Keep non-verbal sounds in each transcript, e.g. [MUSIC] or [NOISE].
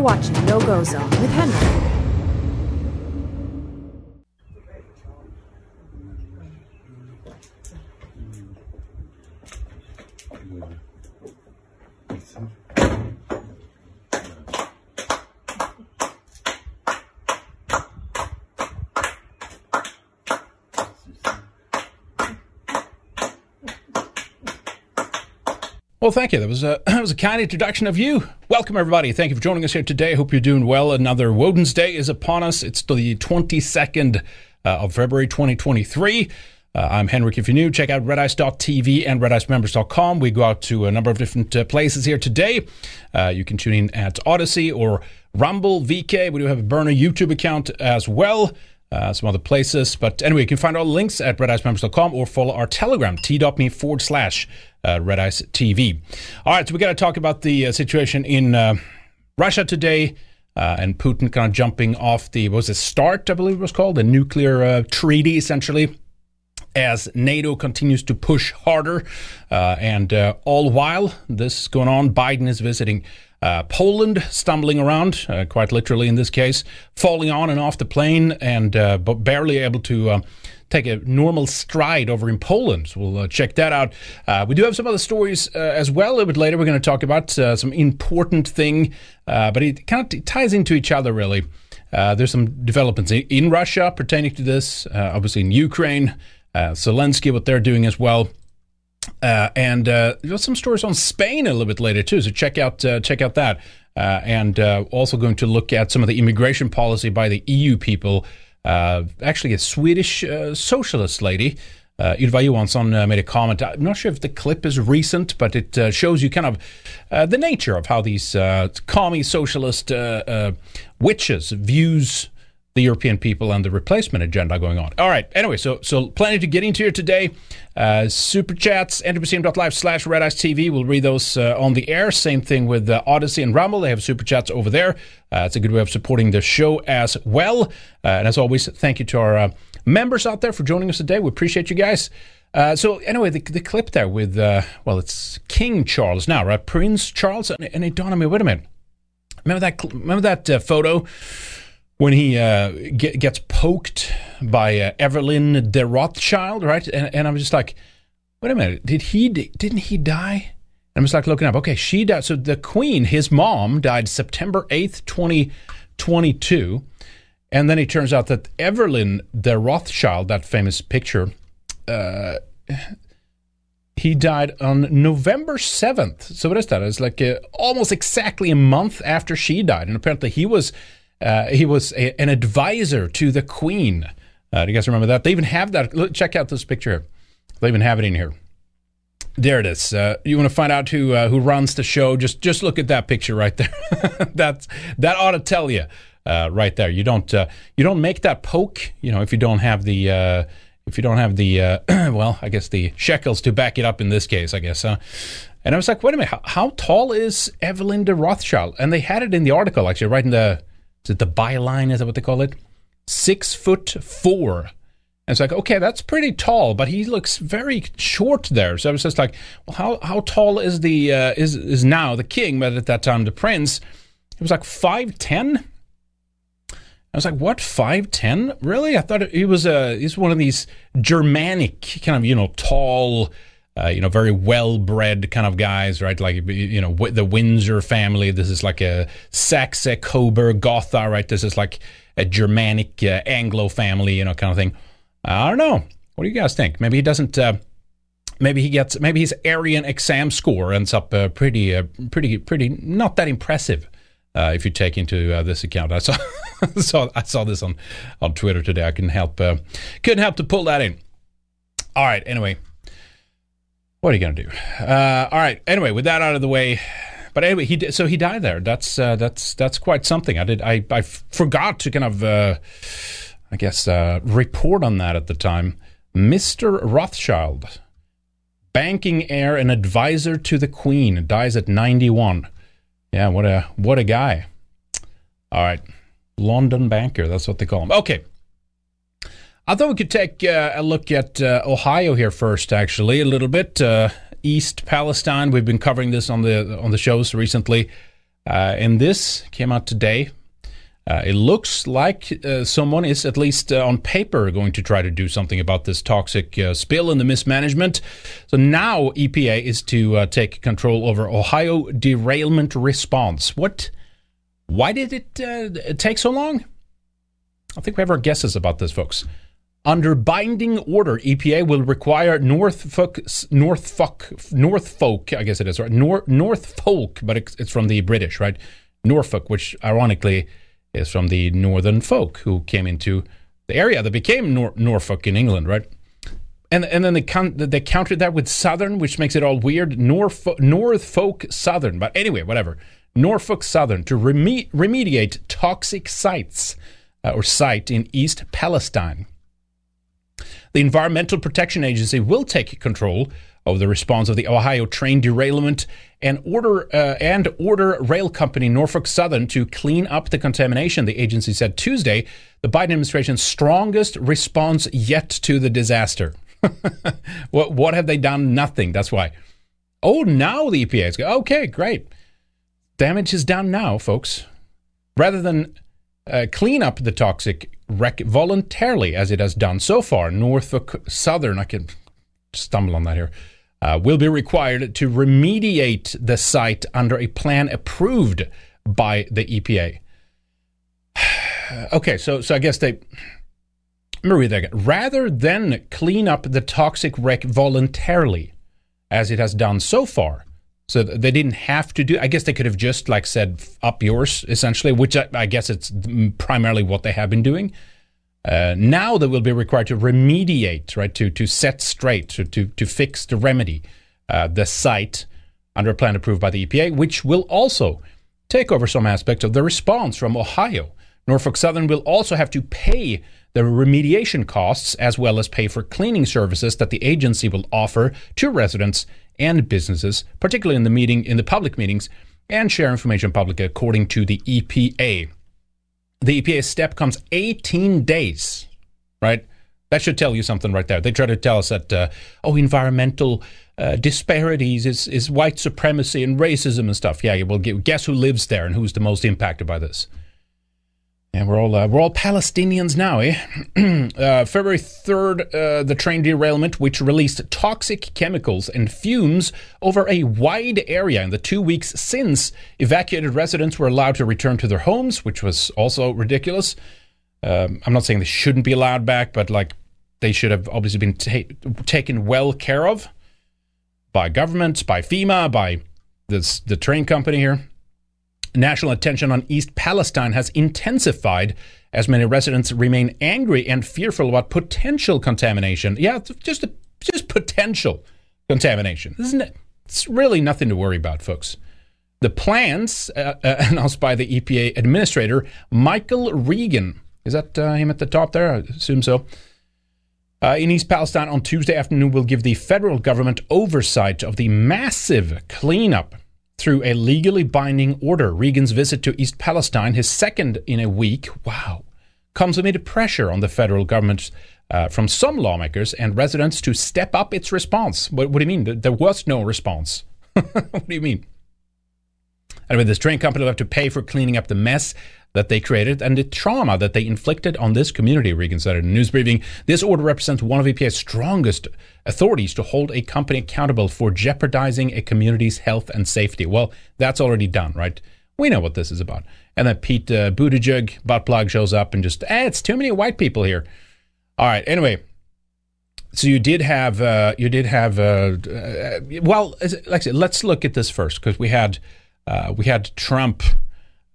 You're watching No Go Zone with Henrik. Well, thank you. That was a [CLEARS THROAT] that was a kind introduction of you. Welcome, everybody. Thank you for joining us here today. Hope you're doing well. Another Woden's Day is upon us. It's the 22nd uh, of February, 2023. Uh, I'm Henrik. If you're new, check out redice.tv and redicemembers.com. We go out to a number of different uh, places here today. Uh, you can tune in at Odysee or Rumble, VK. We do have a Burner YouTube account as well uh, some other places. But anyway, you can find all the links at redicemembers.com or follow our Telegram, t.me forward slash uh, redice TV. All right, so we got to talk about the uh, situation in uh, Russia today. Uh, and Putin kind of jumping off the, was it START, I believe it was called, the nuclear uh, treaty, essentially, as NATO continues to push harder. Uh, and all while this is going on, Biden is visiting uh, Poland stumbling around, uh, quite literally in this case, falling on and off the plane and uh, but barely able to uh, take a normal stride over in Poland. We'll uh, check that out. Uh, we do have some other stories as well a little bit later. We're going to talk about some important thing, but it kind of ties into each other really. there's some developments in Russia pertaining to this, obviously in Ukraine, Zelensky, what they're doing as well. Uh, and uh, some stories on Spain a little bit later too. So check out uh, check out that. Uh, and uh, also going to look at some of the immigration policy by the EU people. Uh, actually, a Swedish socialist lady, uh, Ylva Johansson, made a comment. I'm not sure if the clip is recent, but it shows you kind of the nature of how these commie socialist witches views the European people and the replacement agenda going on. All right. Anyway, so so plenty to get into here today. Uh, super chats, entropymuseum.live slash Red Ice TV. We'll read those uh, on the air. Same thing with uh, Odysee and Rumble. They have super chats over there. Uh, it's a good way of supporting the show as well. Uh, and as always, thank you to our uh, members out there for joining us today. We appreciate you guys. so anyway, the, the clip there with uh, well, it's King Charles now, right? Prince Charles, and, and it dawned on me. Wait a minute. Remember that? Remember that photo when he uh, get, gets poked by uh, Evelyn de Rothschild, right? And, and I'm just like, wait a minute, did he? Didn't he die? And I'm just like looking up. Okay, she died. So the Queen, his mom, died September eighth, twenty twenty two, and then it turns out that Evelyn de Rothschild, that famous picture. Uh, he died on November 7th. So what is that? It's like uh, almost exactly a month after she died. And apparently he was uh, he was a, an advisor to the Queen. Uh, do you guys remember that? They even have that. Look, check out this picture. They even have it in here. There it is. Uh, you want to find out who uh, who runs the show? Just just look at that picture right there. [LAUGHS] That's that ought to tell you uh, right there. You don't uh, you don't make that poke. You know if you don't have the if you don't have the [CLEARS THROAT] well, I guess the shekels to back it up in this case. I guess. Huh? And I was like, wait a minute, how, how tall is Evelyn de Rothschild? And they had it in the article actually, right in the is it the byline? Is that what they call it? Six foot four. And it's like, okay, that's pretty tall, but he looks very short there. So I was just like, well, how, how tall is the uh, is is now the king? But at that time, the prince, it was like five ten. I was like, what five ten? Really? I thought he was a he's one of these Germanic kind of you know tall uh, you know, very well bred kind of guys, right? Like, you know, the Windsor family. This is like a Saxe, Coburg, Gotha, right? This is like a Germanic uh, Anglo family, you know, kind of thing. I don't know. What do you guys think? Maybe he doesn't. Uh, maybe he gets. Maybe his Aryan exam score ends up uh, pretty, uh, pretty, pretty not that impressive. Uh, if you take into this account, I saw, [LAUGHS] saw I saw this on on Twitter today. I couldn't help couldn't help to pull that in. All right. Anyway, what are you going to do? Uh, all right. Anyway, with that out of the way, but anyway, he did, so he died there. That's uh, that's that's quite something. I did I I forgot to kind of uh, I guess uh, report on that at the time. Mr. Rothschild, banking heir and advisor to the Queen, dies at ninety one. Yeah, what a what a guy. All right, London banker. That's what they call him. Okay. I thought we could take uh, a look at uh, Ohio here first, actually, a little bit. Uh, East Palestine. We've been covering this on the on the shows recently. Uh, and this came out today. Uh, it looks like uh, someone is, at least on paper, going to try to do something about this toxic spill and the mismanagement. So now EPA is to take control over Ohio derailment response. What? Why did it take so long? I think we have our guesses about this, folks. Under binding order, EPA will require Norfolk, Norfolk, Norfolk, I guess it is, right? Nor, Norfolk, but it's from the British, right? Norfolk, which ironically is from the Northern folk who came into the area that became Nor- Norfolk in England, right? And and then they count, they countered that with Southern, which makes it all weird. Norfolk, Norfolk Southern, but anyway, whatever. Norfolk Southern to reme- remediate toxic sites uh, or site in East Palestine. The Environmental Protection Agency will take control of the response of the Ohio train derailment and order uh, and order rail company Norfolk Southern to clean up the contamination. The agency said Tuesday the Biden administration's strongest response yet to the disaster. [LAUGHS] what what have they done? Nothing. That's why. Oh, now the EPA is okay. Great. Damage is done now, folks. Rather than uh, clean up the toxic wreck voluntarily, as it has done so far, Norfolk Southern. I can stumble on that here uh, will be required to remediate the site under a plan approved by the EPA. [SIGHS] okay, so so I guess they. Again. Rather than clean up the toxic wreck voluntarily, as it has done so far, so they didn't have to do. I guess they could have just like said up yours essentially, which I, I guess it's primarily what they have been doing. Uh, now they will be required to remediate, right, to, to set straight, to, to, to fix, to remedy uh, the site under a plan approved by the EPA, which will also take over some aspects of the response from Ohio. Norfolk Southern will also have to pay the remediation costs as well as pay for cleaning services that the agency will offer to residents and businesses, particularly in the meeting in the public meetings, and share information publicly according to the EPA the EPA step comes 18 days, right? That should tell you something right there. They try to tell us that, uh, oh, environmental uh, disparities is, is white supremacy and racism and stuff. Yeah, well, guess who lives there and who's the most impacted by this? And we're all uh, we're all Palestinians now, eh? [CLEARS THROAT] uh, February third, uh, the train derailment, which released toxic chemicals and fumes over a wide area. In the two weeks since, evacuated residents were allowed to return to their homes, which was also ridiculous. Um, I'm not saying they shouldn't be allowed back, but like they should have obviously been ta- taken well care of by government, by FEMA, by this the train company here. National attention on East Palestine has intensified as many residents remain angry and fearful about potential contamination. Yeah, just a, just potential contamination, isn't it? It's really nothing to worry about, folks. The plans uh, uh, [LAUGHS] announced by the EPA administrator Michael Regan is that uh, him at the top there? I assume so. Uh, in East Palestine on Tuesday afternoon will give the federal government oversight of the massive cleanup through a legally binding order. Regan's visit to East Palestine, his second in a week, wow, comes amid pressure on the federal government uh, from some lawmakers and residents to step up its response. What, what do you mean? There was no response. [LAUGHS] what do you mean? Anyway, this train company will have to pay for cleaning up the mess that they created and the trauma that they inflicted on this community, Regan said in a news briefing. This order represents one of EPA's strongest authorities to hold a company accountable for jeopardizing a community's health and safety. Well, that's already done, right? We know what this is about. And then Pete uh, Buttigieg, butt plug, shows up and just, eh, it's too many white people here. All right, anyway. So you did have, uh, you did have, uh, uh well, like I said, let's look at this first because we had, uh, we had Trump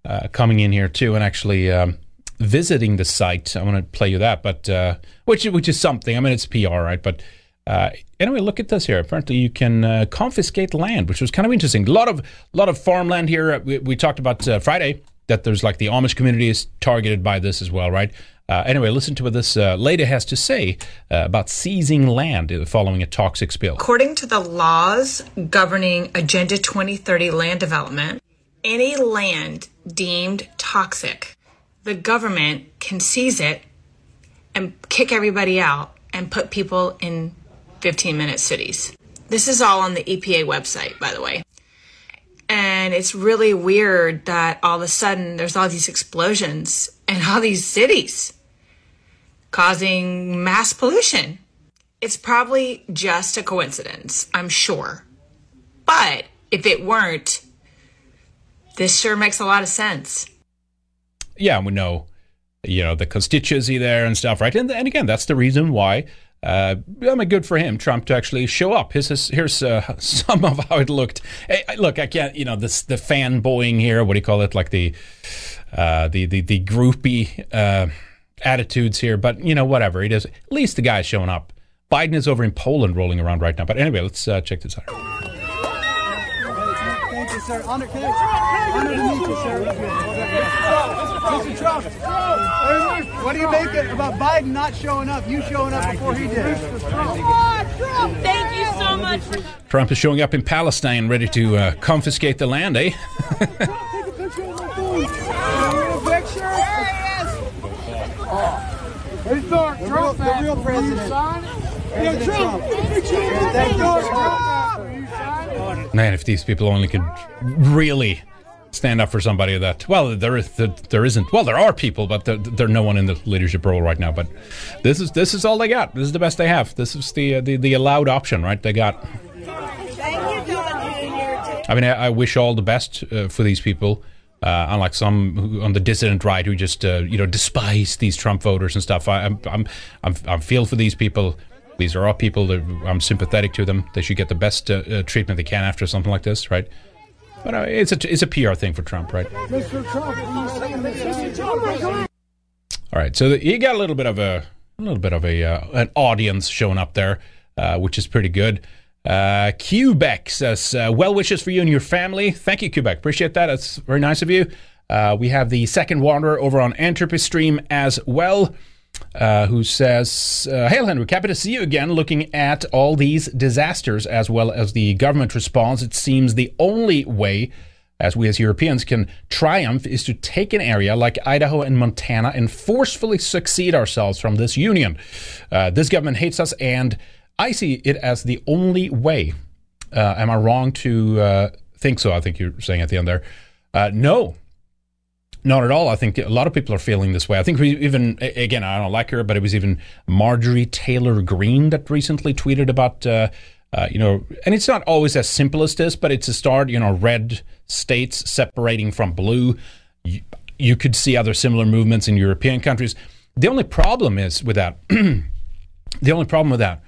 uh, coming in here too and actually um, visiting the site. I want to play you that, but uh, which which is something. I mean, it's PR, right? But uh, anyway, look at this here. Apparently, you can uh, confiscate land, which was kind of interesting. A lot of lot of farmland here. We, we talked about uh, Friday that there's like the Amish community is targeted by this as well, right? Uh, anyway, listen to what this uh, lady has to say uh, about seizing land following a toxic spill. According to the laws governing Agenda 2030 land development, any land deemed toxic, the government can seize it and kick everybody out and put people in 15 minute cities. This is all on the EPA website, by the way. And it's really weird that all of a sudden there's all these explosions [LAUGHS] in all these cities causing mass pollution. It's probably just a coincidence, I'm sure. But if it weren't, this sure makes a lot of sense. Yeah, we know, you know, the constituency there and stuff, right? And, and again, that's the reason why. Uh, I mean, good for him, Trump, to actually show up. Here's here's uh, [LAUGHS] some of how it looked. Hey, look, I can't, you know, this the fanboying here. What do you call it? Like the uh, the the the groupie uh, attitudes here. But you know, whatever. It is. At least the guy's showing up. Biden is over in Poland rolling around right now. But anyway, let's uh, check this out. Thank you, sir. Honor, can I, honor to meet you, sir. Mr. Trump, what do you make it about Biden not showing up? You showing up before he did. Thank you so much. Trump is showing up in Palestine, ready to uh, confiscate the land, eh? Hey, Trump, the real, the real president. Yeah, Trump. Thank you, sir. Man, if these people only could really stand up for somebody that well there is there isn't. Well there are people but there, there's no one in the leadership role right now but this is this is all they got. This is the best they have. This is the the, the allowed option right? They got I mean I, I wish all the best uh, for these people uh, unlike some who, on the dissident right who just uh, you know despise these Trump voters and stuff. I, I'm I'm I'm I feel for these people these are all people that I'm sympathetic to them they should get the best uh, uh, treatment they can after something like this right but uh, it's a it's a PR thing for Trump, right? All right, so you got a little bit of a, a little bit of a uh, an audience showing up there, uh, which is pretty good. Uh, Quebec says, uh, "Well wishes for you and your family." Thank you, Quebec. Appreciate that. That's very nice of you. Uh, we have the second wanderer over on Entropy Stream as well uh, who says, uh, Hail Henrik, happy to see you again looking at all these disasters as well as the government response. It seems the only way, as we as Europeans can triumph, is to take an area like Idaho and Montana and forcefully succeed ourselves from this union. Uh, this government hates us, and I see it as the only way. Uh, am I wrong to uh, think so? I think you're saying at the end there. Uh, no, not at all. I think a lot of people are feeling this way. I think we even, again, I don't like her, but it was even Marjorie Taylor Greene that recently tweeted about, uh, uh, you know, and it's not always as simple as this, but it's a start, you know, red states separating from blue. You, you could see other similar movements in European countries. The only problem is with that, [CLEARS THROAT] the only problem with that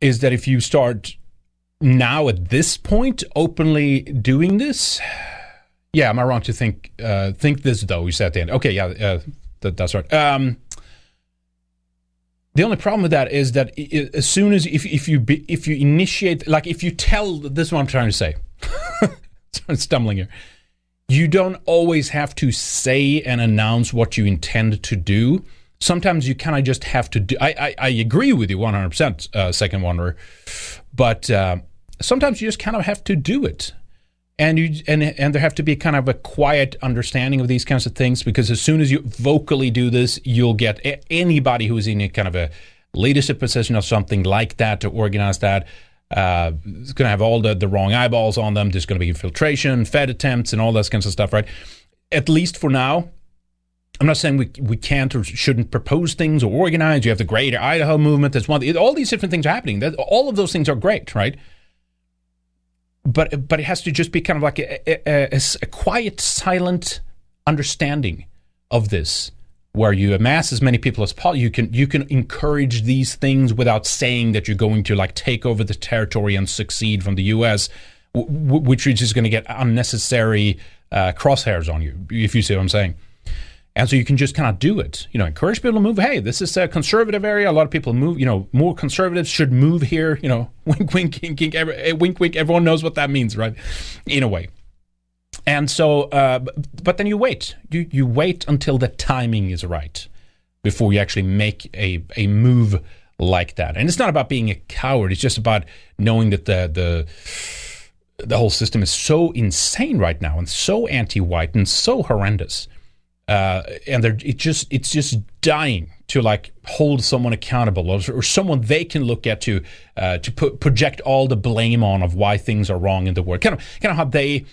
is that if you start now at this point openly doing this, yeah, am I wrong to think uh, think this though? You said at the end. Okay, yeah, uh, that, that's right. Um, the only problem with that is that as soon as if if you be, if you initiate like if you tell this is what I'm trying to say. [LAUGHS] I'm stumbling here. You don't always have to say and announce what you intend to do. Sometimes you kind of just have to do. I I, I agree with you 100, uh, percent Second Wanderer, but uh, sometimes you just kind of have to do it and you and and there have to be kind of a quiet understanding of these kinds of things because as soon as you vocally do this, you'll get a- anybody who's in a kind of a leadership position or something like that to organize that. Uh, it's going to have all the, the wrong eyeballs on them. There's going to be infiltration, Fed attempts, and all that kinds of stuff, right? At least for now. I'm not saying we we can't or shouldn't propose things or organize. You have the Greater Idaho movement. That's one. All these different things are happening. That, all of those things are great, right? But but it has to just be kind of like a, a, a, quiet, silent understanding of this, where you amass as many people as possible. You can you can encourage these things without saying that you're going to like take over the territory and succeed from the U.S., w- which is just going to get unnecessary uh, crosshairs on you, if you see what I'm saying. And so you can just kind of do it. You know, encourage people to move. Hey, this is a conservative area. A lot of people move. You know, more conservatives should move here. You know, [LAUGHS] wink, wink, wink, wink, every, eh, wink, wink. Everyone knows what that means, right? In a way. And so, uh, but then you wait. You you wait until the timing is right before you actually make a a move like that. And it's not about being a coward. It's just about knowing that the the the whole system is so insane right now and so anti-white and so horrendous uh, and they're it just it's just dying to like hold someone accountable or, or someone they can look at to uh, to put, project all the blame on of why things are wrong in the world. Kind of kind of how they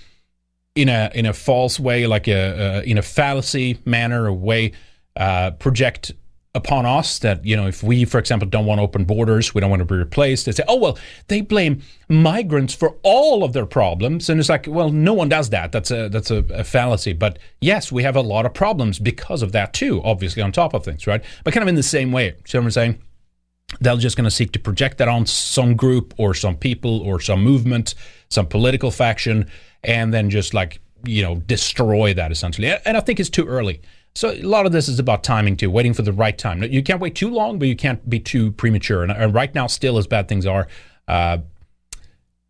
in a in a false way, like a uh, in a fallacy manner or way, uh, project upon us that you know if we for example don't want open borders we don't want to be replaced they say oh well they blame migrants for all of their problems. And it's like well no one does that. That's a that's a, a, fallacy. But yes we have a lot of problems because of that too obviously on top of things right? But kind of in the same way see i'm saying? They're just going to seek to project that on some group or some people or some movement some political faction and then just like you know destroy that essentially. And i think it's too early so a lot of this is about timing too, waiting for the right time. You can't wait too long, but you can't be too premature. And, and right now, still as bad things are, uh,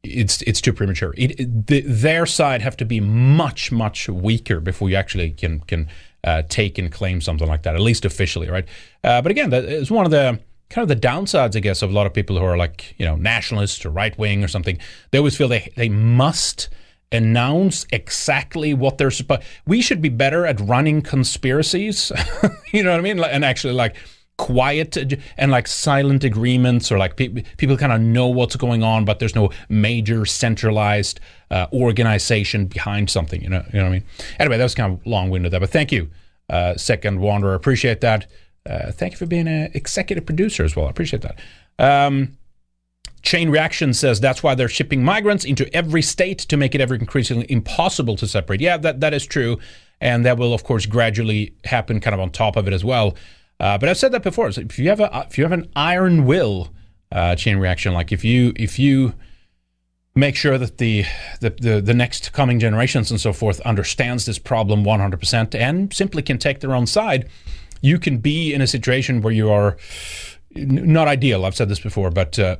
it's it's too premature. It, it, the, their side have to be much much weaker before you actually can can uh, take and claim something like that, at least officially, right? Uh, but again, that is one of the kind of the downsides, I guess, of a lot of people who are like you know nationalists or right wing or something. They always feel they they must announce exactly what they're supposed. We should be better at running conspiracies. [LAUGHS] you know what I mean? And actually, like quiet and like silent agreements, or like pe- people kind of know what's going on, but there's no major centralized uh, organization behind something. You know, you know what I mean? Anyway, that was kind of long winded there, but thank you, uh, Second Wanderer. Appreciate that. Uh, thank you for being an executive producer as well. I appreciate that. Um, Chain Reaction says that's why they're shipping migrants into every state to make it ever increasingly impossible to separate. Yeah, that, that is true. And that will, of course, gradually happen kind of on top of it as well. Uh, but I've said that before. So if you have a if you have an iron will, uh, chain reaction, like if you if you make sure that the, the the, the next coming generations and so forth understands this problem 100% and simply can take their own side, you can be in a situation where you are not ideal. I've said this before, but uh,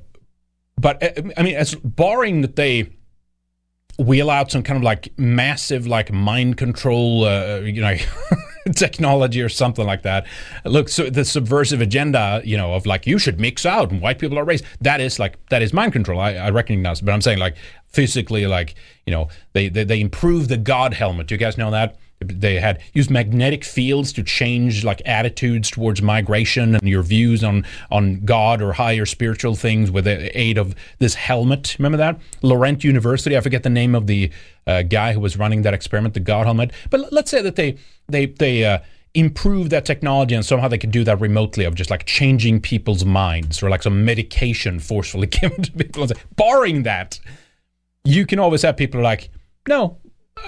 but uh, I mean, as barring that they wheel out some kind of like massive like mind control, uh, you know. [LAUGHS] technology or something like that. Look, so the subversive agenda, you know, of like you should mix out and white people are racist. That is like that is mind control. I, I recognize, but I'm saying like physically, like you know, they they, they improve the God helmet. Do you guys know that? They had used magnetic fields to change like attitudes towards migration and your views on on God or higher spiritual things with the aid of this helmet. Remember that Laurent University? I forget the name of the uh, guy who was running that experiment, the God helmet. But let's say that they they they uh, improve that technology and somehow they could do that remotely of just like changing people's minds or like some medication forcefully [LAUGHS] given to people. Barring that, you can always have people like, no,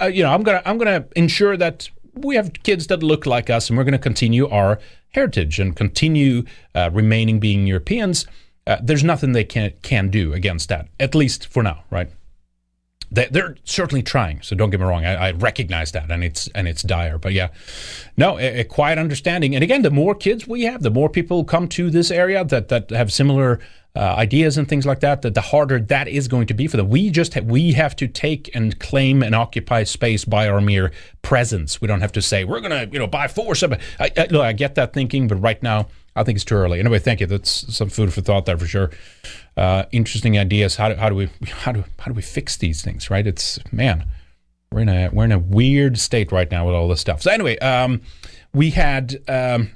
uh, you know, I'm gonna I'm gonna ensure that we have kids that look like us, and we're to continue our heritage and continue uh, remaining being Europeans. Uh, there's nothing they can can do against that, at least for now, right? They, are certainly trying. So don't get me wrong. I, I, recognize that, and it's and it's dire. But yeah, no, a, a, quiet understanding. And again, the more kids we have, the more people come to this area that that have similar uh, ideas and things like that, that the harder that is going to be for them. We just ha- we have to take and claim and occupy space by our mere presence. We don't have to say we're going to you know by force. I, I, look, I get that thinking, but right now I think it's too early. Anyway, thank you. That's some food for thought there for sure. Uh, interesting ideas. How do, how do we how do how do we fix these things? Right? It's man, we're in a we're in a weird state right now with all this stuff. So anyway, um, we had um,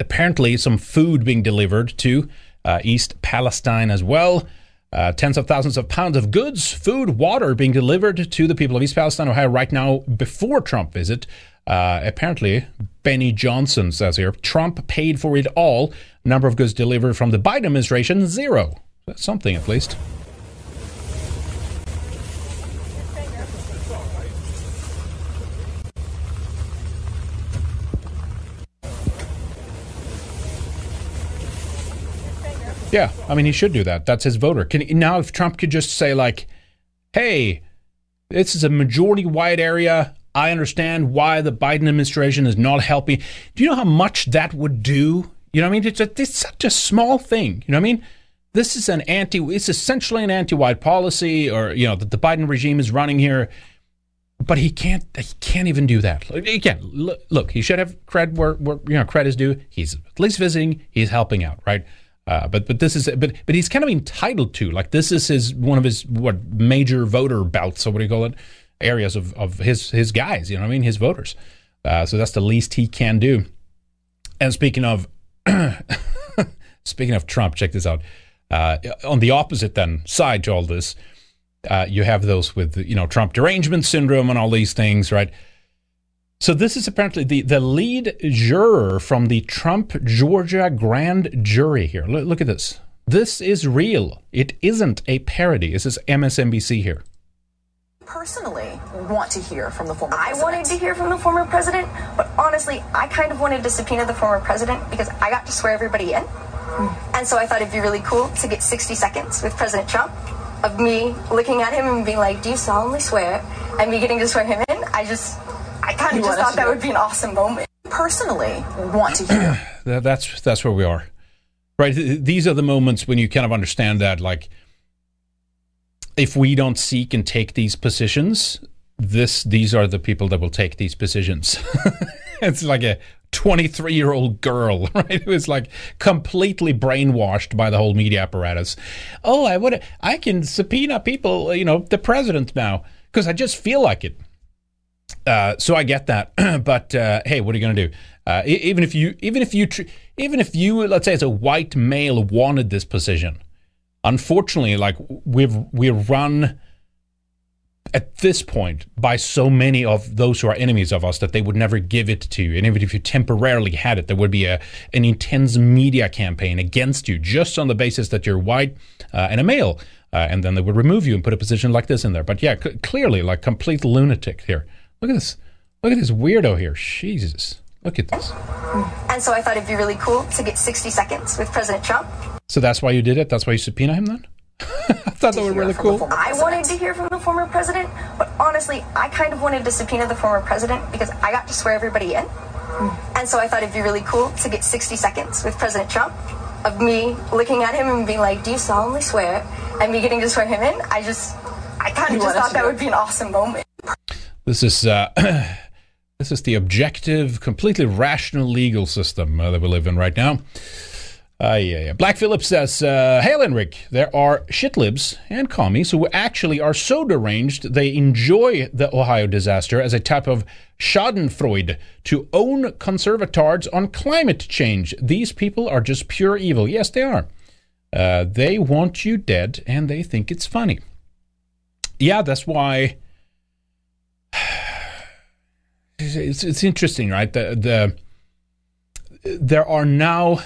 apparently some food being delivered to uh, East Palestine as well. Uh, tens of thousands of pounds of goods, food, water being delivered to the people of East Palestine, Ohio, right now before Trump visit. Uh, apparently, Benny Johnson says here Trump paid for it all. Number of goods delivered from the Biden administration, zero. That's something at least. Yeah, I mean, he should do that. That's his voter. Can now if Trump could just say like, "Hey, this is a majority white area. I understand why the Biden administration is not helping." Do you know how much that would do? You know what I mean? It's, a, it's such a small thing. You know what I mean? This is an anti. It's essentially an anti-white policy, or you know, that the Biden regime is running here. But he can't. He can't even do that. Again, look, look he should have cred where, where you know credit is due. He's at least visiting. He's helping out, right? Uh, but but this is but but he's kind of entitled to like this is his one of his what major voter bouts. or what do you call it? Areas of, of his his guys. You know what I mean? His voters. Uh, so that's the least he can do. And speaking of [COUGHS] speaking of Trump, check this out. Uh, on the opposite then side to all this, uh, you have those with you know Trump derangement syndrome and all these things, right? So this is apparently the, the lead juror from the Trump Georgia grand jury here. Look, look at this. This is real. It isn't a parody. This is MSNBC here personally want to hear from the former president. I wanted to hear from the former president, but honestly, I kind of wanted to subpoena the former president because I got to swear everybody in. Hmm. And so I thought it'd be really cool to get 60 seconds with President Trump of me looking at him and being like, Do you solemnly swear? And me getting to swear him in. I just, I kind of just thought that would be an awesome moment. Personally, want to hear. [CLEARS THROAT] that's, that's where we are. Right? These are the moments when you kind of understand that, like, if we don't seek and take these positions, this these are the people that will take these positions. [LAUGHS] it's like a 23 year old girl, [LAUGHS] right? Who is like completely brainwashed by the whole media apparatus. Oh, I would, I can subpoena people, you know, the president now because I just feel like it. Uh, so I get that, [CLEARS THROAT] but uh, hey, what are you going to do? Uh, even if you, even if you, even if you, let's say, as a white male, wanted this position, unfortunately, like we've we're run at this point by so many of those who are enemies of us that they would never give it to you. And even if you temporarily had it, there would be a an intense media campaign against you just on the basis that you're white uh, and a male. Uh, and then they would remove you and put a position like this in there. But yeah, c- clearly, like complete lunatic here. Look at this. Look at this weirdo here. Jesus. Look at this. And so I thought it'd be really cool to get 60 seconds with President Trump. So that's why you did it? That's why you subpoena him then? [LAUGHS] I thought that was really cool. I wanted to hear from the former president, but honestly, I kind of wanted to subpoena the former president because I got to swear everybody in. And so I thought it'd be really cool to get 60 seconds with President Trump of me looking at him and being like, Do you solemnly swear? And me getting to swear him in. I just, I kind of just thought that would be an awesome moment. This is. Uh, [CLEARS THROAT] this is the objective, completely rational legal system uh, that we live in right now. Uh, yeah, yeah. Black Phillips says, uh, Hail Henrik, there are shitlibs and commies who actually are so deranged they enjoy the Ohio disaster as a type of schadenfreude to own conservatards on climate change. These people are just pure evil. Yes, they are. Uh, they want you dead and they think it's funny. Yeah, that's why. It's, it's interesting, right? The, the there are now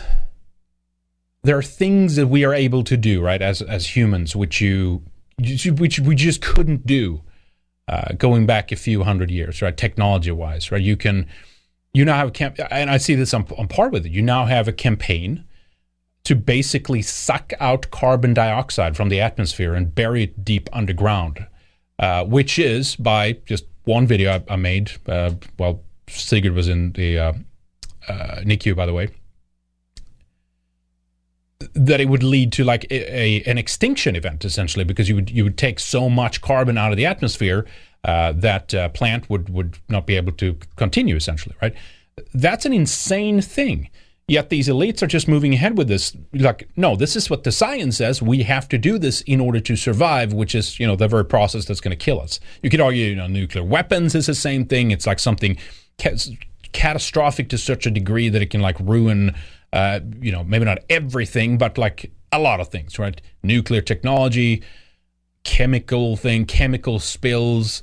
there are things that we are able to do, right, as as humans, which you which we just couldn't do uh, going back a few hundred years, right, technology wise, right. You can you now have a camp, and I see this on, on par with it. You now have a campaign to basically suck out carbon dioxide from the atmosphere and bury it deep underground, uh, which is by just one video I, I made. Uh, well, Sigurd was in the uh, uh NICU, by the way that it would lead to like a, a, an extinction event essentially because you would you would take so much carbon out of the atmosphere uh, that uh, plant would would not be able to continue essentially right that's an insane thing yet these elites are just moving ahead with this like no this is what the science says we have to do this in order to survive which is you know the very process that's going to kill us you could argue you know nuclear weapons is the same thing it's like something ca- catastrophic to such a degree that it can like ruin uh, you know, maybe not everything, but like a lot of things, right? Nuclear technology, chemical thing, chemical spills,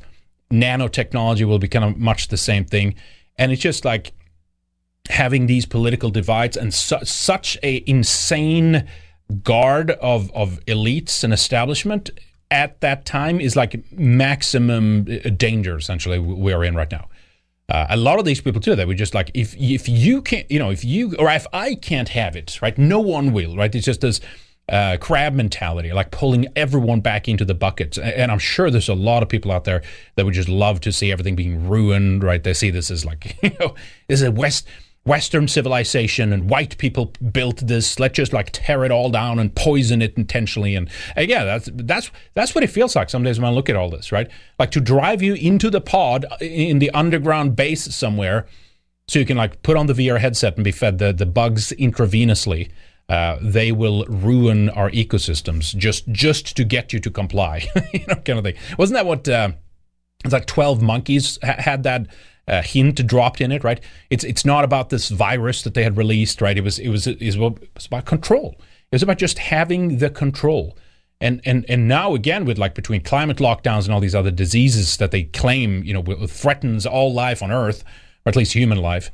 nanotechnology will be kind of much the same thing. And it's just like having these political divides and su- such a insane guard of, of elites and establishment at that time is like maximum uh, danger essentially we are in right now. Uh, a lot of these people too that we just like if if you can't you know if you or if I can't have it right no one will right? It's just this uh, crab mentality like pulling everyone back into the bucket. And I'm sure there's a lot of people out there that would just love to see everything being ruined right? They see this as like [LAUGHS] you know this is a west Western civilization and white people built this. Let's just like tear it all down and poison it intentionally. And, and yeah, that's that's that's what it feels like some days when I look at all this, right? Like to drive you into the pod in the underground base somewhere, so you can like put on the VR headset and be fed the the bugs intravenously. Uh, they will ruin our ecosystems just just to get you to comply, [LAUGHS] you know, kind of thing. Wasn't that what? Uh, it's like twelve monkeys ha- had that uh, hint dropped in it, right? It's it's not about this virus that they had released, right? It was it was it was, it was about control. It was about just having the control. And and and now again with like between climate lockdowns and all these other diseases that they claim you know threatens all life on Earth, or at least human life,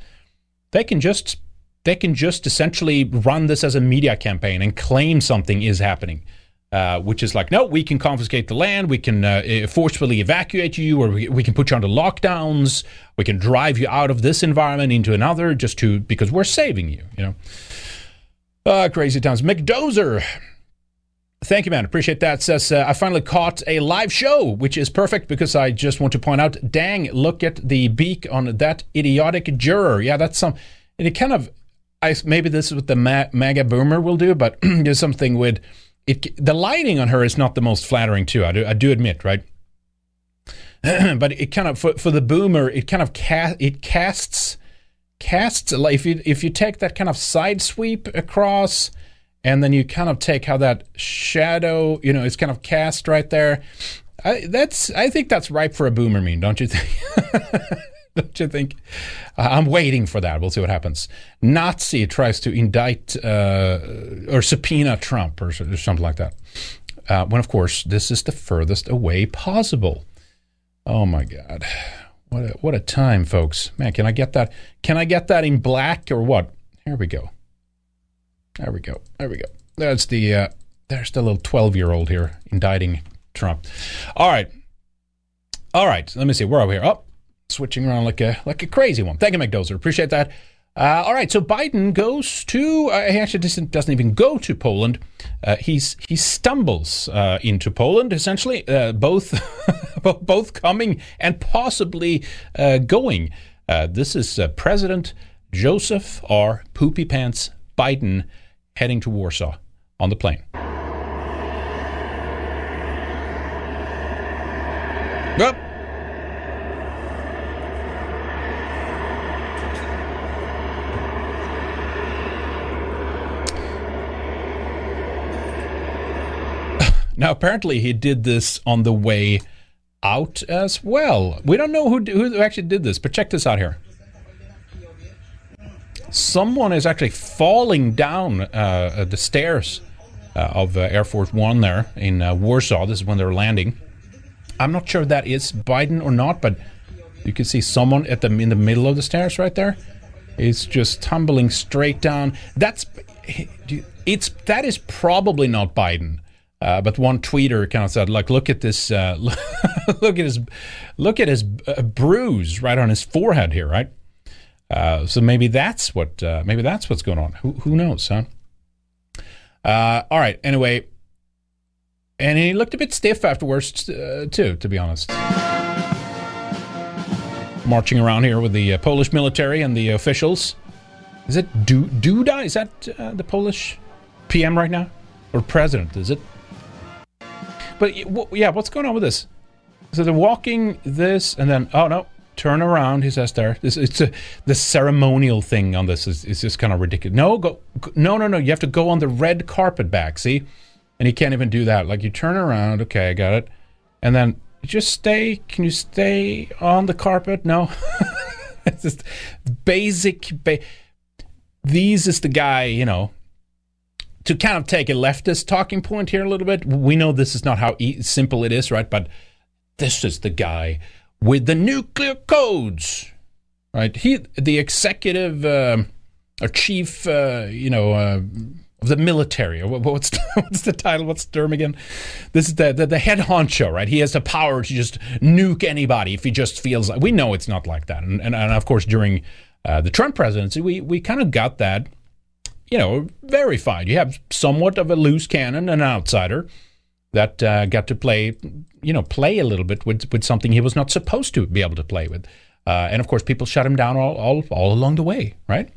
they can just they can just essentially run this as a media campaign and claim something is happening. Uh, which is like, no, we can confiscate the land, we can uh, forcefully evacuate you, or we, we, can put you under lockdowns, we can drive you out of this environment into another, just to because we're saving you. You know, uh, crazy times. McDozer. Thank you, man. Appreciate that. Says uh, I finally caught a live show, which is perfect because I just want to point out, dang, look at the beak on that idiotic juror. Yeah, that's some. And it kind of, I maybe this is what the ma- MAGA boomer will do, but [CLEARS THROAT] there's something with it, the lighting on her is not the most flattering too. I do, I do admit, right? [CLEARS THROAT] but it kind of for, for the boomer, it kind of cast it casts casts like if you if you take that kind of side sweep across, and then you kind of take how that shadow, you know, is kind of cast right there. I, that's I think that's ripe for a boomer meme, don't you think? [LAUGHS] [LAUGHS] Don't you think? Uh, I'm waiting for that. We'll see what happens. Nazi tries to indict uh, or subpoena Trump or, or something like that. Uh, when, of course, this is the furthest away possible. Oh my God. What a, what a time, folks. Man, can I get that? Can I get that in black or what? Here we go. There we go. There we go. That's the, uh, there's the little 12 year old here indicting Trump. All right. All right. Let me see. Where are we here? Oh, switching around like a like a crazy one. Thank you, McDozer. Appreciate that. Uh, all right, so Biden goes to. Uh, he actually doesn't, doesn't even go to Poland. Uh, he's he stumbles uh, into Poland essentially, uh, both [LAUGHS] both coming and possibly uh, going. this is President Joseph R. Poopy Pants Biden heading to Warsaw on the plane. Well, Now, apparently, he did this on the way out as well. We don't know who, who actually did this, but check this out here. Someone is actually falling down uh, the stairs uh, of uh, Air Force One there in uh, Warsaw. This is when they're landing. I'm not sure if that is Biden or not, but you can see someone at the in the middle of the stairs right there. It's just tumbling straight down. That's it's that is probably not Biden. Uh, but one tweeter kind of said, "Like, look at this! Uh, [LAUGHS] look at his, look at his uh, bruise right on his forehead here, right? Uh, so maybe that's what, uh, maybe that's what's going on. Who, who knows, huh? Uh, all right. Anyway, and he looked a bit stiff afterwards too, to be honest. Marching around here with the Polish military and the officials. Is it Duda? Is that the Polish PM right now, or president? Is it? But yeah, what's going on with this? So they're walking this, and then oh no, turn around. He says there. This it's a the ceremonial thing on this is is just kind of ridiculous. No, go no no no. You have to go on the red carpet back. See, and he can't even do that. Like you turn around. Okay, I got it. And then just stay. Can you stay on the carpet? No. [LAUGHS] it's just basic. Ba- these is the guy, you know, to kind of take a leftist talking point here a little bit, we know this is not how e- simple it is, right? But this is the guy with the nuclear codes, right? He, the executive uh, or chief, uh, you know, uh, of the military. What's [LAUGHS] what's the title? What's the term again? This is the, the, the head honcho, right? He has the power to just nuke anybody if he just feels like. We know it's not like that, and and, and of course during uh, the Trump presidency, we we kind of got that you know, verified. You have somewhat of a loose cannon, an outsider that uh, got to play, you know, play a little bit with, with something he was not supposed to be able to play with. Uh, and of course, people shut him down all, all, all along the way, right?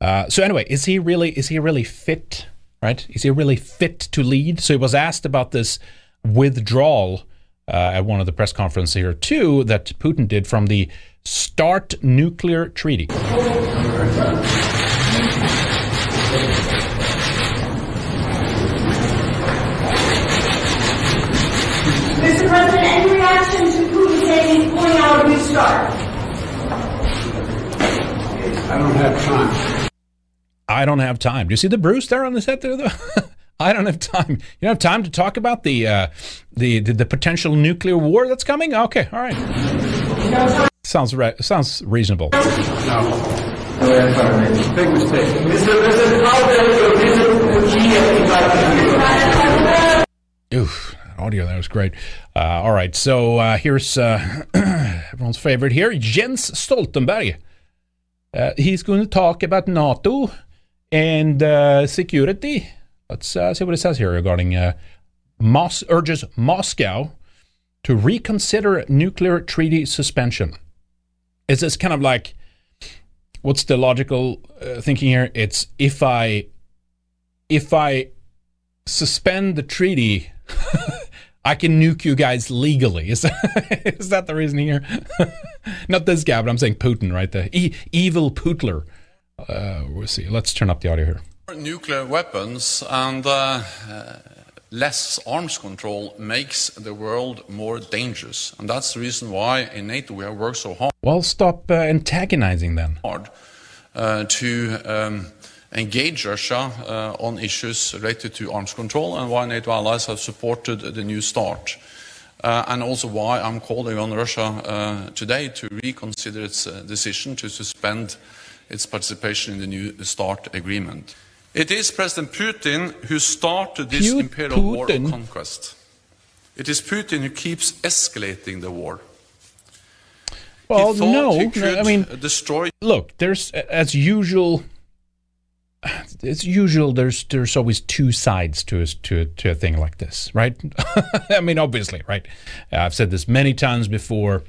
Uh, so anyway, is he really is he really fit? Right? Is he really fit to lead? So he was asked about this withdrawal uh, at one of the press conferences here too that Putin did from the START nuclear treaty. Mr. President, any reaction to Putin saying he's pulling out of New START? I don't have time. I don't have time. Do you see the bruise there on the set there? Though? [LAUGHS] I don't have time. You don't have time to talk about the, uh, the, the the potential nuclear war that's coming. Okay, all right. Sounds re- sounds reasonable. No. Big mistake. Oof, audio that was great. Uh, all right, so uh, here's uh, [CLEARS THROAT] everyone's favorite here, Jens Stoltenberg. Uh, he's going to talk about NATO and uh, security. Let's see what it says here regarding Mos- urges Moscow to reconsider nuclear treaty suspension. Is this kind of like what's the logical uh, thinking here? It's if I if I suspend the treaty, [LAUGHS] I can nuke you guys legally. [LAUGHS] Is that, is that the reason here? [LAUGHS] Not this guy, but I'm saying Putin, right? The e- evil Putler. Uh, we'll see. Let's turn up the audio here. Nuclear weapons and uh, uh, less arms control makes the world more dangerous. And that's the reason why in NATO we have worked so hard Well, stop uh, antagonizing then. uh, to um, engage Russia uh, on issues related to arms control and why NATO allies have supported the New START. Uh, and also why I'm calling on Russia uh, today to reconsider its uh, decision to suspend its participation in the New START agreement. It is President Putin who started this Pu- imperial war of conquest. It is Putin who keeps escalating the war. Well, no, I mean, destroy look, there's as usual. As usual, there's there's always two sides to a, to a, to a thing like this, right? [LAUGHS] I mean, obviously, right? I've said this many times before.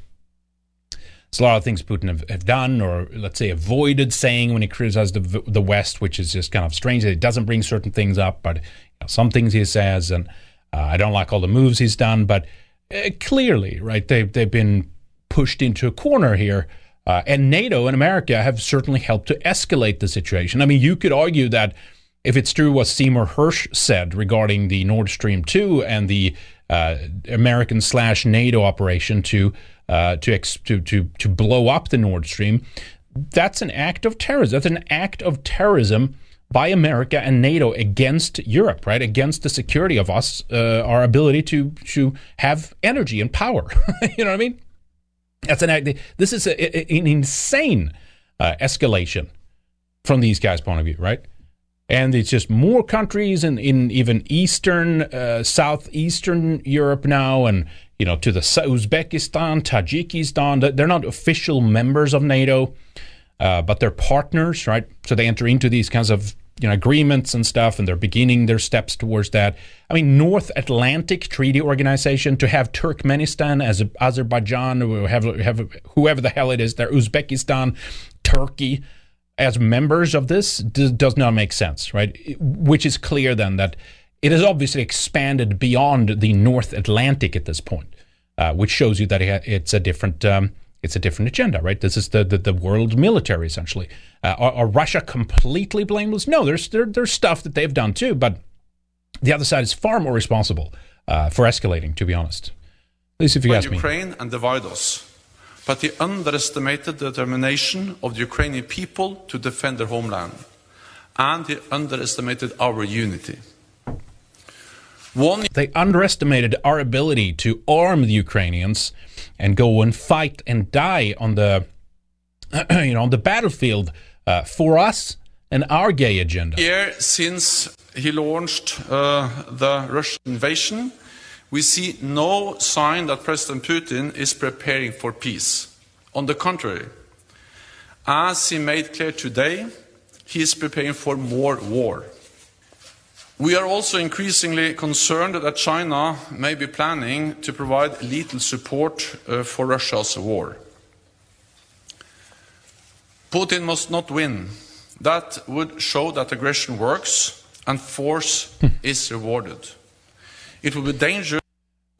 It's a lot of things Putin have, have done, or let's say avoided saying when he criticized the the West, which is just kind of strange that he doesn't bring certain things up, but you know, some things he says, and uh, I don't like all the moves he's done, but uh, clearly, right? They they've been pushed into a corner here. Uh, and NATO and America have certainly helped to escalate the situation. I mean, you could argue that if it's true what Seymour Hersh said regarding the Nord Stream 2 and the uh, American slash NATO operation to, uh, to, ex- to, to, to blow up the Nord Stream, that's an act of terrorism. That's an act of terrorism by America and NATO against Europe, right? Against the security of us, uh, our ability to, to have energy and power. [LAUGHS] you know what I mean? That's an. This is a- an insane uh, escalation from these guys' point of view, right? And it's just more countries in, in even Eastern, uh, Southeastern Europe now, and you know to the Uzbekistan, Tajikistan. They're not official members of NATO, uh, but they're partners, right? So they enter into these kinds of you know agreements and stuff, and they're beginning their steps towards that. I mean, North Atlantic Treaty Organization to have Turkmenistan as Azerbaijan, have, have whoever the hell it is, there, Uzbekistan, Turkey as members of this does not make sense, right? Which is clear then that it has obviously expanded beyond the North Atlantic at this point, uh, which shows you that it's a different. Um, it's a different agenda, right? This is the the, the world military essentially. Uh, are, are Russia completely blameless? No, there's there, there's stuff that they've done too, but the other side is far more responsible uh, for escalating. To be honest, at least if you by ask me. Ukraine and divide us. But he underestimated the determination of the Ukrainian people to defend their homeland. And he underestimated our unity. One They underestimated our ability to arm the Ukrainians and go and fight and die on the, [CLEARS THROAT] you know, on the battlefield uh, for us and our gay agenda. year since he launched uh, the Russian invasion, we see no sign that President Putin is preparing for peace. On the contrary, as he made clear today, he is preparing for more war. We are also increasingly concerned that China may be planning to provide lethal support uh, for Russia's war. Putin must not win. That would show that aggression works and force is rewarded. It would be dangerous.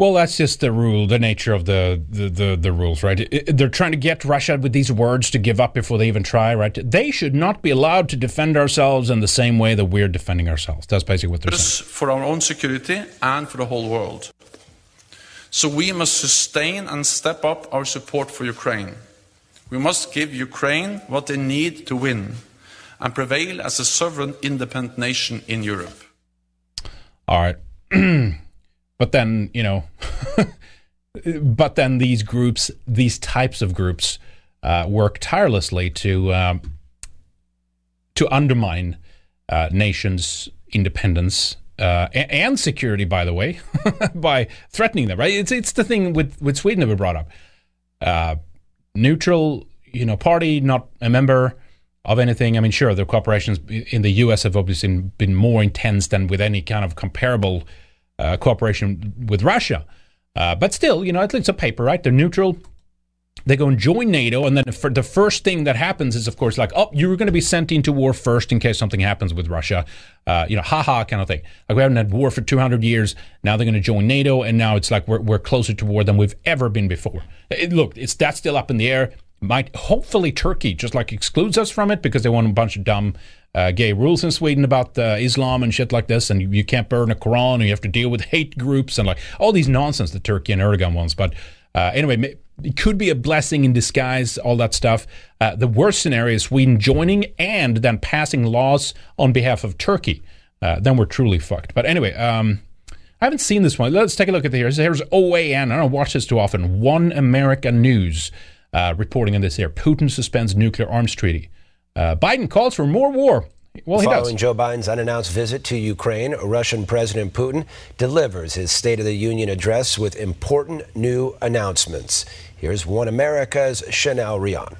Well, that's just the rule, the nature of the the, the, the rules, right? They're trying to get Russia with these words to give up before they even try, right? They should not be allowed to defend ourselves in the same way that we're defending ourselves. That's basically what they're saying. for our own security and for the whole world. So we must sustain and step up our support for Ukraine. We must give Ukraine what they need to win and prevail as a sovereign, independent nation in Europe. All right. [CLEARS THROAT] but then, you know, [LAUGHS] but then these groups, these types of groups, uh, work tirelessly to um, to undermine uh, nations' independence uh, and security. By the way, [LAUGHS] by threatening them, right? It's it's the thing with with Sweden that we brought up. Uh, neutral, you know, party, not a member of anything. I mean, sure, the cooperations in the U.S. have obviously been more intense than with any kind of comparable uh, cooperation with Russia. Uh, but still, you know, it's a paper, right? They're neutral. They go and join NATO, and then the first thing that happens is, of course, like, oh, you're going to be sent into war first in case something happens with Russia. Uh, you know, haha, kind of thing. Like we haven't had war for 200 years. Now they're going to join NATO, and now it's like we're, we're closer to war than we've ever been before. It, look, it's that's still up in the air. Might hopefully Turkey just like excludes us from it because they want a bunch of dumb uh, gay rules in Sweden about uh, Islam and shit like this, and you, can't burn a Quran, and you have to deal with hate groups and like all these nonsense that Turkey and Erdogan wants. But uh, anyway, it could be a blessing in disguise, all that stuff. Uh, the worst scenario is Sweden joining and then passing laws on behalf of Turkey. Uh, then we're truly fucked. But anyway, um, I haven't seen this one. Let's take a look at the here. Here's OAN. I don't watch this too often. One America News uh, reporting on this here. Putin suspends nuclear arms treaty. Uh, Biden calls for more war. Well, Following Joe Biden's unannounced visit to Ukraine, Russian President Putin delivers his State of the Union address with important new announcements. Here's One America's Chanel Rion.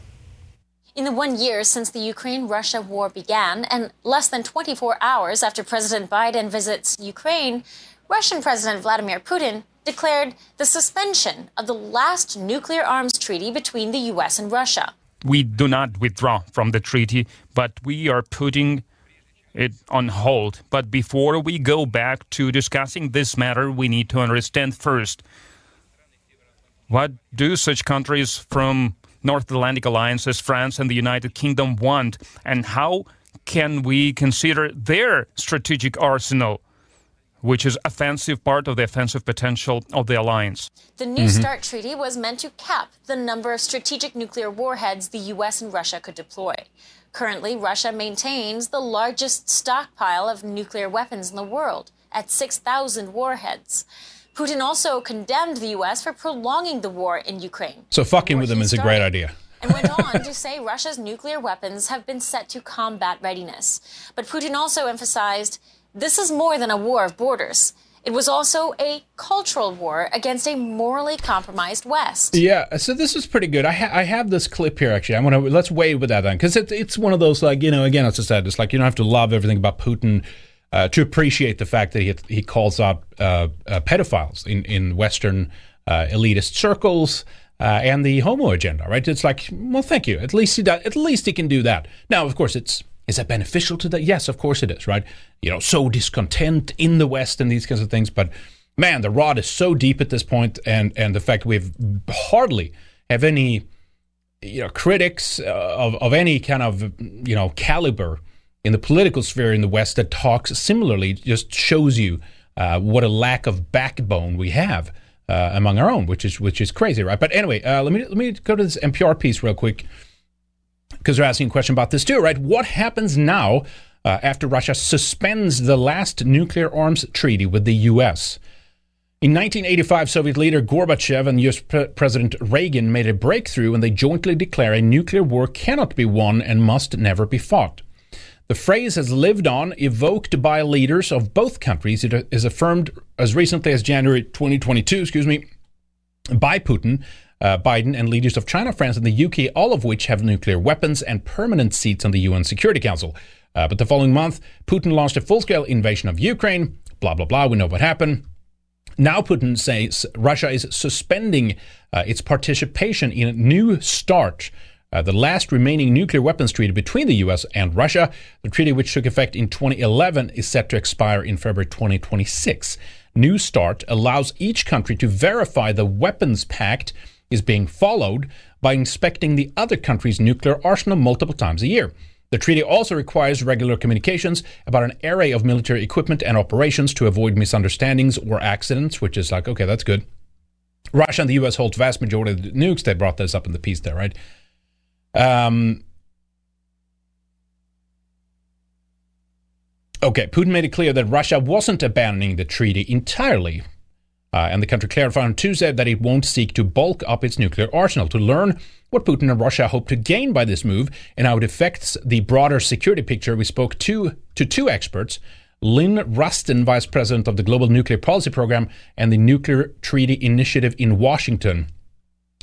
In the one year since the Ukraine Russia war began, and less than 24 hours after President Biden visits Ukraine, Russian President Vladimir Putin declared the suspension of the last nuclear arms treaty between the U.S. and Russia. We do not withdraw from the treaty, but we are putting it on hold. But before we go back to discussing this matter, we need to understand first what do such countries from North Atlantic alliances, France and the United Kingdom want, and how can we consider their strategic arsenal? Which is offensive part of the offensive potential of the alliance. The New mm-hmm. START treaty was meant to cap the number of strategic nuclear warheads the US and Russia could deploy. Currently, Russia maintains the largest stockpile of nuclear weapons in the world at 6,000 warheads. Putin also condemned the U.S. for prolonging the war in Ukraine. So fucking with them is started. a great idea and went on to say Russia's nuclear weapons have been set to combat readiness. But Putin also emphasized this is more than a war of borders. It was also a cultural war against a morally compromised West. Yeah, so this is pretty good. I, ha- I have this clip here actually. I want to let's wait with that then because it, it's one of those like you know again as I said it's like you don't have to love everything about Putin uh, to appreciate the fact that he he calls out uh, uh, pedophiles in in Western uh, elitist circles. Uh, and the homo agenda, right? It's like, well, thank you. At least he does, at least he can do that. Now, of course, it's is that beneficial to that? Yes, of course it is, right? You know, so discontent in the West and these kinds of things. But man, the rod is so deep at this point, and and the fact we've hardly have any you know critics uh, of of any kind of you know caliber in the political sphere in the West that talks similarly just shows you uh, what a lack of backbone we have uh, among our own, which is which is crazy, right? But anyway, uh, let me let me go to this NPR piece real quick because they're asking a question about this too, right? What happens now uh, after Russia suspends the last nuclear arms treaty with the U.S.? In 1985, Soviet leader Gorbachev and US Pre- President Reagan made a breakthrough when they jointly declare a nuclear war cannot be won and must never be fought. The phrase has lived on, evoked by leaders of both countries. It is affirmed as recently as January 2022, excuse me, by Putin uh, Biden and leaders of China, France, and the UK, all of which have nuclear weapons and permanent seats on the UN Security Council. Uh, but the following month, Putin launched a full scale invasion of Ukraine. Blah, blah, blah. We know what happened. Now, Putin says Russia is suspending uh, its participation in a New START, uh, the last remaining nuclear weapons treaty between the U.S. and Russia. The treaty, which took effect in 2011, is set to expire in February 2026. New START allows each country to verify the weapons pact is being followed by inspecting the other country's nuclear arsenal multiple times a year. The treaty also requires regular communications about an array of military equipment and operations to avoid misunderstandings or accidents, which is like, okay, that's good. Russia and the US hold vast majority of the nukes. They brought this up in the piece there, right? Um, okay, Putin made it clear that Russia wasn't abandoning the treaty entirely. Uh, and the country clarified on Tuesday that it won't seek to bulk up its nuclear arsenal. To learn what Putin and Russia hope to gain by this move and how it affects the broader security picture, we spoke to, to two experts Lynn Rusten, Vice President of the Global Nuclear Policy Program and the Nuclear Threat Initiative in Washington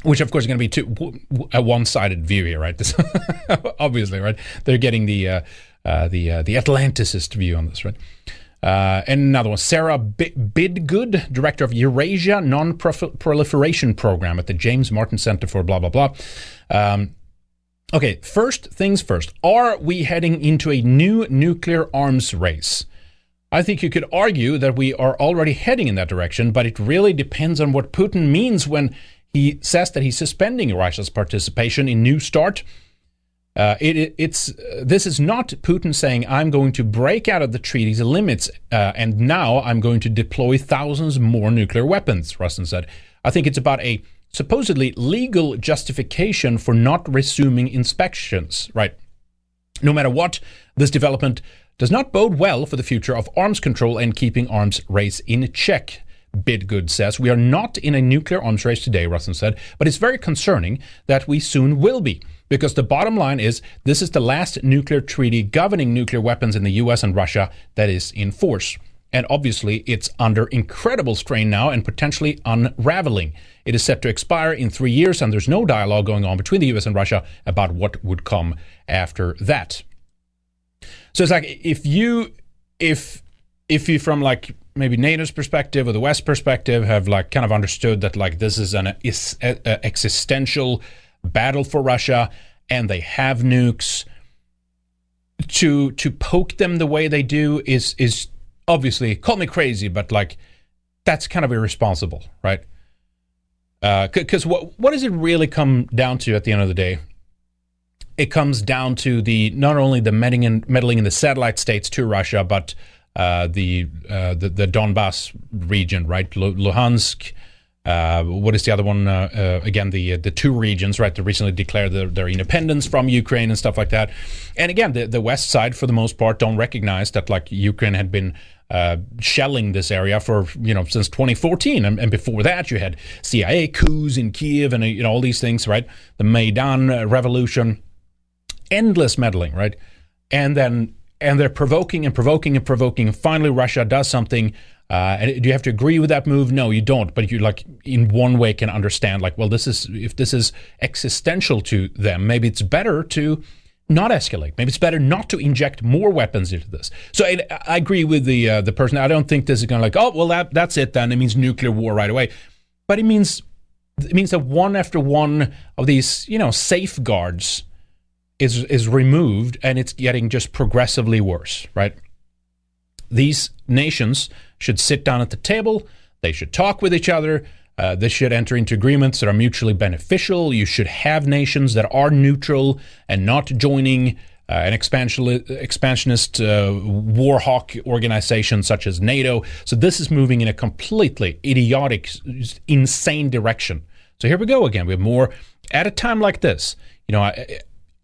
which of course is going to be two, a one-sided view here, right? This, [LAUGHS] obviously, right? They're getting the uh, uh, the uh, the Atlanticist view on this, right? Uh, and another one, Sarah B- Bidgood, director of Eurasia Non-Proliferation Program at the James Martin Center for blah blah blah. Um, okay, first things first. Are we heading into a new nuclear arms race? I think you could argue that we are already heading in that direction, but it really depends on what Putin means when he says that he's suspending Russia's participation in New START. Uh, it, it's uh, this is not Putin saying I'm going to break out of the treaty's limits uh, and now I'm going to deploy thousands more nuclear weapons. Rusten said. I think it's about a supposedly legal justification for not resuming inspections. Right. No matter what, this development does not bode well for the future of arms control and keeping arms race in check. Bidgood says. We are not in a nuclear arms race today, Rusten said, but it's very concerning that we soon will be. Because the bottom line is this is the last nuclear treaty governing nuclear weapons in the US and Russia that is in force. And obviously, it's under incredible strain now and potentially unraveling. It is set to expire in three years, and there's no dialogue going on between the US and Russia about what would come after that. So it's like if you, if, if you from like maybe NATO's perspective or the West perspective have like kind of understood that like this is an is a, a existential battle for Russia and they have nukes to to poke them the way they do is is obviously call me crazy but like that's kind of irresponsible right because uh, what what does it really come down to at the end of the day it comes down to the not only the meddling in, meddling in the satellite states to Russia but uh, the, uh, the, the Donbass region, right? Luhansk. Uh, what is the other one? Uh, uh, again, the the two regions, right? They recently declared their, their, independence from Ukraine and stuff like that. And again, the the west side, for the most part, don't recognize that like Ukraine had been shelling this area for you know since 2014, and, and, before that, you had CIA coups in Kiev and you know all these things, right? The Maidan revolution, endless meddling, right? And then and they're provoking and provoking and provoking. And finally, Russia does something. Uh, and do you have to agree with that move? No, you don't. But you like in one way can understand like, well, this is if this is existential to them, maybe it's better to not escalate. Maybe it's better not to inject more weapons into this. So I, I agree with the uh, the person. I don't think this is going to like, oh, well, that that's it. Then it means nuclear war right away. But it means it means that one after one of these, you know, safeguards is is removed and it's getting just progressively worse, right? These nations should sit down at the table, they should talk with each other, uh, they should enter into agreements that are mutually beneficial. You should have nations that are neutral and not joining uh, an expansionist uh, war hawk organization such as NATO. So this is moving in a completely idiotic, insane direction. So here we go again. We have more at a time like this. You know,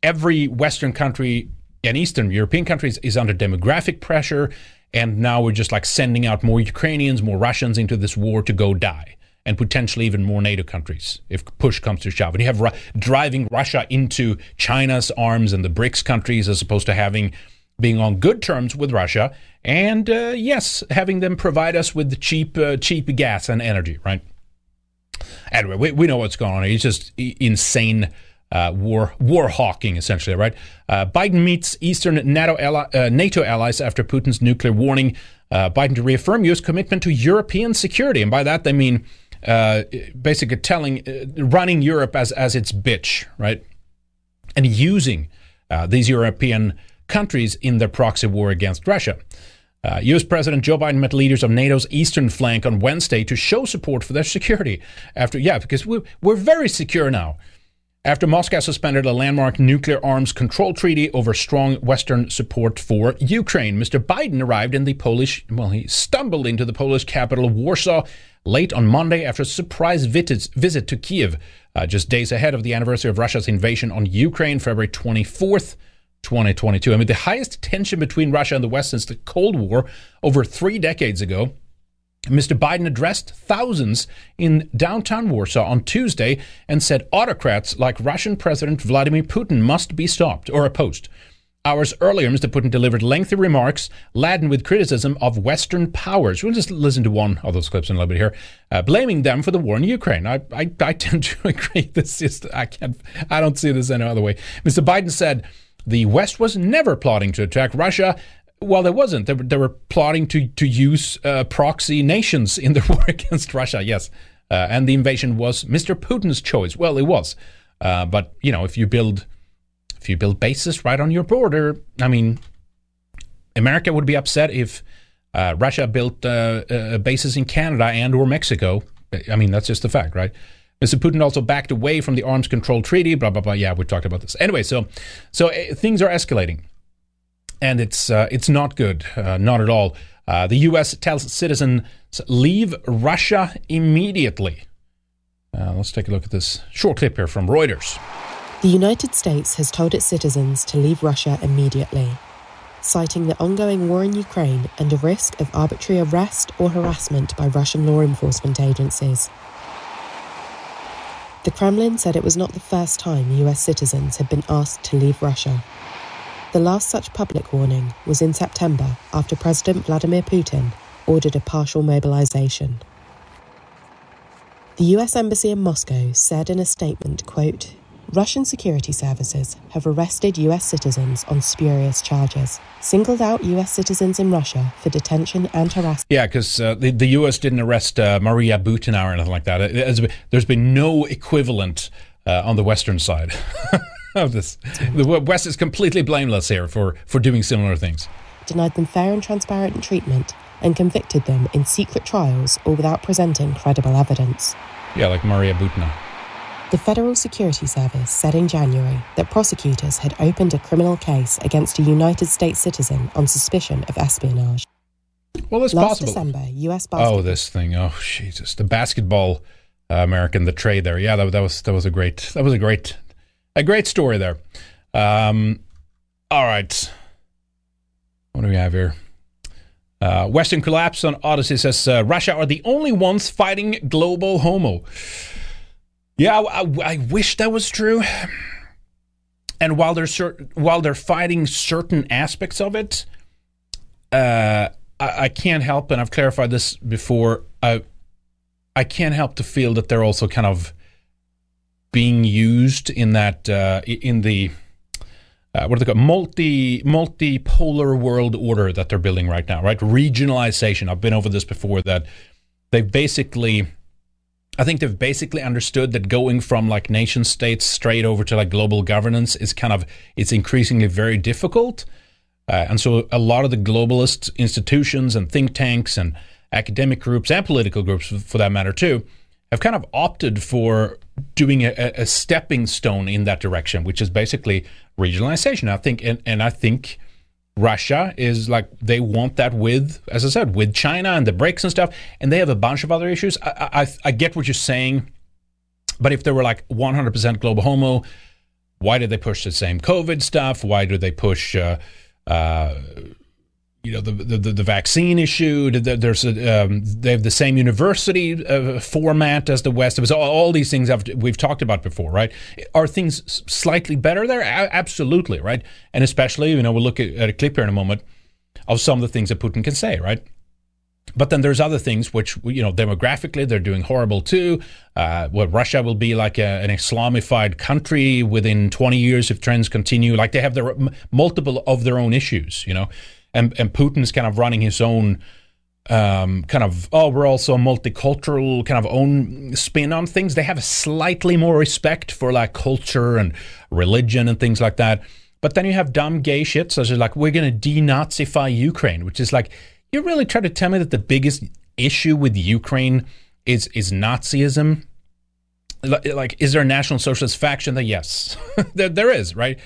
every Western country and Eastern European countries is under demographic pressure. And now we're just like sending out more Ukrainians, more Russians into this war to go die, and potentially even more NATO countries if push comes to shove. And you have Ru- driving Russia into China's arms and the BRICS countries as opposed to having being on good terms with Russia, and uh, yes, having them provide us with cheap, uh, cheap gas and energy. Right. Anyway, we, we know what's going on. It's just insane uh, war war hawking, essentially, right? Uh, Biden meets Eastern NATO, ally, uh, NATO allies after Putin's nuclear warning. Uh, Biden to reaffirm U.S. commitment to European security, and by that they mean uh, basically telling, running Europe as as its bitch, right? And using these European countries in their proxy war against Russia. Uh, U.S. President Joe Biden met leaders of NATO's eastern flank on Wednesday to show support for their security. After, yeah, because we're, we're very secure now. After Moscow suspended a landmark nuclear arms control treaty over strong Western support for Ukraine. Mr. Biden arrived in the Polish, well, he stumbled into the Polish capital of Warsaw late on Monday after a surprise visit, to Kiev, uh, just days ahead of the anniversary of Russia's invasion on Ukraine, February 24th. 2022. I mean, the highest tension between Russia and the West since the Cold War over three decades ago. Mr. Biden addressed thousands in downtown Warsaw on Tuesday and said autocrats like Russian President Vladimir Putin must be stopped or opposed. Hours earlier, Mr. Putin delivered lengthy remarks laden with criticism of Western powers. We'll just listen to one of those clips in a little bit here, uh, blaming them for the war in Ukraine. I, I, I [LAUGHS] tend to agree. This is I can't. I don't see this any other way. Mr. Biden said the West was never plotting to attack Russia. Well, there wasn't. They, were, they were plotting to to use uh, proxy nations in their [LAUGHS] war against Russia. Yes, uh, and the invasion was Mr. Putin's choice. Well, it was. Uh, but you know, if you build if you build bases right on your border, I mean, America would be upset if uh, Russia built uh, uh, bases in Canada and or Mexico. I mean, that's just a fact, right? Mr. Putin also backed away from the arms control treaty. Blah blah blah. Yeah, we talked about this anyway. So, so things are escalating, and it's uh, it's not good, uh, not at all. the U.S. tells citizens leave Russia immediately. let's take a look at this short clip here from Reuters. The United States has told its citizens to leave Russia immediately, citing the ongoing war in Ukraine and a risk of arbitrary arrest or harassment by Russian law enforcement agencies. The Kremlin said it was not the first time US citizens had been asked to leave Russia. The last such public warning was in September after President Vladimir Putin ordered a partial mobilization. The US Embassy in Moscow said in a statement, quote, Russian security services have arrested US citizens on spurious charges, singled out US citizens in Russia for detention and harassment. Yeah, because uh, the, the US didn't arrest uh, Maria Butina or anything like that. It, it, there's been no equivalent uh, on the Western side [LAUGHS] of this. The West is completely blameless here for, for doing similar things. Denied them fair and transparent treatment and convicted them in secret trials or without presenting credible evidence. Yeah, like Maria Butina. The Federal Security Service said in January that prosecutors had opened a criminal case against a United States citizen on suspicion of espionage. Well, it's Last possible. December, U.S. Basketball. Oh, this thing. Oh, Jesus. The basketball uh, American, the trade there. Yeah, that, that was that was a great that was a great a great story there. Um, all right. What do we have here? Uh, Western collapse on Odysee says uh, Russia are the only ones fighting global homo. Yeah, I, I, wish that was true. And while they're cer- while they're fighting certain aspects of it, uh, I, I can't help, and I've clarified this before. I I can't help to feel that they're also kind of being used in that uh, in the uh, what do they call multi multipolar world order that they're building right now, right? Regionalization. I've been over this before. That they basically, I think they've basically understood that going from like nation states straight over to like global governance is kind of it's increasingly very difficult. Uh, and so a lot of the globalist institutions and think tanks and academic groups and political groups, for that matter, too, have kind of opted for doing a, a stepping stone in that direction, which is basically regionalization. I think, and, and I think Russia is like they want that with, as I said, with China and the BRICS and stuff, and they have a bunch of other issues. I, I, I get what you're saying, but if they were like 100% global homo, why did they push the same COVID stuff? Why do they push? Uh, uh, you know the, the the vaccine issue. There's a, um, they have the same university uh, format as the West. It was all, all these things I've, we've talked about before, right? Are things slightly better there? A- absolutely, right? And especially, you know, we'll look at, at a clip here in a moment of some of the things that Putin can say, right? But then there's other things which, you know, demographically they're doing horrible too. Uh, what Russia will be like a, an Islamified country within 20 years if trends continue. Like they have their multiple of their own issues, you know, and and Putin's kind of running his own um, kind of oh we're also a multicultural kind of own spin on things. They have a slightly more respect for like culture and religion and things like that. But then you have dumb gay shit such as like we're going to denazify Ukraine, which is like you really try to tell me that the biggest issue with Ukraine is is Nazism. like, is there a National Socialist faction? That yes, [LAUGHS] there, there is, right?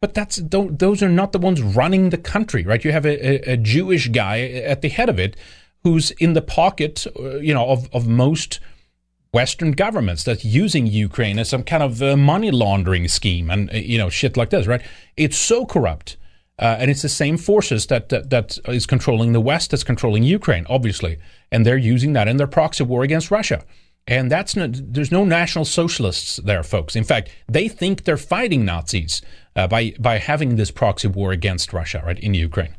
But that's those are not the ones running the country, right? You have a, a Jewish guy at the head of it who's in the pocket, uh, you know, of, of most Western governments that's using Ukraine as some kind of uh, money laundering scheme and uh, you know shit like this, right? It's so corrupt, uh, and it's the same forces that, that that is controlling the West that's controlling Ukraine, obviously, and they're using that in their proxy war against Russia. And that's not, there's no national socialists there, folks. In fact, they think they're fighting Nazis uh, by by having this proxy war against Russia, right, in Ukraine.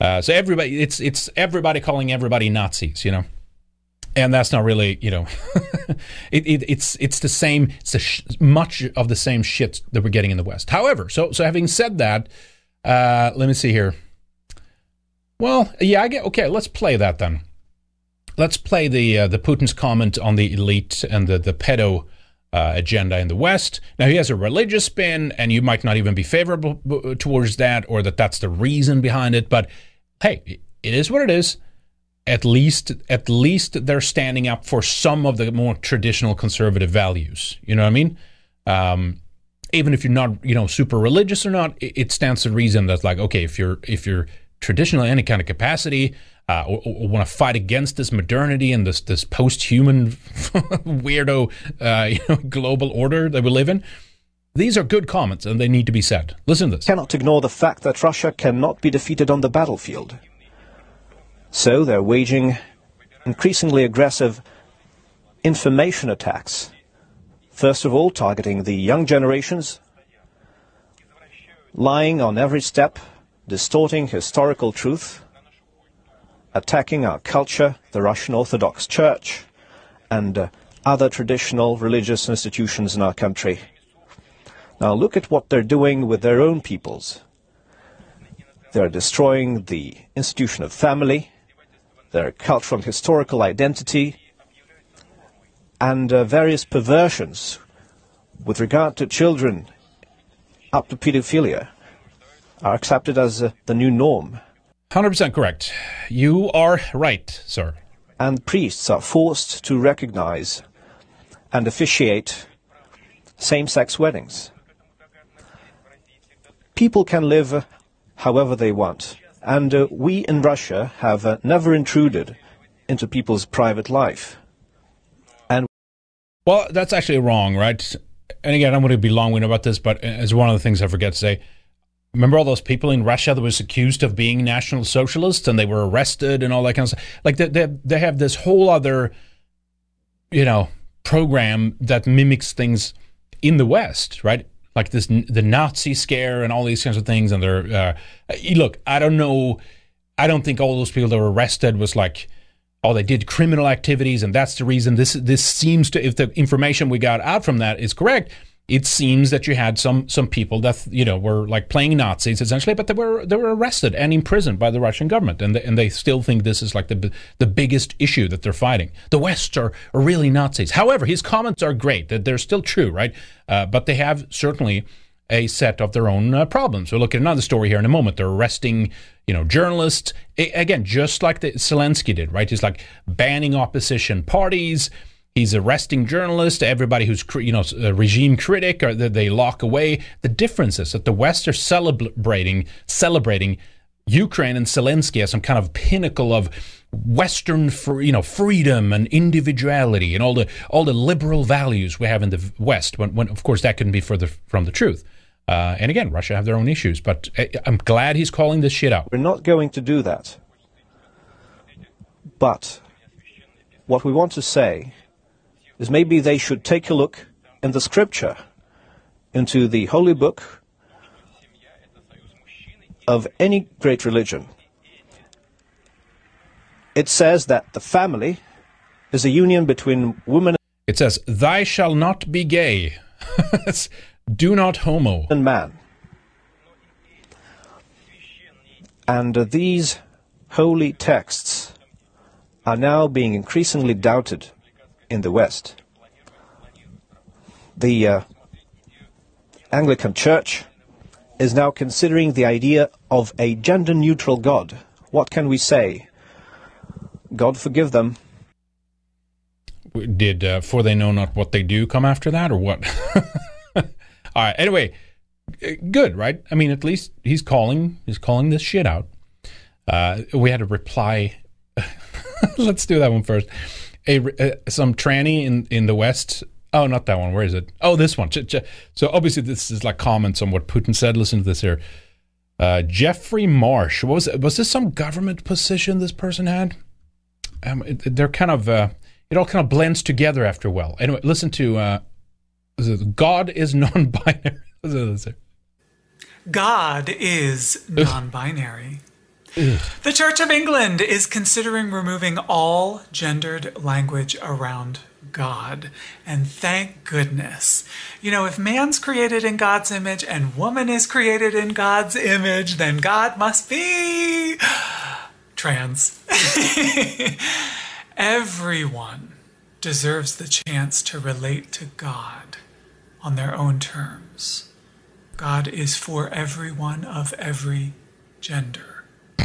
Uh, so everybody, it's it's everybody calling everybody Nazis, you know, and that's not really, you know, [LAUGHS] it, it, it's it's the same, it's sh- much of the same shit that we're getting in the West. However, so so having said that, uh, let me see here. Well, yeah, I get okay. Let's play that then let's play the uh, the Putin's comment on the elite and the the pedo uh, agenda in the West. Now he has a religious spin, and you might not even be favorable towards that, or that that's the reason behind it. But hey, it is what it is. At least, at least they're standing up for some of the more traditional conservative values. You know what I mean? Um, even if you're not, you know, super religious or not, it, it stands to reason that like, okay, if you're if you're traditional in any kind of capacity, uh, or, want to fight against this modernity and this this post-human [LAUGHS] weirdo uh, you know, global order that we live in. These are good comments and they need to be said. Listen to this. Cannot ignore the fact that Russia cannot be defeated on the battlefield. So they're waging increasingly aggressive information attacks. First of all, targeting the young generations, lying on every step, distorting historical truth, attacking our culture, the Russian Orthodox Church, and uh, other traditional religious institutions in our country. Now look at what they're doing with their own peoples. They're destroying the institution of family, their cultural and historical identity, and uh, various perversions with regard to children up to pedophilia are accepted as uh, the new norm. 100% correct. You are right, sir. And priests are forced to recognize and officiate same sex weddings. People can live however they want, and uh, we in Russia have uh, never intruded into people's private life. And well, that's actually wrong, right? And again, I'm going to be long-winded about this, but as one of the things I forget to say, Remember all those people in Russia that was accused of being National Socialists and they were arrested and all that kind of stuff? Like they, they, they have this whole other, you know, program that mimics things in the West, right? Like this, the Nazi scare and all these kinds of things. And they're, uh, look, I don't know. I don't think all those people that were arrested was like, oh, they did criminal activities and that's the reason. This, this seems to, if the information we got out from that is correct, it seems that you had some some people that you know were like playing Nazis essentially, but they were they were arrested and imprisoned by the Russian government, and they, and they still think this is like the the biggest issue that they're fighting. The West are, are really Nazis. However, his comments are great; that they're still true, right? Uh, but they have certainly a set of their own uh, problems. We'll look at another story here in a moment. They're arresting, you know, journalists again, just like the Zelensky did, right? He's like banning opposition parties. He's arresting journalists, everybody who's you know a regime critic, or they lock away. The difference is that the West are celebrating celebrating Ukraine and Zelensky as some kind of pinnacle of Western, you know, freedom and individuality and all the all the liberal values we have in the West. When, when of course, that couldn't be further from the truth. Uh, and again, Russia have their own issues, but uh, I'm glad he's calling this shit out. We're not going to do that. But what we want to say is maybe they should take a look in the scripture, into the holy book of any great religion. It says that the family is a union between woman It says, Thou shall not be gay. [LAUGHS] Do not homo. And man. And uh, these holy texts are now being increasingly doubted in the West. The uh, Anglican Church is now considering the idea of a gender neutral God. What can we say? God forgive them. did uh, for they know not what they do come after that or what? [LAUGHS] All right. Anyway, good, right? I mean, at least he's calling he's calling this shit out. Uh, we had a reply. [LAUGHS] Let's do that one first. A, uh, some tranny in in the West. Oh, not that one. Where is it? Oh, this one. So obviously, this is like comments on what Putin said. Listen to this here. Uh, Jeffrey Marsh what was it? was this some government position this person had? Um, it, they're kind of uh, it all kind of blends together after a while. Anyway, listen to uh, God is [LAUGHS] non-binary. God is [LAUGHS] non-binary. The Church of England is considering removing all gendered language around God. And thank goodness. You know, if man's created in God's image and woman is created in God's image, then God must be trans. [LAUGHS] Everyone deserves the chance to relate to God on their own terms. God is for everyone of every gender. [LAUGHS]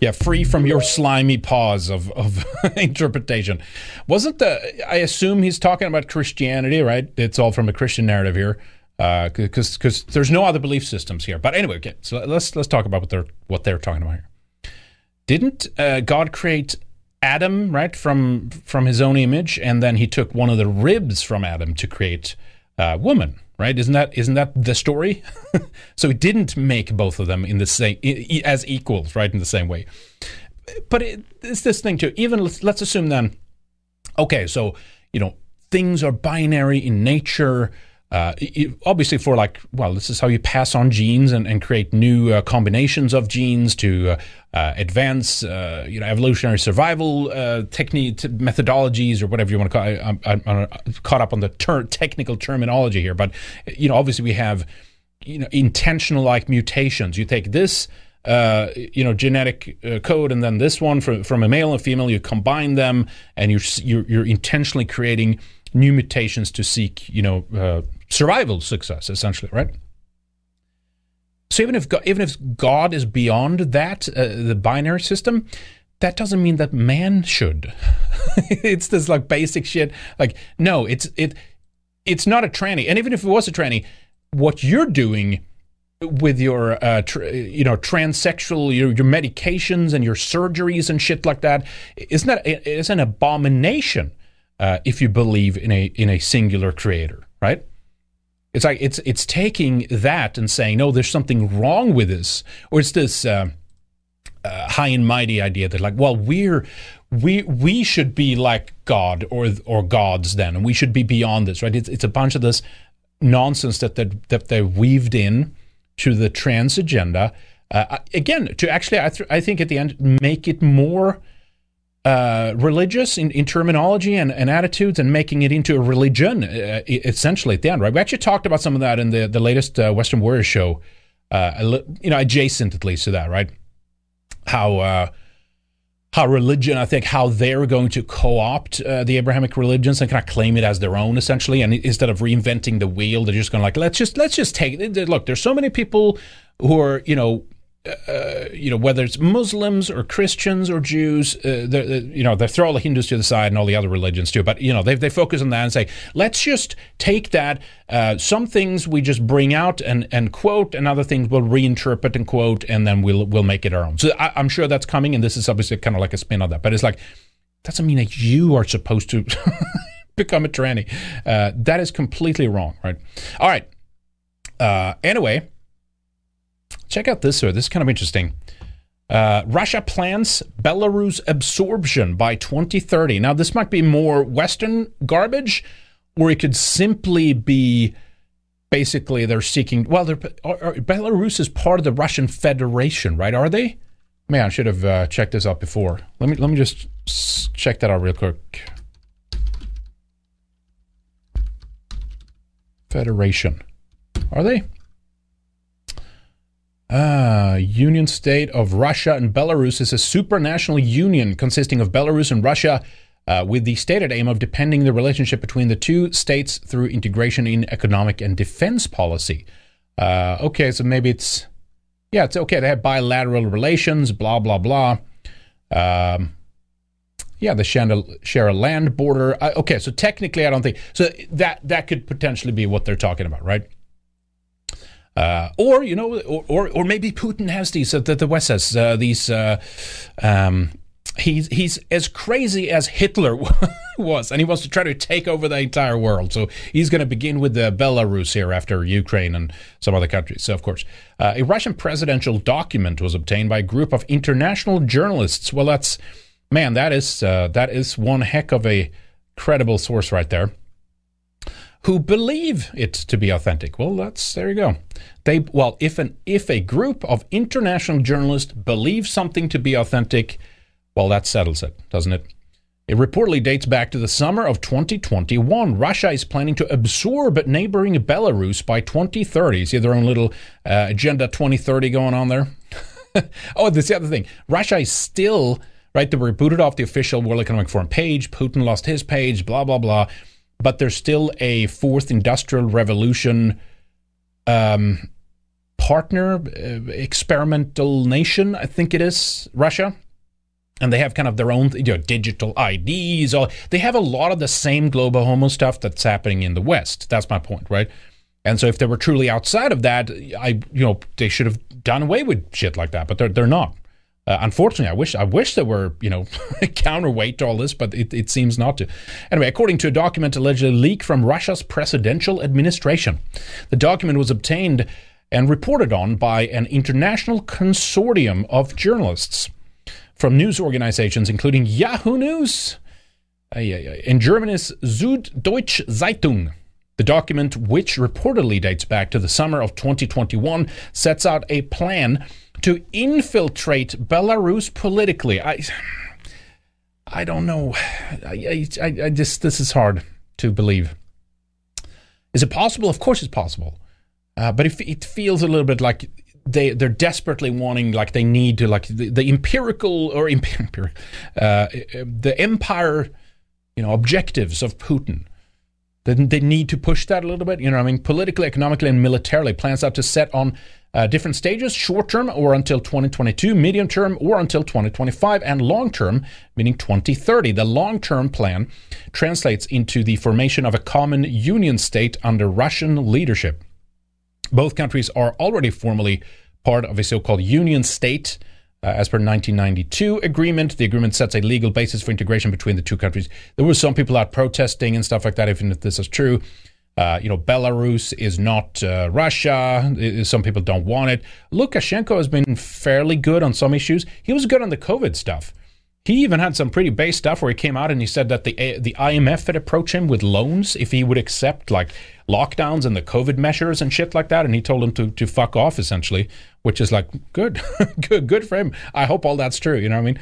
Yeah, free from your slimy paws of, of [LAUGHS] interpretation. Wasn't the? I assume he's talking about Christianity, right? It's all from a Christian narrative here, because uh, because there's no other belief systems here. But anyway, okay. So let's let's talk about what they're what they're talking about here. Didn't uh, God create Adam right from from His own image, and then He took one of the ribs from Adam to create uh, woman? Right? Isn't that isn't that the story? [LAUGHS] so he didn't make both of them in the same as equals, right? In the same way. But it, it's this thing too. Even let's, let's assume then, okay, so you know things are binary in nature. Uh, obviously, for like, well, this is how you pass on genes and, and create new uh, combinations of genes to uh, uh advance, uh, you know, evolutionary survival technique methodologies or whatever you want to call. It. I'm, I'm, I'm caught up on the ter- technical terminology here, but you know, obviously, we have you know intentional like mutations. You take this. Uh, you know, genetic uh, code, and then this one from, from a male and female. You combine them, and you're you're, you're intentionally creating new mutations to seek, you know, uh, survival success, essentially, right? So even if God, even if God is beyond that, uh, the binary system, that doesn't mean that man should. [LAUGHS] it's this like basic shit. Like no, it's it, it's not a tranny. And even if it was a tranny, what you're doing with your uh, tr- you know transsexual your, your medications and your surgeries and shit like that isn't that it's an abomination uh, if you believe in a in a singular creator right it's like it's it's taking that and saying, no, there's something wrong with this, or it's this uh, uh, high and mighty idea that like, well, we're we we should be like God or or gods then, and we should be beyond this, right? It's it's a bunch of this nonsense that that that they weaved in to the trans agenda. Uh, again, to actually, I, th- I think at the end make it more uh, religious in, in terminology and, and, attitudes and making it into a religion uh, essentially at the end, right? We actually talked about some of that in the, the latest uh, Weekend Warrior show, uh, you know, adjacent at least to that, right? How uh, how religion, I think, how they're going to co-opt uh, the Abrahamic religions and kind of claim it as their own, essentially. And instead of reinventing the wheel, they're just going to like let's just let's just take it. Look, there's so many people who are you know uh, you know, whether it's Muslims or Christians or Jews, uh, you know, they throw all the Hindus to the side and all the other religions too. But you know, they they focus on that and say, let's just take that. Uh, some things we just bring out and, and quote, and other things we'll reinterpret and quote, and then we'll we'll make it our own. So I, am sure that's coming, and this is obviously kind of like a spin on that. But it's like doesn't mean that you are supposed to [LAUGHS] become a tranny. Uh, that is completely wrong, right? All right. Uh, anyway Check out this, sir. This is kind of interesting. Uh, Russia plans Belarus absorption by 2030. Now, this might be more Western garbage, or it could simply be basically they're seeking. Well, they're, are, are, Belarus is part of the Russian Federation, right? Are they? Man, I should have uh, checked this out before. Let me let me just check that out real quick. Federation, are they? Ah, Union State of Russia and Belarus is a supranational union consisting of Belarus and Russia, uh, with the stated aim of deepening the relationship between the two states through integration in economic and defense policy. Uh, okay, so maybe it's yeah, it's okay. They have bilateral relations, blah blah blah. Um, Yeah, they share a, share a land border. Uh, okay, so technically, I don't think so. That that could potentially be what they're talking about, right? Uh, or you know, or, or, or maybe Putin has these uh, that the West has uh, these. Uh, um, he's he's as crazy as Hitler [LAUGHS] was, and he wants to try to take over the entire world. So he's going to begin with the Belarus here after Ukraine and some other countries. So of course, uh, a Russian presidential document was obtained by a group of international journalists. Well, that's man, that is uh, that is one heck of a credible source right there. Who believe it to be authentic? Well, that's there you go. They well, if an if a group of international journalists believe something to be authentic well, that settles it, doesn't it? It reportedly dates back to the summer of 2021. Russia is planning to absorb neighboring Belarus by 2030. See their own little uh, Agenda 2030 going on there? [LAUGHS] oh, this is the other thing. Russia is still, right, they were booted off the official World Economic Forum page. Putin lost his page, blah, blah, blah. But there's still a fourth industrial revolution um, partner, uh, experimental nation, I think it is, Russia and they have kind of their own you know, digital IDs. All they have a lot of the same global homo stuff that's happening in the West. That's my point, right? And so if they were truly outside of that, I you know they should have done away with shit like that, but they're they're not. Uh, unfortunately, I wish I wish there were you know [LAUGHS] counterweight to all this, but it, it seems not to. Anyway, according to a document allegedly leaked from Russia's presidential administration, the document was obtained and reported on by an international consortium of journalists from news organizations including Yahoo News and Germany's Süddeutsche Zeitung. The document, which reportedly dates back to the summer of 2021, sets out a plan to infiltrate Belarus politically. I, I don't know. I, I, I just this is hard to believe. Is it possible? Of course, it's possible. Uh, but it, it feels a little bit like they they're desperately wanting like they need to like the, the empirical or empirical [LAUGHS] uh, the empire you know objectives of Putin. They, they need to push that a little bit. You know, I mean, politically, economically, and militarily, plans out to set on uh, different stages: short term or until 2022, medium term or until 2025, and long term, meaning 2030. The long term plan translates into the formation of a common union state under Russian leadership. Both countries are already formally part of a so called union state. Uh, as per 1992 agreement, the agreement sets a legal basis for integration between the two countries. There were some people out protesting and stuff like that, even if this is true. Uh, you know, Belarus is not uh, Russia. Some people don't want it. Lukashenko has been fairly good on some issues. He was good on the COVID stuff. He even had some pretty base stuff where he came out and he said that the eh, the IMF had approached him with loans if he would accept like lockdowns and the COVID measures and shit like that, and he told him to to fuck off essentially, which is like good, [LAUGHS] good, good for him. I hope all that's true. You know what I mean?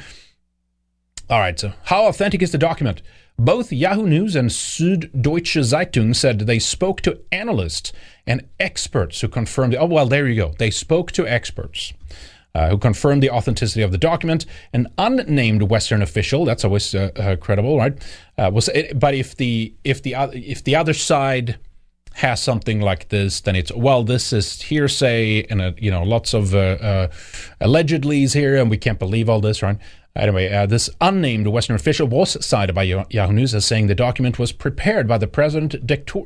All right. So, how authentic is the document? Both Yahoo News and Süddeutsche Zeitung said they spoke to analysts and experts who confirmed. Oh well, there you go. They spoke to experts uh, who confirmed the authenticity of the document. An unnamed Western official, that's always uh, uh, credible, right? Uh, was but if the if the if the other side has something like this, then it's well, this is hearsay and uh, you know lots of uh, allegedly's here, and we can't believe all this, right? Anyway, uh, this unnamed Western official was cited by Yahoo News as saying the document was prepared by the President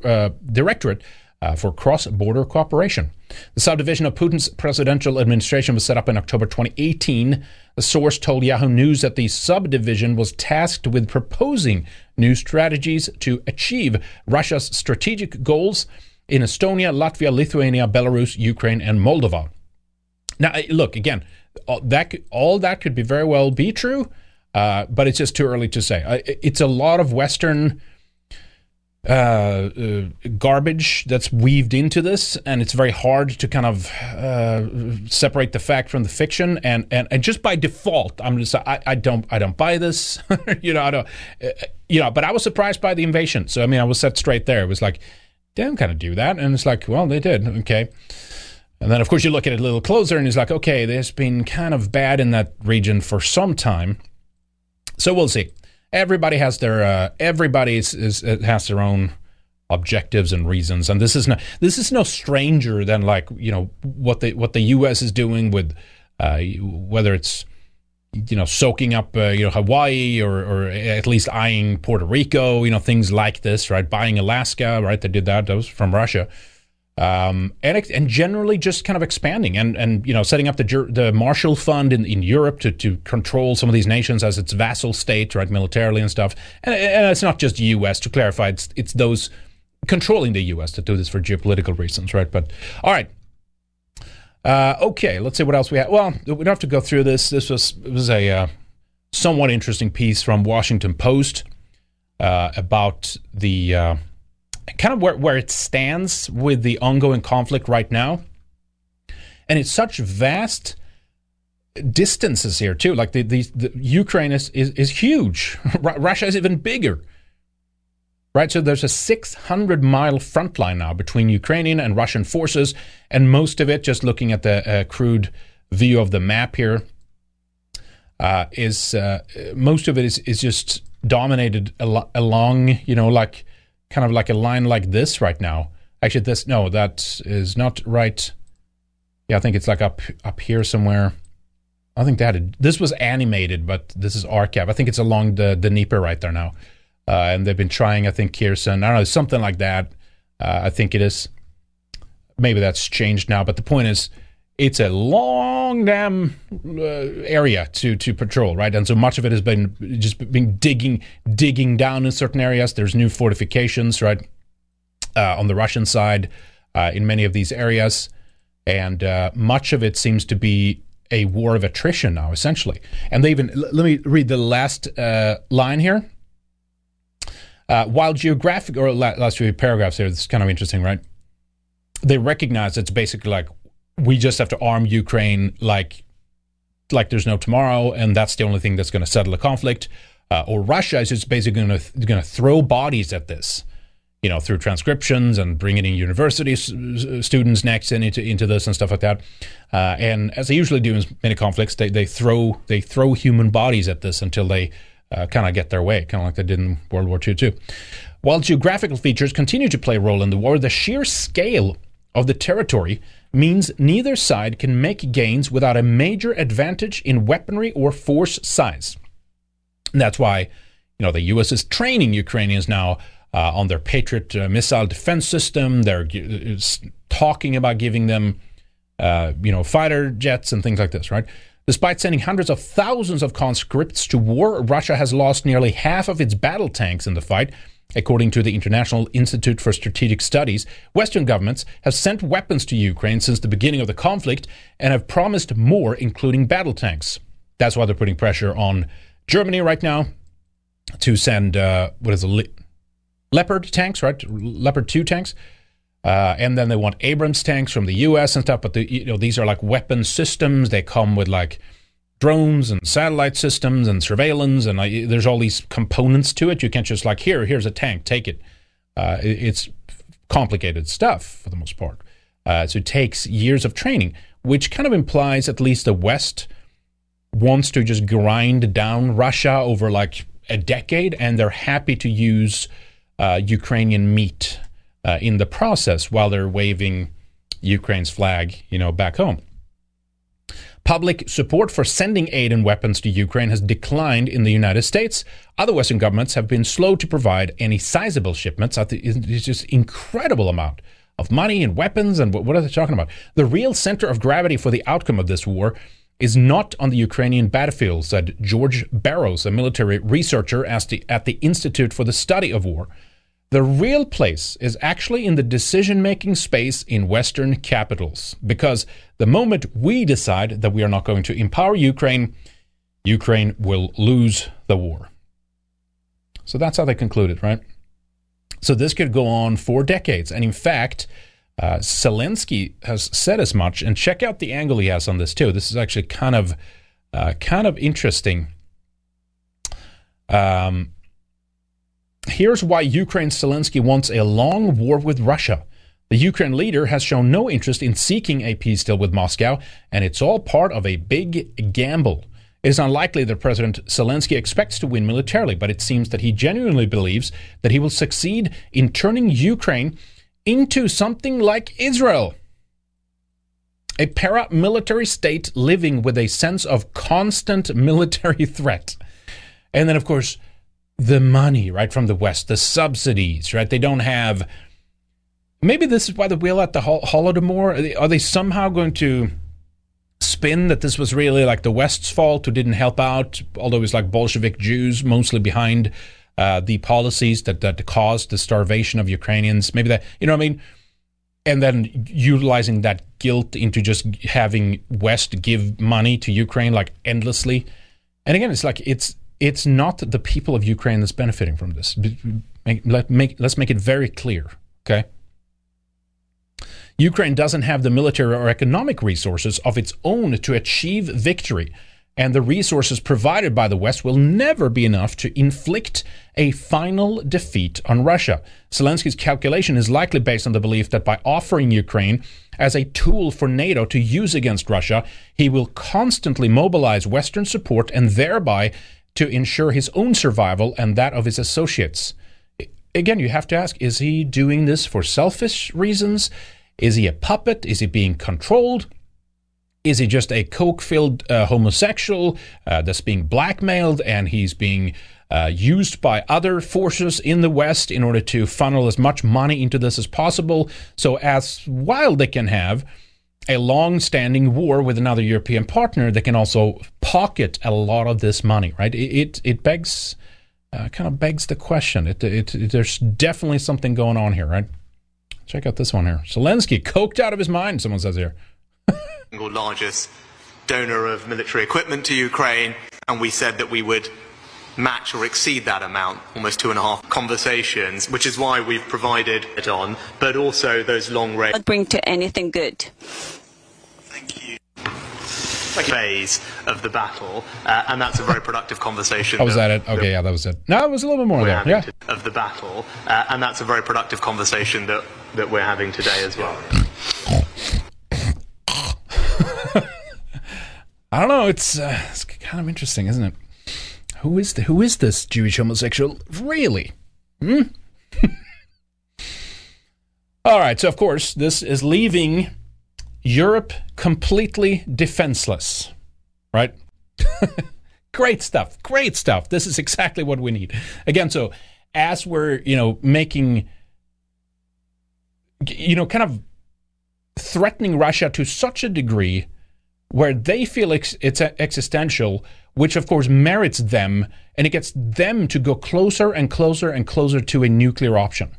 uh, Directorate uh, for cross border cooperation. The subdivision of Putin's presidential administration was set up in October 2018. A source told Yahoo News that the subdivision was tasked with proposing new strategies to achieve Russia's strategic goals in Estonia, Latvia, Lithuania, Belarus, Ukraine, and Moldova. Now, look again, all that all that could be very well be true, uh, but it's just too early to say. It's a lot of Western uh, uh, garbage that's weaved into this, and it's very hard to kind of uh, separate the fact from the fiction. And, and, and just by default, I'm just I, I don't I don't buy this. [LAUGHS] you know I don't uh, you know. But I was surprised by the invasion. So I mean I was set straight there. It was like don't kind of do that, and it's like well they did okay. And then of course you look at it a little closer, and it's like okay, there's been kind of bad in that region for some time. So we'll see everybody has their uh, everybody is, is, has their own objectives and reasons and this is no this is no stranger than like you know what the what the US is doing with uh, whether it's you know, soaking up, uh, you know, Hawaii or, or at least eyeing Puerto Rico, you know, things like this, right? Buying Alaska, right? They did that. That was from Russia. Um, and, and generally just kind of expanding and, and you know, setting up the, the Marshall Fund in, in Europe to, to control some of these nations as its vassal state, right? Militarily and stuff. And, and it's not just the U.S., to clarify, it's, it's those controlling the U.S. that do this for geopolitical reasons, right? But, all right. Uh, okay, let's see what else we have. Well, we don't have to go through this. This was was a uh, somewhat interesting piece from Washington Post uh, about the uh, kind of where, where it stands with the ongoing conflict right now, and it's such vast distances here too. Like the the, the Ukraine is, is is huge. [LAUGHS] Russia is even bigger right? So there's a 600 mile front line now between Ukrainian and Russian forces, and most of it, just looking at the uh, crude view of the map here, uh, is uh, most of it is, is just dominated al- along, you know, like kind of like a line like this right now. Actually, this no, that is not right. Yeah, I think it's like up up here somewhere. I think that had, this was animated, but this is archive. I think it's along the the Dnieper right there now uh, and they've been trying. I think Kherson, I don't know, something like that. Uh, I think it is. Maybe that's changed now, but the point is, it's a long damn uh, area to to patrol, right? And so much of it has been just been digging digging down in certain areas. There's new fortifications, right, uh, on the Russian side uh, in many of these areas, and uh, much of it seems to be a war of attrition now, essentially. And they even let me read the last uh, line here. Uh, while geographic, or last few paragraphs here, is kind of interesting, right? They recognize it's basically like we just have to arm Ukraine like like there's no tomorrow, and that's the only thing that's going to settle the conflict. Uh, or Russia is just basically going to going to throw bodies at this, you know, through transcriptions and bringing in university s- students next and into into this and stuff like that. Uh, and as they usually do in many conflicts, they, they throw they throw human bodies at this until they uh, kind of get their way, kind of like they did in World War II too. While geographical features continue to play a role in the war, the sheer scale of the territory means neither side can make gains without a major advantage in weaponry or force size. And that's why, you know, the U.S. is training Ukrainians now uh, on their Patriot uh, missile defense system. They're uh, talking about giving them, uh, you know, fighter jets and things like this, right? Despite sending hundreds of thousands of conscripts to war, Russia has lost nearly half of its battle tanks in the fight. According to the International Institute for Strategic Studies, Western governments have sent weapons to Ukraine since the beginning of the conflict and have promised more, including battle tanks. That's why they're putting pressure on Germany right now to send, uh, what is it, Leopard tanks, right? Leopard 2 tanks. Uh, and then they want Abrams tanks from the U.S. and stuff. But the, you know these are like weapon systems. They come with like drones and satellite systems and surveillance, and like, there's all these components to it. You can't just like here, here's a tank, take it. Uh, it it's complicated stuff for the most part. Uh, so it takes years of training, which kind of implies at least the West wants to just grind down Russia over like a decade, and they're happy to use uh, Ukrainian meat uh, in the process while they're waving Ukraine's flag, you know, back home. Public support for sending aid and weapons to Ukraine has declined in the United States. Other Western governments have been slow to provide any sizable shipments. It's just incredible amount of money and weapons. And what are they talking about? The real center of gravity for the outcome of this war is not on the Ukrainian battlefield, said George Barros, a military researcher at the, at the Institute for the Study of War. The real place is actually in the decision making space in Western capitals. Because the moment we decide that we are not going to empower Ukraine, Ukraine will lose the war. So that's how they concluded, right? So this could go on for decades. And in fact, uh, Zelensky has said as much. And check out the angle he has on this too. This is actually kind of, uh, kind of interesting. Um, Here's why Ukraine's Zelensky wants a long war with Russia. The Ukraine leader has shown no interest in seeking a peace deal with Moscow, and it's all part of a big gamble. It is unlikely that President Zelensky expects to win militarily, but it seems that he genuinely believes that he will succeed in turning Ukraine into something like Israel. a paramilitary state living with a sense of constant military [LAUGHS] threat. And then, of course, the money, right, from the West, the subsidies, right? They don't have. Maybe this is why the wheel at the Hol- Holodomor. Are they, are they somehow going to spin that this was really like the West's fault who didn't help out, although it's like Bolshevik Jews mostly behind uh, the policies that, that caused the starvation of Ukrainians? Maybe that, you know what I mean? And then utilizing that guilt into just having West give money to Ukraine like endlessly. And again, it's like it's it's not the people of Ukraine that's benefiting from this. Make, let, make, let's make it very clear, okay? Ukraine doesn't have the military or economic resources of its own to achieve victory, and the resources provided by the West will never be enough to inflict a final defeat on Russia. Zelensky's calculation is likely based on the belief that by offering Ukraine as a tool for NATO to use against Russia, he will constantly mobilize Western support and thereby to ensure his own survival and that of his associates. Again, you have to ask is he doing this for selfish reasons? Is he a puppet? Is he being controlled? Is he just a coke filled uh, homosexual uh, that's being blackmailed and he's being uh, used by other forces in the West in order to funnel as much money into this as possible? So, as wild they can have a long standing war with another European partner, that can also pocket a lot of this money, right? It, it, it begs, uh, kind of begs the question. It, it, it, there's definitely something going on here, right? Check out this one here. Zelensky, coked out of his mind, someone says here. [LAUGHS] single largest donor of military equipment to Ukraine, and we said that we would match or exceed that amount, almost two and a half conversations, which is why we've provided it on, but also those long range. Bring to anything good. Phase of the battle, uh, and that's a very productive conversation. [LAUGHS] Oh, was that it? Okay, yeah, that was it. No, it was a little bit more there. Yeah. Of the battle, uh, and that's a very productive conversation that, that we're having today as well. [LAUGHS] I don't know. It's uh, it's kind of interesting, isn't it? Who is the, who is this Jewish homosexual really? Hmm. [LAUGHS] All right. So of course, this is leaving Europe completely defenseless, right? [LAUGHS] great stuff. Great stuff. This is exactly what we need. Again, so as we're, you know, making, you know, kind of threatening Russia to such a degree where they feel it's, it's existential, which of course merits them, and it gets them to go closer and closer and closer to a nuclear option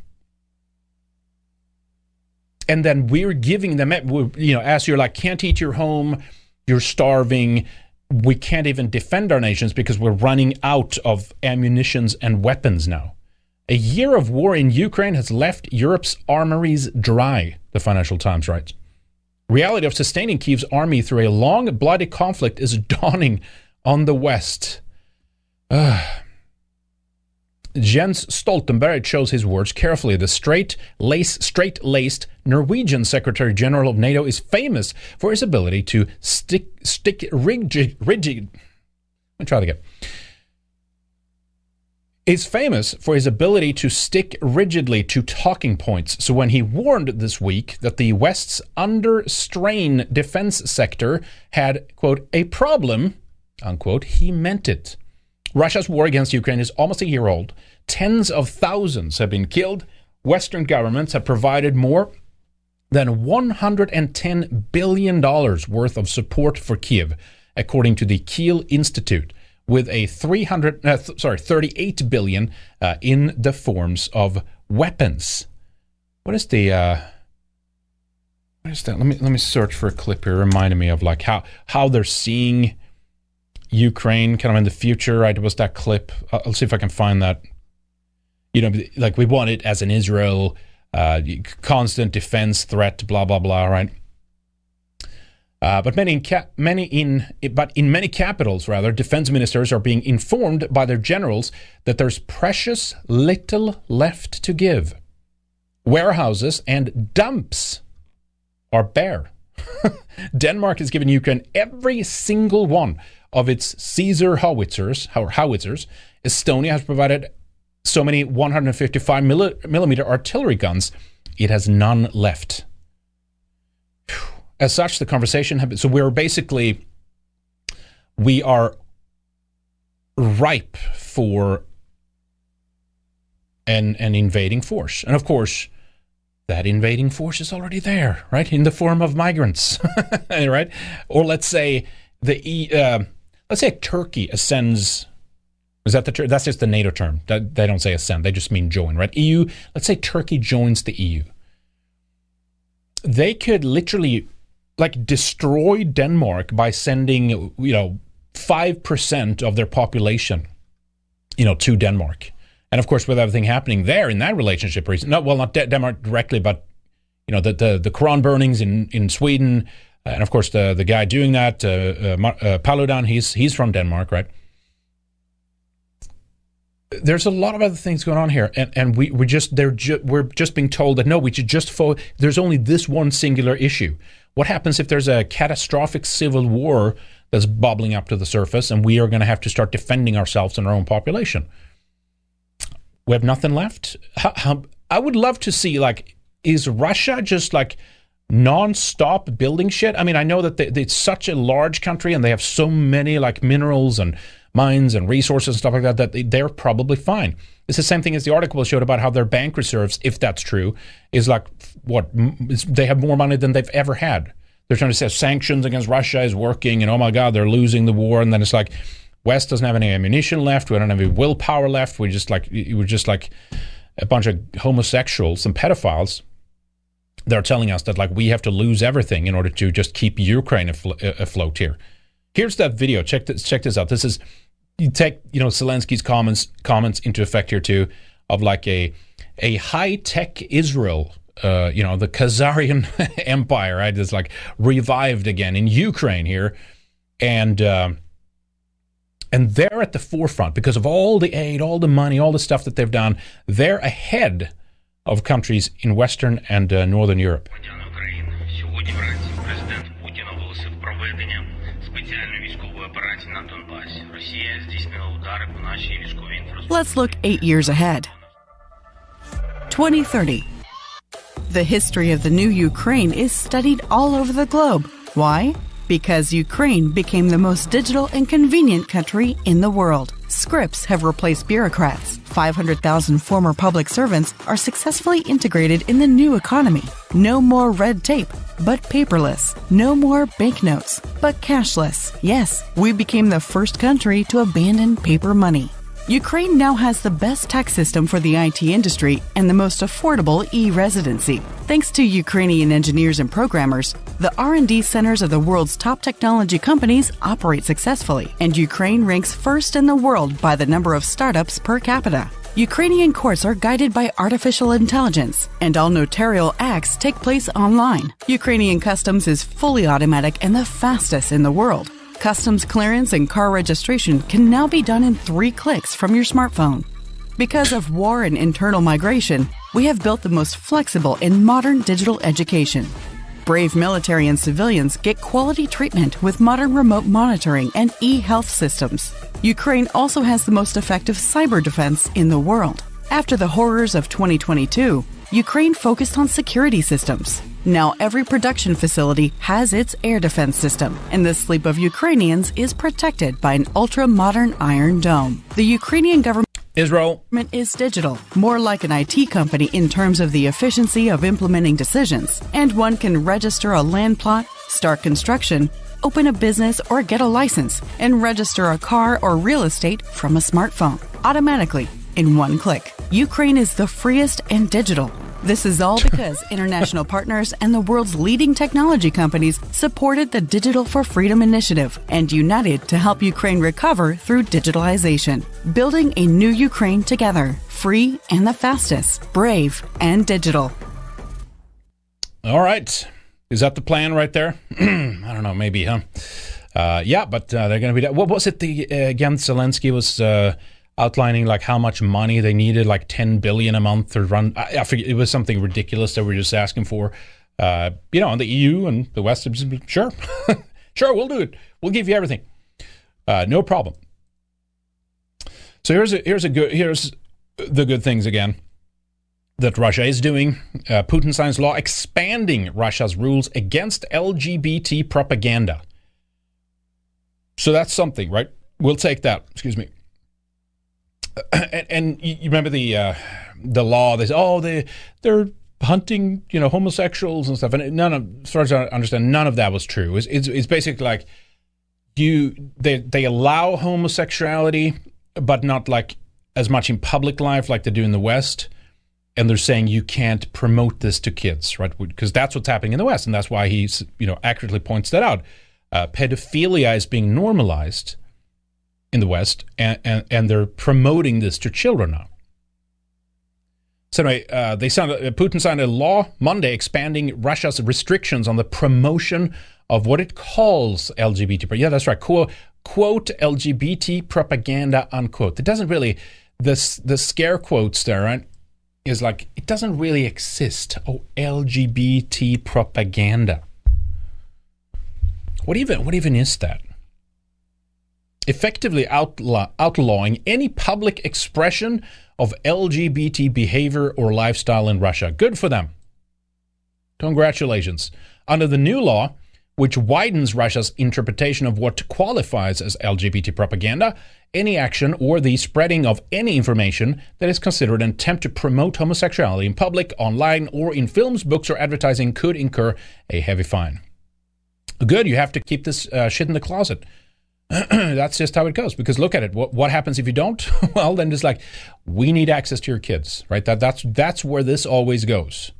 and then we're giving them, you know, as you're like, can't eat your home, you're starving, we can't even defend our nations because we're running out of ammunitions and weapons now. A year of war in Ukraine has left Europe's armories dry, the Financial Times writes. Reality of sustaining Kiev's army through a long, bloody conflict is [LAUGHS] dawning on the West. Ugh. [SIGHS] Ah. Jens Stoltenberg chose his words carefully. The straight lace, straight-laced Norwegian Secretary General of NATO is famous for his ability to stick, stick rigid, rigid. Let me try that again. Is famous for his ability to stick rigidly to talking points. So when he warned this week that the West's under strain defense sector had quote a problem unquote, he meant it. Russia's war against Ukraine is almost a year old. Tens of thousands have been killed. Western governments have provided more than $110 billion worth of support for Kiev, according to the Kiel Institute, with a 300, uh, th- sorry, 38 billion uh, in the forms of weapons. What is the uh, what is that? Let me let me search for a clip here, reminding me of like how how they're seeing Ukraine kind of in the future. Right, it was that clip. I'll, see if I can find that. You know, like we want it as an Israel uh, constant defense threat, blah blah blah. Right. Uh, but many in many in but in many capitals rather, defense ministers are being informed by their generals that there's precious little left to give. Warehouses and dumps are bare. [LAUGHS] Denmark has given Ukraine every single one of its Caesar howitzers, or howitzers. Estonia has provided so many 155 millimeter artillery guns, it has none left. as such, the conversation. Have, so we're basically we are ripe for an an invading force, and of course, that invading force is already there, right, in the form of migrants, [LAUGHS] right? Or let's say the uh, let's say Turkey ascends. Is that the ter- that's just the NATO term? They don't say ascend; they just mean join, right? EU. Let's say Turkey joins the EU. They could literally like destroy Denmark by sending you know five percent of their population, you know, to Denmark. And of course, with everything happening there in that relationship, reason, no, well, not De- Denmark directly, but you know, the the, the Quran burnings in in Sweden, and of course the the guy doing that, uh, uh, uh, Paludan, he's he's from Denmark, right? There's a lot of other things going on here, and, and we we just they're ju- we're just being told that no, we should just fo- there's only this one singular issue. What happens if there's a catastrophic civil war that's bubbling up to the surface, and we are going to have to start defending ourselves and our own population? We have nothing left. How, how, I would love to see like is Russia just like non-stop building shit? I mean, I know that they, it's such a large country and they have so many like minerals and mines and resources and stuff like that that they're probably fine. It's the same thing as the article showed about how their bank reserves, if that's true, is like what they have more money than they've ever had. They're trying to say sanctions against Russia is working, and oh my god, they're losing the war, and then it's like West doesn't have any ammunition left. We don't have any willpower left. We just like we're just like a bunch of homosexuals and pedophiles. They're telling us that like we have to lose everything in order to just keep Ukraine afloat here. Here's that video. Check this. Check this out. This is you take you know Zelensky's comments comments into effect here too of like a a high tech Israel. Uh, you know the Khazarian [LAUGHS] Empire, right? Is like revived again in Ukraine here, and uh, and they're at the forefront because of all the aid, all the money, all the stuff that they've done. They're ahead of countries in Western and uh, Northern Europe. Let's look eight years ahead. 2030. The history of the new Ukraine is studied all over the globe. Why? Because Ukraine became the most digital and convenient country in the world. Scripts have replaced bureaucrats. 500,000 former public servants are successfully integrated in the new economy. No more red tape, but paperless. No more banknotes, but cashless. Yes, we became the first country to abandon paper money. Ukraine now has the best tax system for the IT industry and the most affordable e-residency. Thanks to Ukrainian engineers and programmers, the R&D centers of the world's top technology companies operate successfully, and Ukraine ranks first in the world by the number of startups per capita. Ukrainian courts are guided by artificial intelligence, and all notarial acts take place online. Ukrainian customs is fully automatic and the fastest in the world. Customs clearance and car registration can now be done in three clicks from your smartphone. Because of war and internal migration, we have built the most flexible and modern digital education. Brave military and civilians get quality treatment with modern remote monitoring and e health systems. Ukraine also has the most effective cyber defense in the world. After the horrors of 2022, Ukraine focused on security systems. Now every production facility has its air defense system, and the sleep of Ukrainians is protected by an ultra modern iron dome. The Ukrainian government Israel is digital, more like an IT company in terms of the efficiency of implementing decisions, and one can register a land plot, start construction, open a business or get a license, and register a car or real estate from a smartphone automatically in one click. Ukraine is the freest and digital. This is all because international partners and the world's leading technology companies supported the Digital for Freedom initiative and united to help Ukraine recover through digitalization. Building a new Ukraine together, free and the fastest, brave and digital. All right. Is that the plan right there? [CLEARS THROAT] I don't know, maybe, huh? Uh, yeah, but uh, they're going to be. What was it? The uh, again, Zelensky was uh, outlining like how much money they needed, like ten billion a month to run. I, I forget. It was something ridiculous that we are just asking for. Uh, you know, and the EU and the West, sure, [LAUGHS] sure, we'll do it. We'll give you everything. Uh, no problem. So here's a here's a good here's the good things again. that Russia is doing. Uh, Putin signs law expanding Russia's rules against LGBT propaganda. So that's something, right? We'll take that. Excuse me. [CLEARS THROAT] And, and you remember the uh, the law? They say, oh, they they're hunting, you know, homosexuals and stuff. And none of, as far as I understand, none of that was true. It's, it's, it's basically like you they they allow homosexuality, but not like as much in public life like they do in the West. And they're saying you can't promote this to kids, right? Because that's what's happening in the West, and that's why he's you know accurately points that out. Uh, pedophilia is being normalized in the West, and, and, and they're promoting this to children now. So anyway, uh, they signed, uh, Putin signed a law Monday expanding Russia's restrictions on the promotion of what it calls LGBT. Yeah, that's right. Quote, quote LGBT propaganda unquote. It doesn't really the the scare quotes there, right? Is like it doesn't really exist. Oh, LGBT propaganda. What even what even is that? Effectively outlaw, outlawing any public expression of LGBT behavior or lifestyle in Russia. Good for them. Congratulations. Under the new law, which widens Russia's interpretation of what qualifies as LGBT propaganda, any action or the spreading of any information that is considered an attempt to promote homosexuality in public, online, or in films, books, or advertising could incur a heavy fine. Good, you have to keep this uh, shit in the closet. [CLEARS THROAT] that's just how it goes. Because look at it. What, what happens if you don't? [LAUGHS] well, then it's like we need access to your kids, right? That that's that's where this always goes.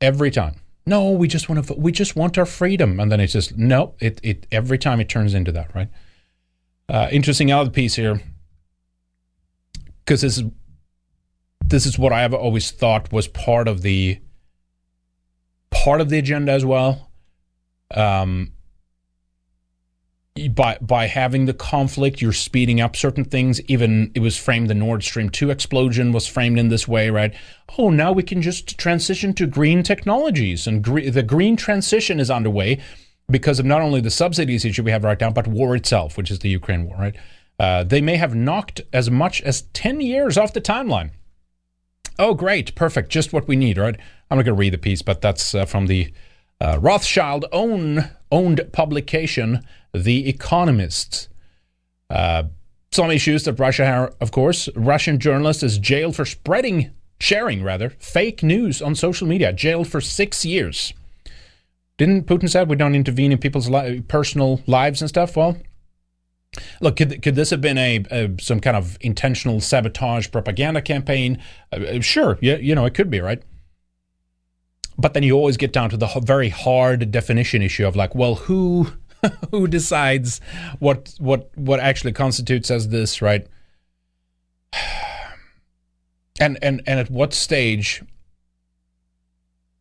Every time. No, we just want to. We just want our freedom, and then it's just no. It it every time it turns into that, right? Uh, interesting other piece here, because this is this is what I have always thought was part of the part of the agenda as well. Um, by by having the conflict, you're speeding up certain things. Even it was framed the Nord Stream two explosion was framed in this way, right? Oh, now we can just transition to green technologies, and gre- the green transition is underway because of not only the subsidies issue we have right now, but war itself, which is the Ukraine war, right? Uh, they may have knocked as much as ten years off the timeline. Oh, great, perfect, just what we need, right? I'm not going to read the piece, but that's uh, from the uh, Rothschild own owned publication, The Economist. Uh, some issues that Russia, of course, Russian journalist is jailed for spreading, sharing rather, fake news on social media, jailed for six years. Didn't Putin said we don't intervene in people's li- personal lives and stuff? Well, look, could, could this have been a, a some kind of intentional sabotage propaganda campaign? Uh, sure, yeah, you know, it could be, right? But then you always get down to the very hard definition issue of like, well, who [LAUGHS] who decides what what what actually constitutes as this, right? [SIGHS] And and and at what stage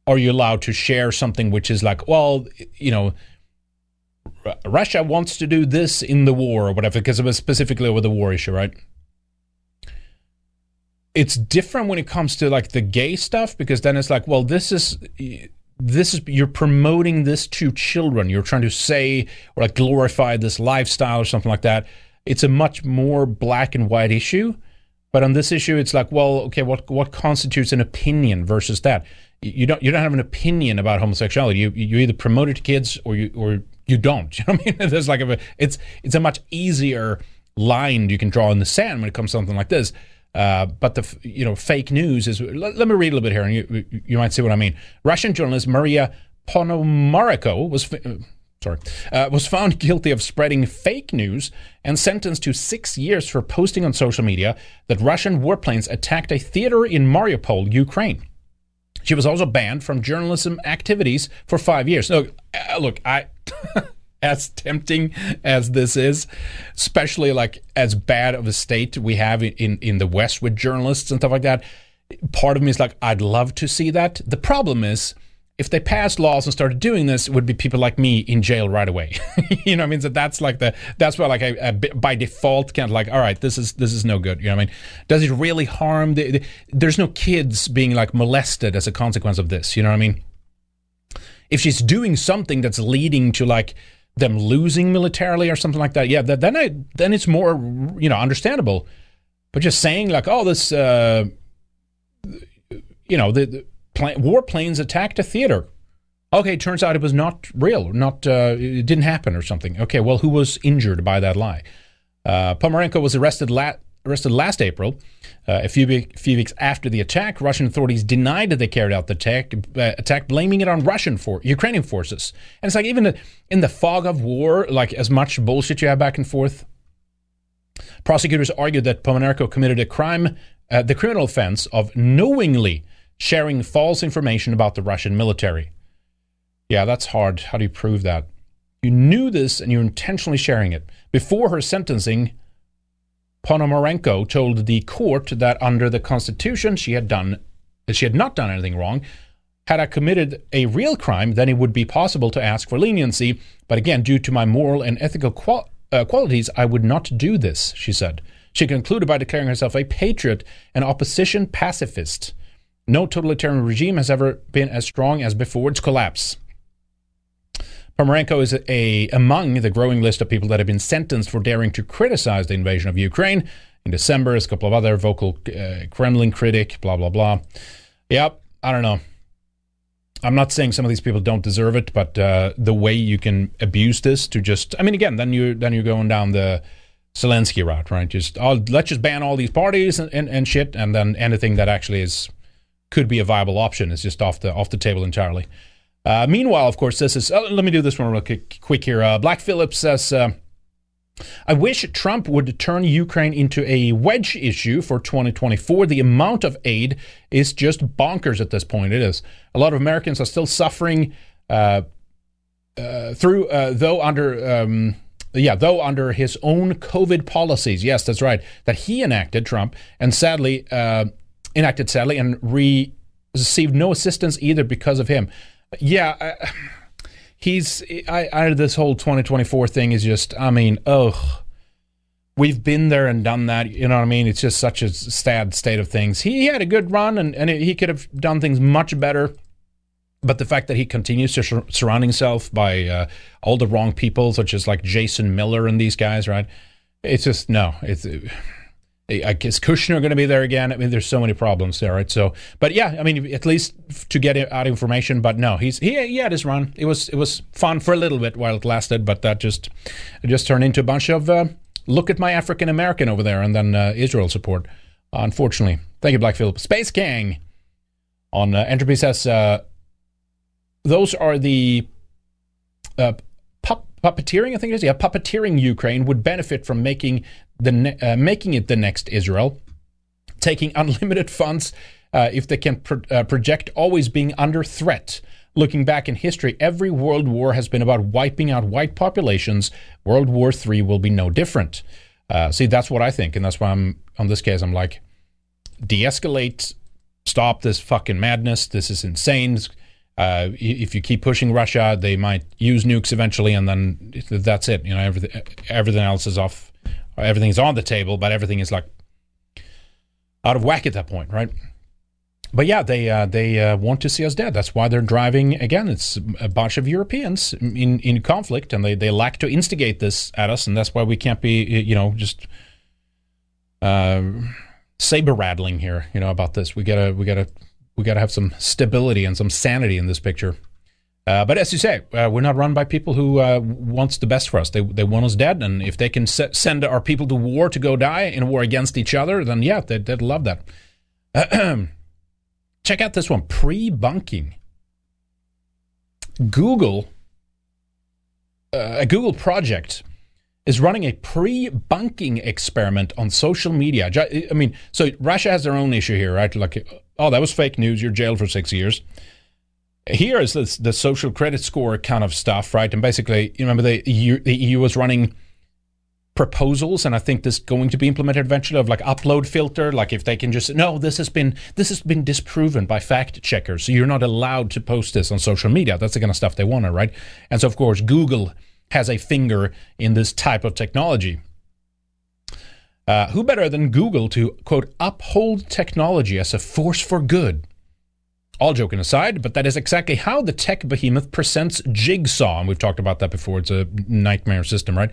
are you allowed to share something which is like, well, you know, Russia wants to do this in the war or whatever, because it was specifically over the war issue, right? it's different when it comes to like the gay stuff because then it's like well this is this is you're promoting this to children. You're trying to say or like glorify this lifestyle or something like that. It's a much more black and white issue. But on this issue it's like well okay what what constitutes an opinion versus that? You don't you don't have an opinion about homosexuality. You you either promote it to kids or you or you don't. [LAUGHS] You know what i mean? There's like a it's it's a much easier line you can draw in the sand when it comes to something like this uh, but the you know fake news is. Let, let, me read a little bit here, and you you might see what I mean. Russian journalist Maria Ponomarenko was. Uh, sorry, uh, was found guilty of spreading fake news and sentenced to six years for posting on social media that Russian warplanes attacked a theater in Mariupol, Ukraine. She was also banned from journalism activities for five years. Look, uh, look, I [LAUGHS] as tempting as this is, especially like as bad of a state we have in, in the West with journalists and stuff like that, part of me is like, I'd love to see that. The problem is, if they passed laws and started doing this, it would be people like me in jail right away. [LAUGHS] you know, what I mean, so that's like the that's why like I, I, by default kind of like, all right, this is this is no good. You know, what I mean, does it really harm? The, the, there's no kids being like molested as a consequence of this. You know what I mean? If she's doing something that's leading to like them losing militarily or something like that, yeah, that, then I then it's more you know understandable. But just saying like, oh, this uh, you know, the, the pla- warplanes attacked a theater. Okay, turns out it was not real, not uh, it didn't happen or something. Okay, well, who was injured by that lie? Uh, was arrested la- arrested last April, uh, a few, few weeks after the attack. Russian authorities denied that they carried out the attack, uh, attack blaming it on Russian for Ukrainian forces. And it's like even in the fog of war, like as much bullshit you have back and forth. Prosecutors argued that Pomerenko committed a crime, uh, the criminal offense of knowingly sharing false information about the Russian military. Yeah, that's hard. How do you prove that? You knew this and you're intentionally sharing it. Before her sentencing, Ponomarenko told the court that under the Constitution she had done she had not done anything wrong. Had I committed a real crime, then it would be possible to ask for leniency. But again, due to my moral and ethical qual- uh, qualities, I would not do this, she said. She concluded by declaring herself a patriot and opposition pacifist. No totalitarian regime has ever been as strong as before its collapse. Pomerenko is a, among the growing list of people that have been sentenced for daring to criticize the invasion of Ukraine. In December, a couple of other vocal uh, Kremlin critic, blah blah blah. Yep, I don't know. I'm not saying some of these people don't deserve it, but uh, the way you can abuse this to just—I mean, again, then you then you're going down the Zelensky route, right? Just oh, let's just ban all these parties and, and, and shit, and then anything that actually is could be a viable option is just off the off the table entirely. Uh, meanwhile, of course, this is. Oh, let me do this one real quick, quick here. Uh, Black Phillips says, uh, "I wish Trump would turn Ukraine into a wedge issue for 2024. The amount of aid is just bonkers at this point. It is. A lot of Americans are still suffering uh, uh, through, uh, though under." Um, yeah, though under his own COVID policies, yes, that's right, that he enacted, Trump, and sadly enacted, sadly, and re- received no assistance either because of him. Yeah, I, he's I, I this whole 2024 thing is just I mean, ugh. We've been there and done that. You know what I mean? It's just such a sad state of things. He, he had a good run and, and he could have done things much better. But the fact that he continues to sur- surround himself by uh, all the wrong people, such as like Jason Miller and these guys, right? It's just, no. It's. I guess Kushner going to be there again. I mean, there's so many problems there, right? So, but yeah, I mean, at least to get out information. But no, he's he, he had his run. It was it was fun for a little bit while it lasted, but that just just turned into a bunch of uh, look at my African American over there, and then uh, Israel support. unfortunately, thank you, Black Phillip. Space Gang on uh, Entropy says uh, those are the uh, pup- puppeteering. I think it is yeah, puppeteering Ukraine would benefit from making the ne- uh, making it the next Israel, taking [LAUGHS] unlimited funds uh, if they can pro- uh, project always being under threat. Looking back in history, every world war has been about wiping out white populations. World War III will be no different. Uh, see, that's what I think, and that's why I'm on this case. I'm like, de-escalate, stop this fucking madness. This is insane. Uh, if you keep pushing Russia, they might use nukes eventually, and then that's it. You know, everything everything else is off everything's on the table, but everything is like out of whack at that point, right? But yeah, they uh, they uh, want to see us dead. That's why they're driving again. It's a bunch of Europeans in in conflict, and they, they lack to instigate this at us, and that's why we can't be you know just uh, saber rattling here, you know, about this. We gotta we gotta we gotta have some stability and some sanity in this picture. Uh, but as you say, uh, we're not run by people who uh, wants the best for us. They they want us dead, and if they can se- send our people to war to go die in a war against each other, then yeah, they'd, they'd love that. [CLEARS THROAT] Check out this one: pre-bunking. Google, uh, a Google project, is running a pre-bunking experiment on social media. I mean, so Russia has their own issue here, right? Like, oh, that was fake news. You're jailed for six years here is this, the social credit score kind of stuff, right? And basically, you remember the EU, the EU was running proposals, and I think this is going to be implemented eventually of like upload filter, like if they can just no, this has been this has been disproven by fact checkers, so you're not allowed to post this on social media. That's the kind of stuff they want, to, right? And so of course Google has a finger in this type of technology. Uh, who better than Google to quote uphold technology as a force for good? All joking aside, but that is exactly how the tech behemoth presents Jigsaw. And we've talked about that before. It's a nightmare system, right?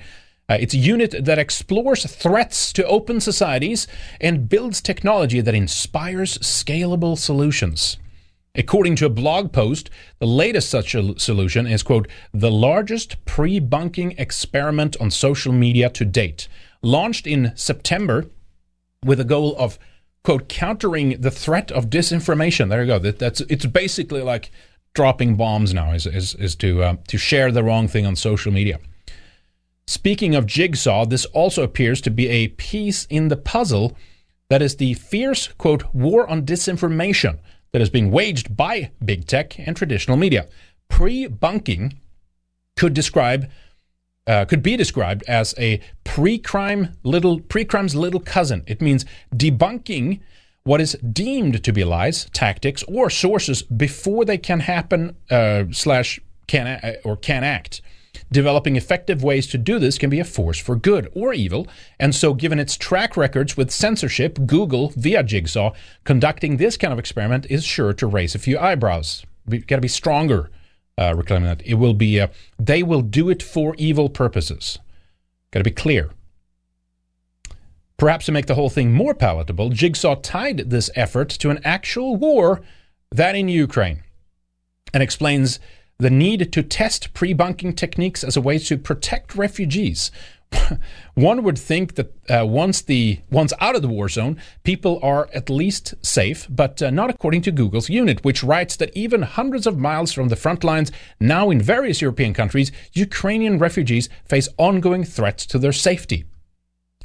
Uh, it's a unit that explores threats to open societies and builds technology that inspires scalable solutions. According to a blog post, the latest such a solution is, quote, the largest pre bunking experiment on social media to date. Launched in September with a goal of, quote, countering the threat of disinformation. There you go. That, that's It's basically like dropping bombs now, is, is, is to, uh, to share the wrong thing on social media. Speaking of Jigsaw, this also appears to be a piece in the puzzle that is the fierce, quote, war on disinformation that is being waged by big tech and traditional media. Pre-bunking could describe uh, could be described as a pre-crime little pre-crime's little cousin. It means debunking what is deemed to be lies, tactics, or sources before they can happen uh, slash can uh, or can act. Developing effective ways to do this can be a force for good or evil, and so given its track records with censorship, Google, via Jigsaw, conducting this kind of experiment is sure to raise a few eyebrows. We've got to be stronger, uh, reclaiming that. It will be, uh, they will do it for evil purposes. Got to be clear. Perhaps to make the whole thing more palatable, Jigsaw tied this effort to an actual war, that in Ukraine, and explains the need to test pre bunking techniques as a way to protect refugees. [LAUGHS] One would think that uh, once the once out of the war zone, people are at least safe, but uh, not according to Google's unit, which writes that even hundreds of miles from the front lines, now in various European countries, Ukrainian refugees face ongoing threats to their safety.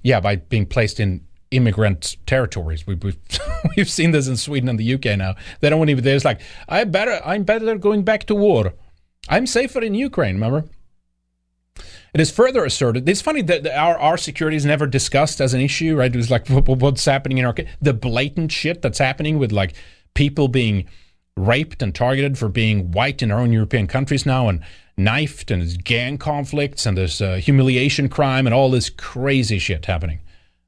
Yeah, by being placed in immigrant territories. We, we've [LAUGHS] we've seen this in Sweden and the UK now. They don't want to. There's like I better I'm better going back to war. I'm safer in Ukraine, remember? It is further asserted. It's funny that our, our security is never discussed as an issue, right? It was like what's happening in our the blatant shit that's happening with like people being raped and targeted for being white in our own European countries now, and knifed, and gang conflicts, and there's uh, humiliation crime, and all this crazy shit happening.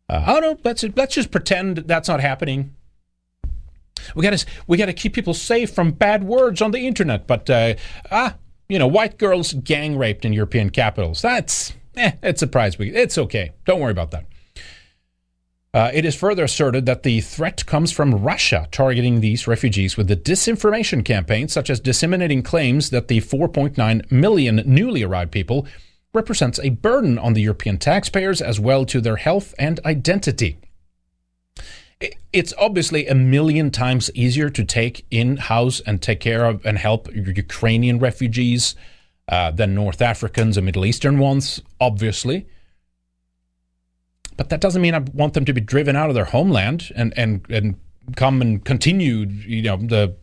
Uh, oh no, let's let's just pretend that's not happening. We got to we got to keep people safe from bad words on the internet, but uh, ah, you know, white girls gang raped in European capitals. That's, eh, it's a prize we, it's okay. Don't worry about that. Uh, it is further asserted that the threat comes from Russia targeting these refugees with the disinformation campaign, such as disseminating claims that the 4.9 million newly arrived people represents a burden on the European taxpayers as well to their health and identity it's obviously a million times easier to take in house and take care of and help Ukrainian refugees uh, than North Africans and Middle Eastern ones, obviously. But that doesn't mean I want them to be driven out of their homeland and, and, and come and continue, you know, the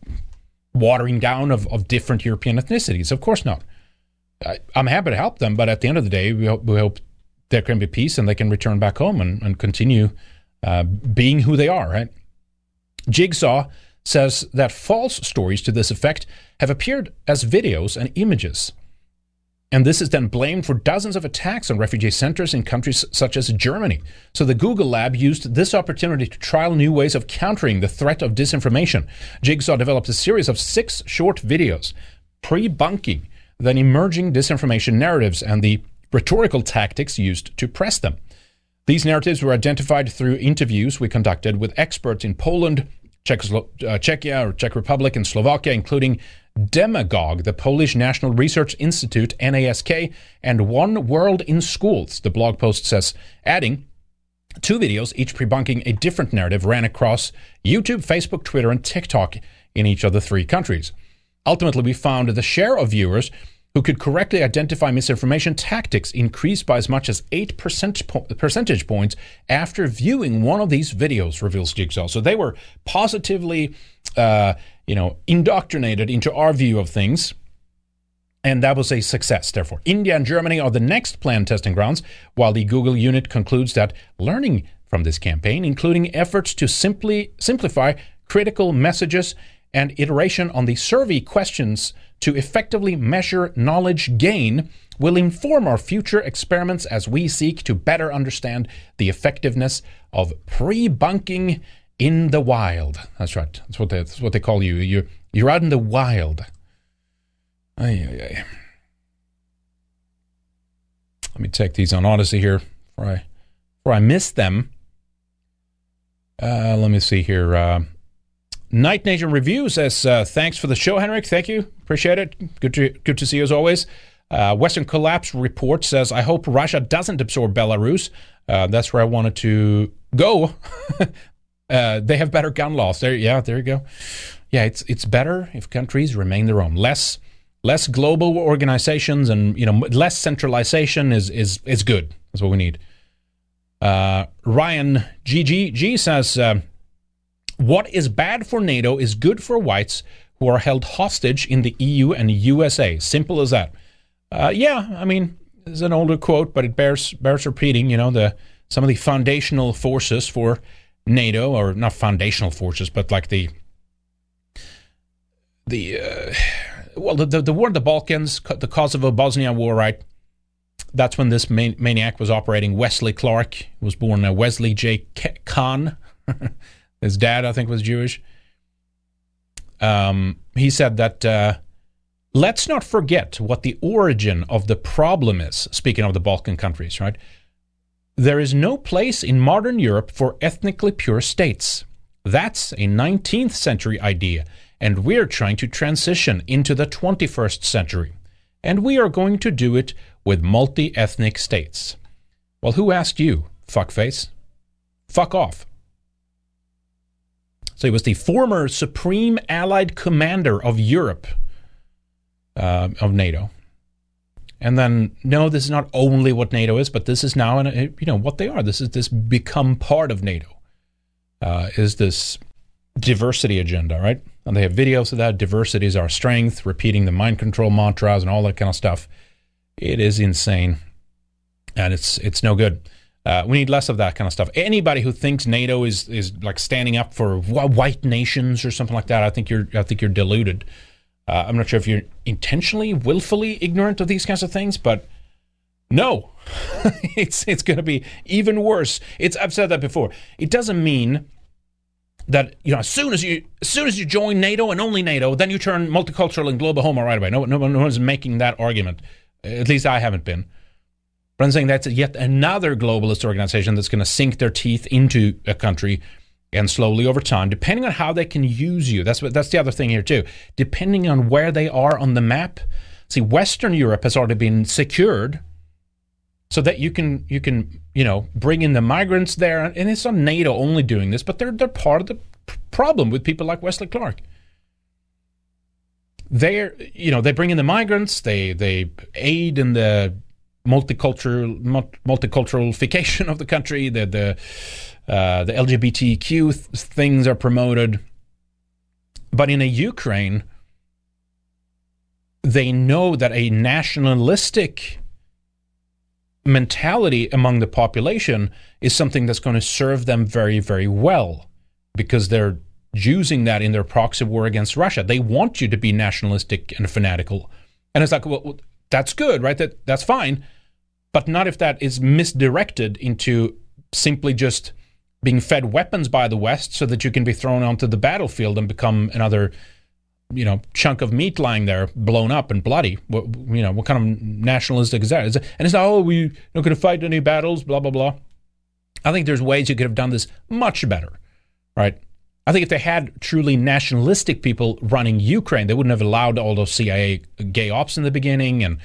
watering down of, of different European ethnicities. Of course not. I, am happy to help them, but at the end of the day, we hope, we hope there can be peace and they can return back home and, and continue uh, being who they are, right? Jigsaw says that false stories to this effect have appeared as videos and images. And this is then blamed for dozens of attacks on refugee centers in countries such as Germany. So the Google lab used this opportunity to trial new ways of countering the threat of disinformation. Jigsaw developed a series of six short videos, pre bunking, then emerging disinformation narratives and the rhetorical tactics used to press them. These narratives were identified through interviews we conducted with experts in Poland, Czechoslo- uh, Czechia or Czech Republic, and Slovakia, including Demagog, the Polish National Research Institute, NASK, and One World in Schools, the blog post says, adding, Two videos, each pre-bunking a different narrative, ran across YouTube, Facebook, Twitter, and TikTok in each of the three countries. Ultimately, we found the share of viewers who could correctly identify misinformation tactics increased by as much as 8 percent po- percentage points after viewing one of these videos, reveals Jigsaw. So they were positively, uh, you know, indoctrinated into our view of things. And that was a success. Therefore, India and Germany are the next planned testing grounds, while the Google unit concludes that learning from this campaign, including efforts to simply simplify critical messages and iteration on the survey questions to effectively measure knowledge gain will inform our future experiments as we seek to better understand the effectiveness of pre-bunking in the wild. That's right. That's what they, that's what they call you. You're, you're out in the wild. Ay, ay, ay. Let me take these on Odysee here before I before I miss them. Uh, let me see here. Uh, Night Nation Review says, uh, "Thanks for the show, Henrik. Thank you, appreciate it. Good to good to see you as always." Uh, Western Collapse report says, "I hope Russia doesn't absorb Belarus. Uh, that's where I wanted to go. [LAUGHS] uh, they have better gun laws. There, yeah, there you go. Yeah, it's it's better if countries remain their own. Less less global organizations and you know less centralization is is is good. That's what we need." Uh, Ryan GGG says, uh, "What is bad for NATO is good for whites who are held hostage in the EU and USA. Simple as that." Uh, yeah, I mean, it's an older quote, but it bears bears repeating. You know, the some of the foundational forces for NATO, or not foundational forces, but like the the uh, well, the, the, the war in the Balkans, the Kosovo Bosnia war, right? That's when this maniac was operating. Wesley Clark was born Wesley J. Kahn. [LAUGHS] His dad, I think, was Jewish. Um, he said that uh, let's not forget what the origin of the problem is. Speaking of the Balkan countries, right? There is no place in modern Europe for ethnically pure states. That's a 19th century idea, and we're trying to transition into the 21st century. And we are going to do it with multi ethnic states. Well, who asked you, fuckface? Fuck off. So he was the former Supreme Allied Commander of Europe, uh, of NATO. And then, no, this is not only what NATO is, but this is now, you know, what they are. This is this become part of NATO. Uh, is this diversity agenda, right? And they have videos of that. Diversity is our strength, repeating the mind control mantras and all that kind of stuff. It is insane, and it's it's no good. Uh, we need less of that kind of stuff. Anybody who thinks NATO is is like standing up for white nations or something like that, I think you're I think you're deluded. Uh, I'm not sure if you're intentionally, willfully ignorant of these kinds of things, but no, [LAUGHS] it's it's going to be even worse. It's I've said that before. It doesn't mean that you know as soon as you as soon as you join NATO and only NATO, then you turn multicultural and global homo right away. No, no, no one's making that argument. At least I haven't been. But I'm saying that's yet another globalist organization that's going to sink their teeth into a country and slowly over time, depending on how they can use you. That's what that's the other thing here too. Depending on where they are on the map. See, Western Europe has already been secured so that you can you can you know bring in the migrants there and it's not NATO only doing this but they're they're part of the problem with people like Wesley Clark they're you know they bring in the migrants they they aid in the multicultural multiculturalification of the country the the uh, the LGBTQ th- things are promoted but in a Ukraine they know that a nationalistic mentality among the population is something that's going to serve them very, very well because they're using that in their proxy war against Russia. They want you to be nationalistic and fanatical. And it's like, well, that's good, right? That that's fine, but not if that is misdirected into simply just being fed weapons by the West so that you can be thrown onto the battlefield and become another you know chunk of meat lying there blown up and bloody. What you know what kind of nationalistic is that, is it, and it's oh, not oh we're not going to fight any battles blah blah blah. I think there's ways you could have done this much better right? I think if they had truly nationalistic people running ukraine they wouldn't have allowed all those cia gay ops in the beginning and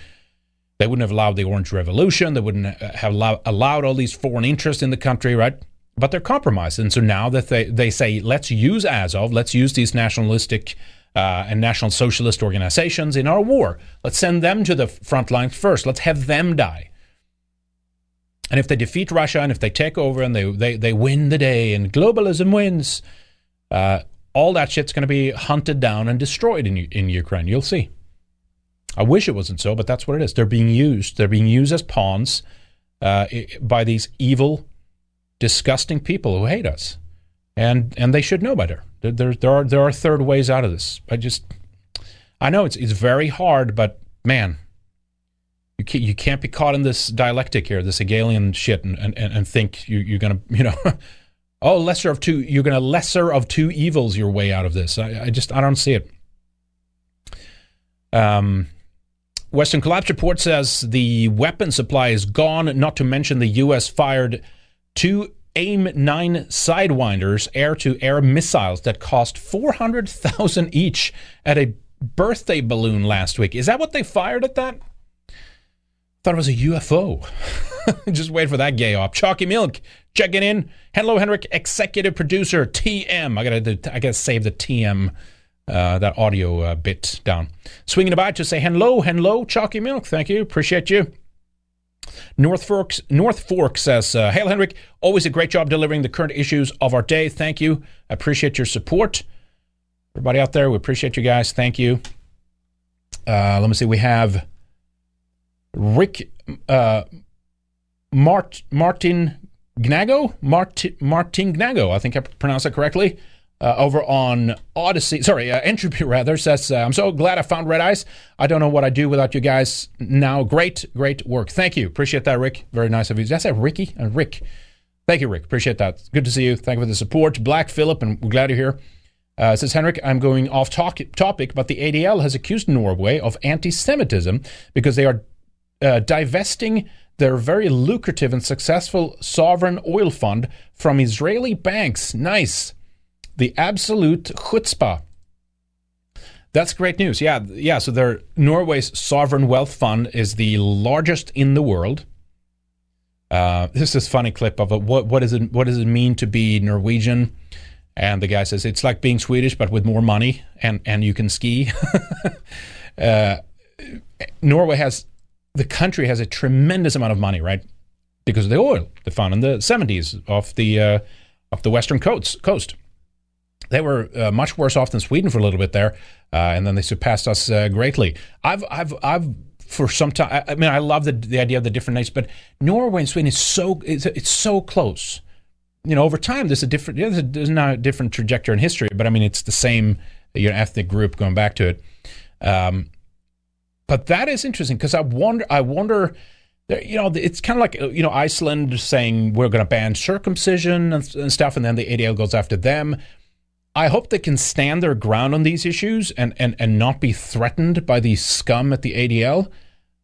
they wouldn't have allowed the orange revolution they wouldn't have allowed, allowed all these foreign interests in the country right but they're compromised and so now that they, they say let's use azov let's use these nationalistic uh, and National Socialist organizations in our war. Let's send them to the front lines first. Let's have them die. And if they defeat Russia and if they take over and they, they, they win the day and globalism wins, uh, all that shit's going to be hunted down and destroyed in, in Ukraine. You'll see. I wish it wasn't so, but that's what it is. They're being used. They're being used as pawns uh, by these evil, disgusting people who hate us, and and they should know better. There, there, there are there are third ways out of this. I just, I know it's it's very hard, but man, you can't, you can't be caught in this dialectic here, this Hegelian shit, and, and, and think you, you're gonna, [LAUGHS] you know, oh, lesser of two, you're gonna lesser of two evils your way out of this. I, I just I don't see it. Um, Western Collapse Report says the weapon supply is gone, not to mention the U.S. fired two AIM 9 Sidewinders air to air missiles that cost 400000 each at a birthday balloon last week. Is that what they fired at that? Thought it was a UFO. [LAUGHS] Just wait for that gay op. Chalky Milk checking in. Hello, Henrik, executive producer TM. I gotta, I gotta save the TM, uh, that audio uh, bit down. Swinging about to say hello, hello, Chalky Milk. Thank you, appreciate you. North Forks, North Fork says, uh, Hail Henrik, always a great job delivering the current issues of our day. Thank you. Appreciate your support. Everybody out there, we appreciate you guys. Thank you. Uh, let me see. We have Rick uh, Mart, Martin Gnago? Mart, Martin Gnago, I think I pronounced that correctly. Uh, over on Odysee, sorry, uh, Entropy [LAUGHS] rather, says, uh, I'm so glad I found Red Ice. I don't know what I'd do without you guys now. Great, great work. Thank you. Appreciate that, Rick. Very nice of you. Did I say Ricky? Uh, Rick. Thank you, Rick. Appreciate that. Good to see you. Thank you for the support. Black Phillip, and we're glad you're here. Uh, says Henrik, I'm going off talk- topic, but the ADL has accused Norway of anti Semitism because they are uh, divesting their very lucrative and successful sovereign oil fund from Israeli banks. Nice. The absolute chutzpah. That's great news. Yeah, yeah. So their Norway's sovereign wealth fund is the largest in the world. Uh, this is funny clip of a, What what does it what does it mean to be Norwegian? And the guy says it's like being Swedish but with more money and and you can ski. [LAUGHS] uh, Norway has the country has a tremendous amount of money, right? Because of the oil they found in the 70s off the uh, off the western coast. Coast. They were uh, much worse off than Sweden for a little bit there, uh, and then they surpassed us uh, greatly. I've I've I've for some time. I, I mean, I love the the idea of the different nations, but Norway and Sweden is so it's, it's so close. You know, over time, there's a different there's, a, there's not a different trajectory in history, but I mean, it's the same you know, ethnic group going back to it. Um, but that is interesting because I wonder. I wonder. You know, it's kind of like you know Iceland saying we're going to ban circumcision and, and stuff, and then the ADL goes after them. I hope they can stand their ground on these issues and, and, and not be threatened by the scum at the ADL.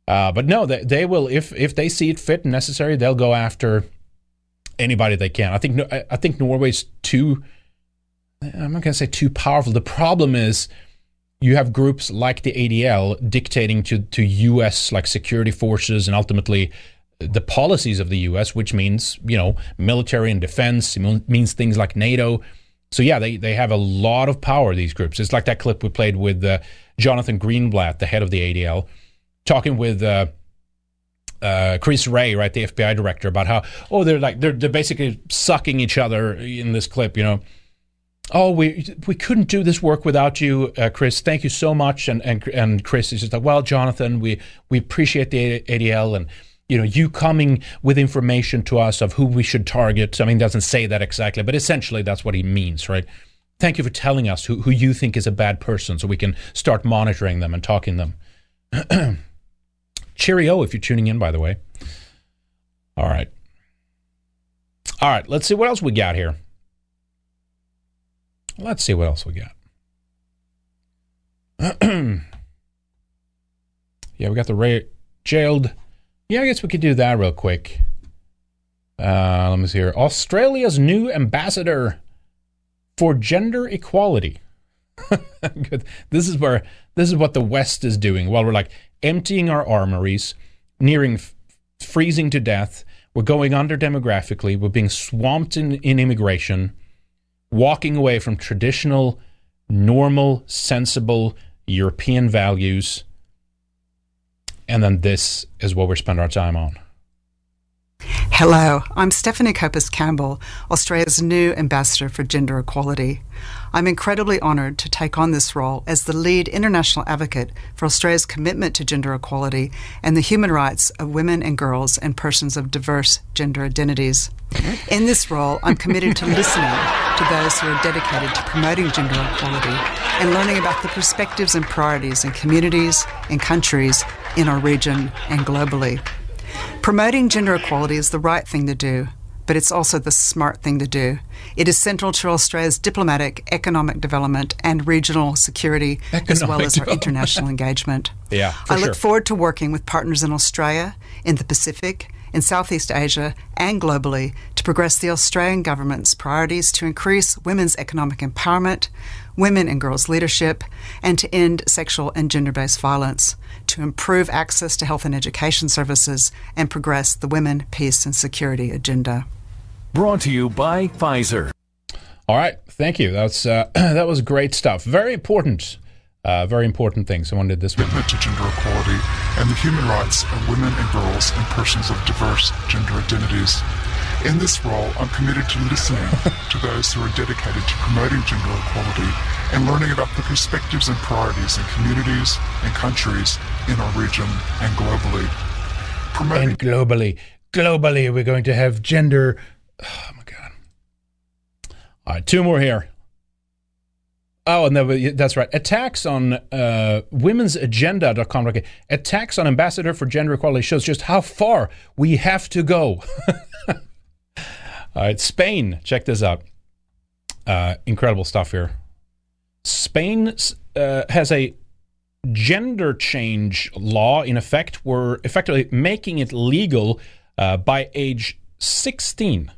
Uh, but no, they, they will if if they see it fit and necessary, they'll go after anybody they can. I think I, think Norway's too. I'm not going to say too powerful. The problem is you have groups like the ADL dictating to to U.S. like security forces and ultimately the policies of the U.S., which means you know military and defense. It means things like NATO. So yeah, they they have a lot of power. These groups. It's like that clip we played with uh, Jonathan Greenblatt, the head of the ADL, talking with. Uh, uh, Chris Wray, right, the FBI director, about how oh they're like they're they're basically sucking each other in this clip, you know. Oh, we we couldn't do this work without you, uh, Chris. Thank you so much. And and and Chris is just like, well, Jonathan, we we appreciate the ADL and you know you coming with information to us of who we should target. I mean, doesn't say that exactly, but essentially that's what he means, right? Thank you for telling us who who you think is a bad person, so we can start monitoring them and talking them. [CLEARS THROAT] Cheerio if you're tuning in, by the way. All right. All right, let's see what else we got here. Let's see what else we got. [CLEARS THROAT] yeah, we got the Ray jailed. Yeah, I guess we could do that real quick. Uh, let me see here. Australia's new ambassador for gender equality. [LAUGHS] This is where this is what the West is doing. While we're like emptying our armories, nearing f- freezing to death, we're going under demographically. We're being swamped in, in immigration walking away from traditional, normal, sensible European values. And then this is what we're spending our time on. Hello, I'm Stephanie Copus Campbell, Australia's new ambassador for gender equality. I'm incredibly honoured to take on this role as the lead international advocate for Australia's commitment to gender equality and the human rights of women and girls and persons of diverse gender identities. In this role, I'm committed to listening to those who are dedicated to promoting gender equality and learning about the perspectives and priorities in communities and countries in our region and globally. Promoting gender equality is the right thing to do, but it's also the smart thing to do. It is central to Australia's diplomatic, economic development, and regional security, as well as our international engagement. [LAUGHS] Yeah, for I sure. look forward to working with partners in Australia, in the Pacific, in Southeast Asia, and globally to progress the Australian government's priorities to increase women's economic empowerment, women and girls' leadership, and to end sexual and gender based violence, to improve access to health and education services, and progress the women, peace, and security agenda. Brought to you by Pfizer. All right, thank you. That's uh, [CLEARS THROAT] that was great stuff. Very important, uh, very important thing. Someone did this one. commitment to gender equality and the human rights of women and girls and persons of diverse gender identities. In this role, I'm committed to listening [LAUGHS] to those who are dedicated to promoting gender equality and learning about the perspectives and priorities in communities and countries in our region and globally. Promoting And globally, globally, we're going to have gender. Oh my god! All right, two more here. Oh, and that's right. Attacks on uh, womensagenda.com. Okay. Attacks on Ambassador for Gender Equality shows just how far we have to go. [LAUGHS] Right, Spain. Check this out. Uh, incredible stuff here. Spain uh, has a gender change law in effect. We're effectively making it legal uh, by age 16.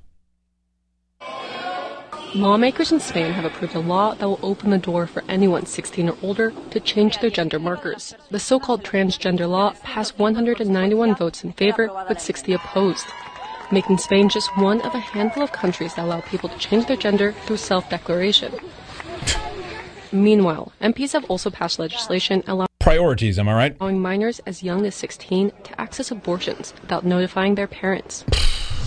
Lawmakers in Spain have approved a law that will open the door for anyone 16 or older to change their gender markers. The so called transgender law passed 191 votes in favor, with 60 opposed, making Spain just one of a handful of countries that allow people to change their gender through self declaration. Meanwhile, MPs have also passed legislation allowing Priorities, am I right? allowing minors as young as 16 to access abortions without notifying their parents.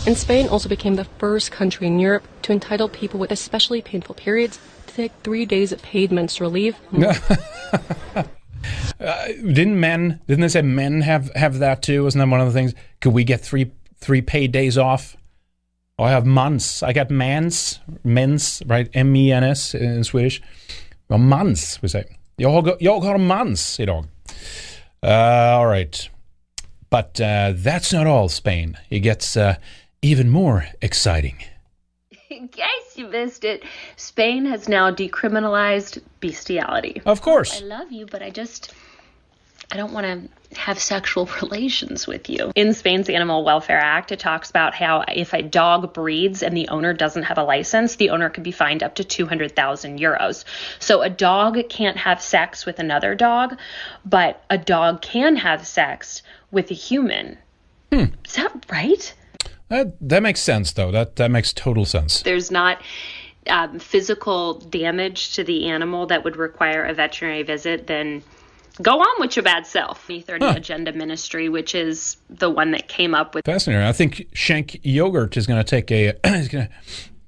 And Spain also became the first country in Europe to entitle people with especially painful periods to take three days of paid menstrual leave. [LAUGHS] Uh, didn't men? Didn't they say men have have that too? Wasn't that one of the things? Could we get three three paid days off? Oh, I have months. I got mans, mens, right? M E N S in Swedish. Well, months, we say. Jag har, jag har mans idag. Uh, all right. But uh, that's not all, Spain. It gets uh, even more exciting. In case you missed it, Spain has now decriminalized bestiality. Of course. I love you, but I just I don't want to have sexual [LAUGHS] relations with you. In Spain's Animal Welfare Act, it talks about how if a dog breeds and the owner doesn't have a license, the owner could be fined up to 200,000 euros. So a dog can't have sex with another dog, but a dog can have sex with a human. Is that right? That that makes sense, though. That that makes total sense. there's not um, physical damage to the animal that would require a veterinary visit, then go on with your bad self. E30 Agenda Ministry, which is the one that came up with Fascinating. I think Shank Yogurt is going to take a he's going to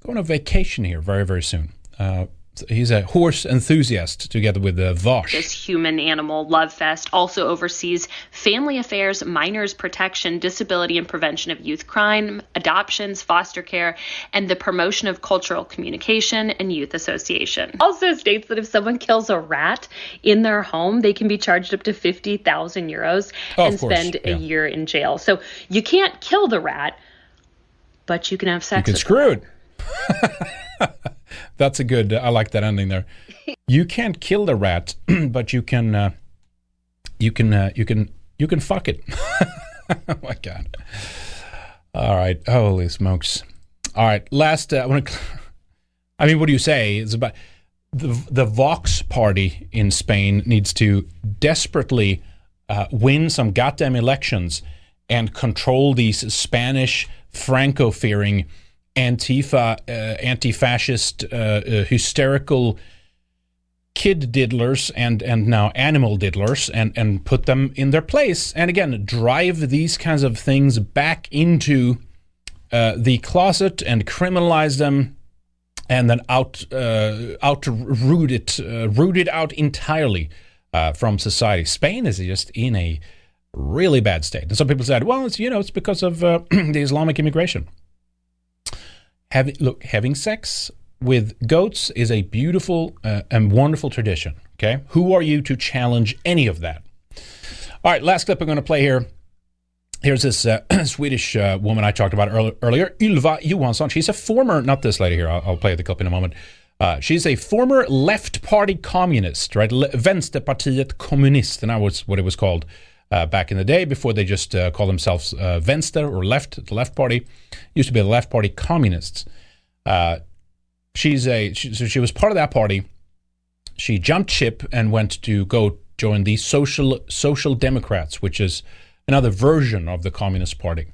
go on a vacation here very very soon. Uh, he's a horse enthusiast together with uh, Vaush. this human animal love fest also oversees family affairs minors protection disability and prevention of youth crime adoptions foster care and the promotion of cultural communication and youth association also states that if someone kills a rat in their home they can be charged up to 50,000 euros Oh, and spend yeah. a year in jail so you can't kill the rat but you can have You sex can with screw it. [LAUGHS] That's a good. I like that ending there. You can't kill the rat, [CLEARS THROAT] but you can. Uh, you can. Uh, you can. You can fuck it. [LAUGHS] oh my god. All right. Holy smokes. All right. Last. Uh, I want to. [LAUGHS] I mean, what do you say? It's about the the Vox party in Spain needs to desperately uh, win some goddamn elections and control these Spanish Franco-fearing Antifa, uh, anti-fascist, uh, uh, hysterical kid diddlers and and now animal diddlers and and put them in their place and again drive these kinds of things back into uh, the closet and criminalize them and then out uh, out root it uh, root it out entirely uh, from society. Spain is just in a really bad state, and some people said, "Well, it's you know it's because of [CLEARS THROAT] the Islamic immigration." Having look, having sex with goats is a beautiful uh, and wonderful tradition. Okay, who are you to challenge any of that? All right, last clip I'm going to play here Here's this uh, [CLEARS THROAT] Swedish uh, woman I talked about earlier, earlier, Ylva Johansson. She's a former, not this lady here, I'll, I'll play the clip in a moment. Uh, she's a former left party communist, right? Vänsterpartiet Kommunisterna was what it was called uh, back in the day before they just uh, called themselves uh, Vänster or left, the left party. Used to be the left party communists. Uh, she's a, she, so she was part of that party. She jumped ship and went to go join the Social Social Democrats, which is another version of the Communist Party.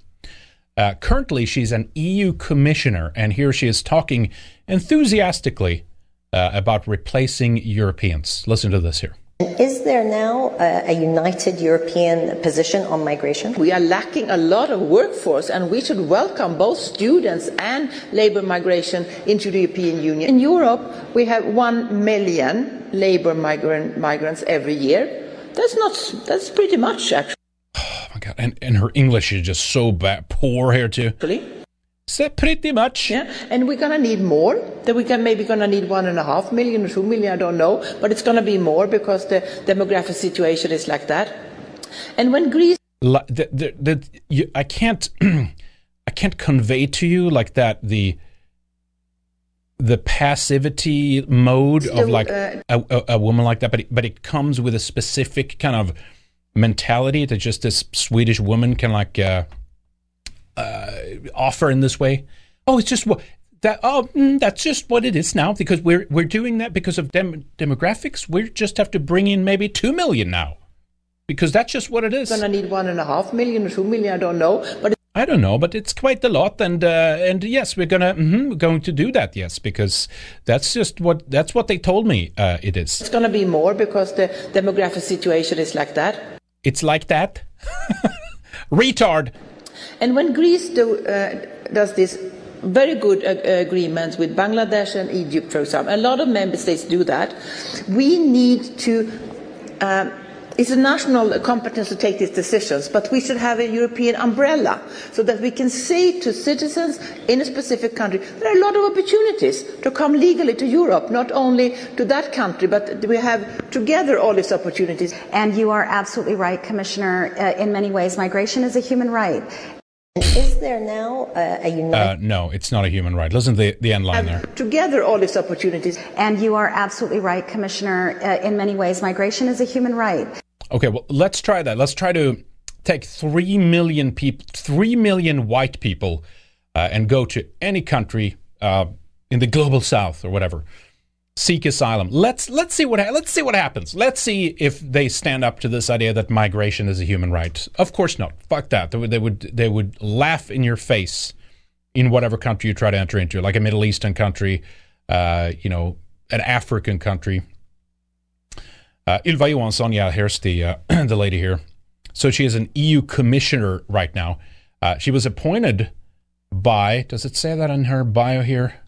Uh, currently, she's an EU commissioner, and here she is talking enthusiastically uh, about replacing Europeans. Listen to this here. Is there now a, a, united European position on migration? We are lacking a lot of workforce, and we should welcome both students and labor migration into the European Union. In Europe, we have one million labor migrant, migrants every year. That's not. That's pretty much actually. Oh my god! And and her English is just so bad, poor here too. Really? So pretty much. Yeah, and we're gonna need more. That we can maybe gonna need one and a half million or two million. I don't know, but it's gonna be more because the demographic situation is like that. And when Greece, La, the, the, the, you, I can't, [CLEARS THROAT] I can't convey to you like that the the passivity mode Still, of like uh, a, a, a woman like that, but it, but it comes with a specific kind of mentality that just this Swedish woman can like. Uh, uh, offer in this way. Oh, it's just what that. Oh, mm, that's just what it is now because we're we're doing that because of dem- demographics. We just have to bring in maybe two million now because that's just what it is. gonna need one and a half million or two million. I don't know, but. I don't know, but it's quite a lot, and uh, and yes, we're gonna mm-hmm, we're going to do that. Yes, because that's just what that's what they told me. Uh, it is. It's going to be more because the demographic situation is like that. It's like that. [LAUGHS] Retard. And when Greece do, uh, does this very good uh, agreements with Bangladesh and Egypt, for example, a lot of member states do that. We need to. Uh, it's a national competence to take these decisions, but we should have a European umbrella so that we can say to citizens in a specific country there are a lot of opportunities to come legally to Europe, not only to that country, but we have together all these opportunities. And you are absolutely right, Commissioner. Uh, in many ways, migration is a human right. Is there now a, a united? Uh, no, it's not a human right. Listen to the, the end line there. Together, all these opportunities. And you are absolutely right, Commissioner. Uh, in many ways, migration is a human right. Okay, well, let's try that. Let's try to take 3 million people, 3 million white people, uh, and go to any country uh, in the global south or whatever. Seek asylum. Let's let's see what ha- let's see what happens. Let's see if they stand up to this idea that migration is a human right. Of course not. Fuck that. They would they would, they would laugh in your face in whatever country you try to enter into, like a Middle Eastern country, uh, you know, an African country. Uh, yeah, here's the uh, [CLEARS THROAT] the lady here. So she is an EU commissioner right now. Uh, she was appointed by. Does it say that in her bio here?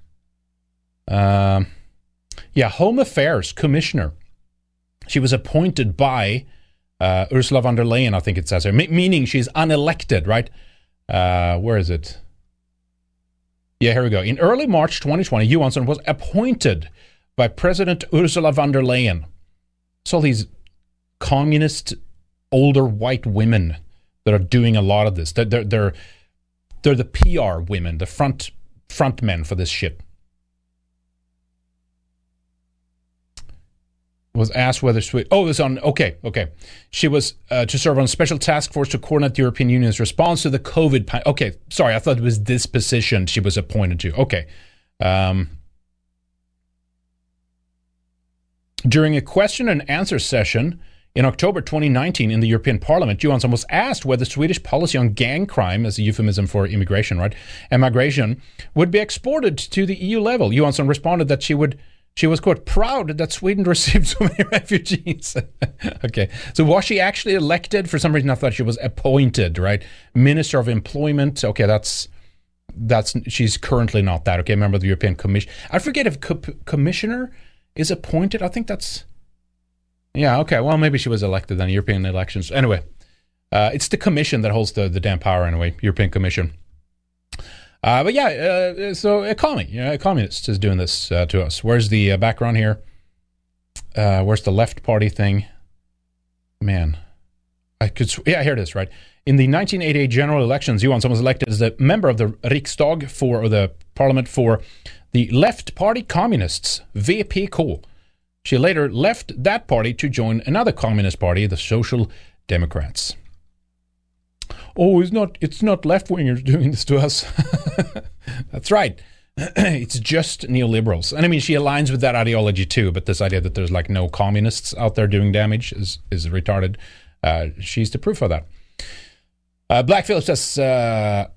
Um, yeah, Home Affairs commissioner. She was appointed by uh, Ursula von der Leyen. I think it says here, M- meaning she's unelected, right? Uh, where is it? Yeah, here we go. In early March 2020, Johansson was appointed by President Ursula von der Leyen. It's all these communist older white women that are doing a lot of this. They're they're they're, they're the PR women, the front front men for this shit. Was asked whether Sweden. Oh, was on. Okay, okay. She was uh, to serve on a special task force to coordinate the European Union's response to the COVID. Okay, sorry, I thought it was this position she was appointed to. Okay. Um, During a question and answer session in October 2019 in the European Parliament, Johansson was asked whether Swedish policy on gang crime, as a euphemism for immigration, right, and migration, would be exported to the EU level. Johansson responded that she would. She was quote, proud that Sweden [LAUGHS] received so many [LAUGHS] refugees. [LAUGHS] okay, so was she actually elected? For some reason, I thought she was appointed. Right, Minister of Employment. Okay, that's that's she's currently not that. Okay, member of the European Commission. I forget if co- commissioner is appointed. I think that's. Yeah, okay. Well, maybe she was elected in European elections. Anyway, uh, it's the commission that holds the, the damn power anyway, European Commission. Uh, but yeah, uh, so a commie, you know, a communist is doing this uh, to us. Where's the uh, background here? Uh, where's the left party thing? Man, I could. Sw- yeah, here it is. Right. In the 1988 general elections, Johansson was elected as a member of the Riksdag for or the parliament for the left party communists, V P VPK. She later left that party to join another communist party, the Social Democrats. Oh, it's not it's not left wingers [LAUGHS] doing this to us. [LAUGHS] That's right. [CLEARS THROAT] it's just neoliberals. And I mean she aligns with that ideology too, but this idea that there's like no communists out there doing damage is is retarded. Uh, she's the proof of that. Uh, Black Phillips says, uh,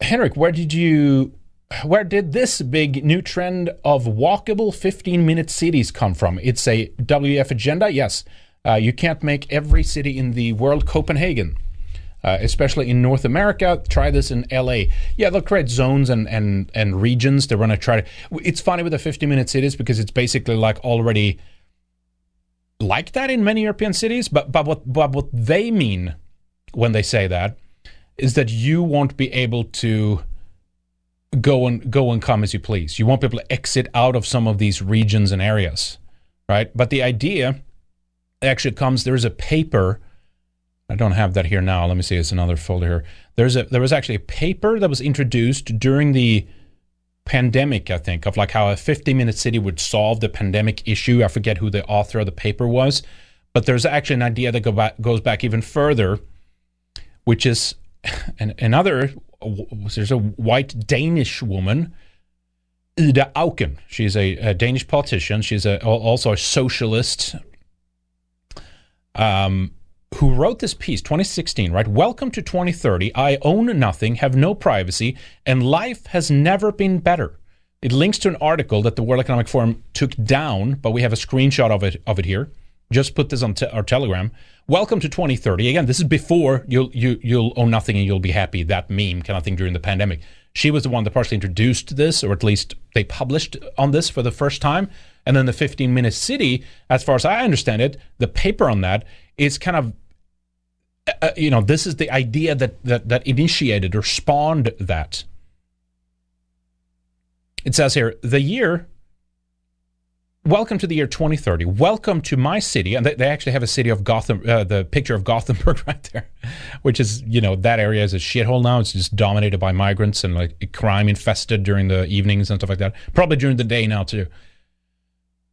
Henrik, where did you where did this big new trend of walkable 15 minute cities come from? It's a WEF agenda. Yes. Uh, you can't make every city in the world Copenhagen. Uh, especially in North America. Try this in LA. Yeah, they'll create zones and, and, and regions. They're going to try to. It's funny with the 50 minute cities because it's basically like already like that in many European cities. But, but, what, but what they mean when they say that is that you won't be able to go and go and come as you please. You won't be able to exit out of some of these regions and areas, right? But the idea actually comes. There is a paper I don't have that here now. Let me see. It's another folder here. There's a there was actually a paper that was introduced during the pandemic, I think, of like how a 50 minute city would solve the pandemic issue. I forget who the author of the paper was, but there's actually an idea that go back, goes back even further, which is [LAUGHS] an, another. There's a white Danish woman, Ida Auken. She's a, a Danish politician. She's a, also a socialist. Um, who wrote this piece 2016 right? Welcome to 2030 i own nothing have no privacy and life has never been better. It links to an article that the world economic forum took down but we have a screenshot of it of it here. Just put this on te- our telegram. Welcome to 2030 again this is before you'll you, you'll own nothing and you'll be happy that meme kind of thing during the pandemic. She was the one that partially introduced this or at least they published on this for the first time. And then the 15 minute city as far as i understand it the paper on that is kind of uh, you know, this is the idea that, that that initiated or spawned that. It says here, the year. Welcome to the year 2030. Welcome to my city, and they, they actually have a city of Gotham, uh, the picture of Gothenburg [LAUGHS] right there, which is you know that area is a shithole now. It's just dominated by migrants and like crime infested during the evenings and stuff like that. Probably during the day now too.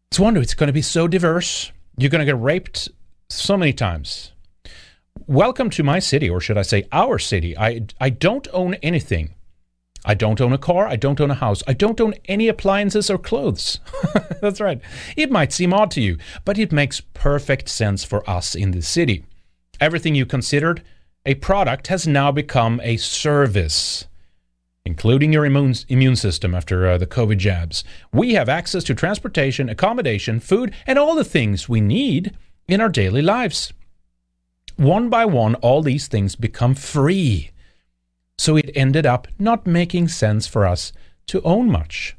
It's wonder it's going to be so diverse. You're going to get raped so many times welcome to my city, or should I say our city. I, I don't own anything. I don't own a car. I don't own a house. I don't own any appliances or clothes. [LAUGHS] That's right. It might seem odd to you, but it makes perfect sense for us in the city. Everything you considered a product has now become a service, including your immune, immune system after uh, the COVID jabs. We have access to transportation, accommodation, food, and all the things we need in our daily lives. One by one, all these things become free. So it ended up not making sense for us to own much.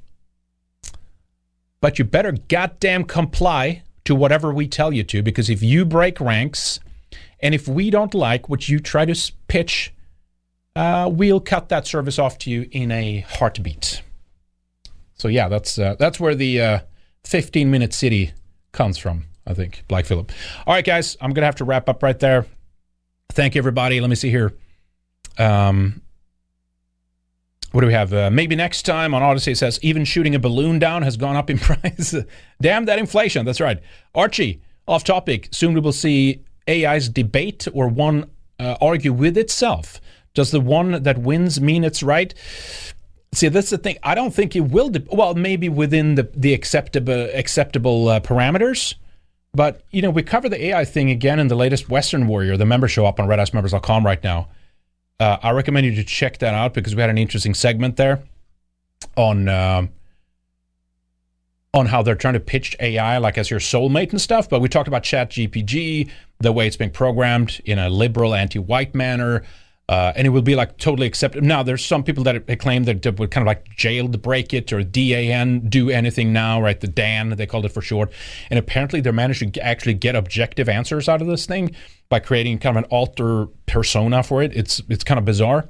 But you better goddamn comply to whatever we tell you to, because if you break ranks and if we don't like what you try to pitch, uh, we'll cut that service off to you in a heartbeat. So yeah, that's uh, that's where the uh, 15 minute city comes from. I think, Black Phillip. All right, guys, I'm going to have to wrap up right there. Thank you, everybody. Let me see here. Um, what do we have? Uh, maybe next time on Odysee it says even shooting a balloon down has gone up in [LAUGHS] price. Damn that inflation. That's right. Archie, off topic. Soon we will see AI's debate or one uh, argue with itself. Does the one that wins mean it's right? See, that's the thing. I don't think it will. De- well, maybe within the the acceptable acceptable uh, parameters. But, you know, we cover the AI thing again in the latest Weekend Warrior, the member show up on redicemembers.com right now. Uh, I recommend you to check that out because we had an interesting segment there on uh, on how they're trying to pitch AI like as your soulmate and stuff. But we talked about Chat GPT, the way it's being programmed in a liberal, anti-white manner, uh, and it will be like totally accepted. Now, there's some people that claim that would kind of like jailbreak it or DAN, do anything now, right? The DAN, they called it for short. And apparently they're managed to actually get objective answers out of this thing by creating kind of an alter persona for it. It's it's kind of bizarre.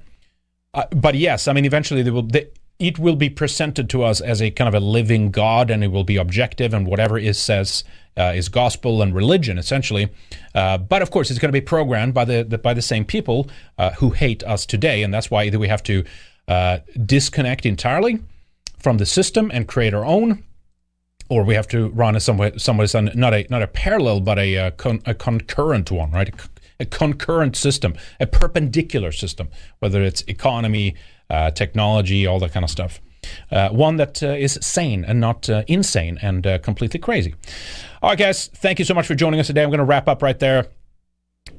Uh, but yes, I mean, eventually they will. They, it will be presented to us as a kind of a living God, and it will be objective, and whatever it says uh, is gospel and religion, essentially. Uh, but of course, it's going to be programmed by the, the by the same people uh, who hate us today, and that's why either we have to uh, disconnect entirely from the system and create our own, or we have to run a somewhat, somewhat not a not a parallel, but a, a, uh, con, a concurrent one, right? A, concurrent system, a perpendicular system, whether it's economy, uh, technology, all that kind of stuff. Uh, one that uh, is sane and not uh, insane and uh, completely crazy. All right, guys, thank you so much for joining us today. I'm going to wrap up right there.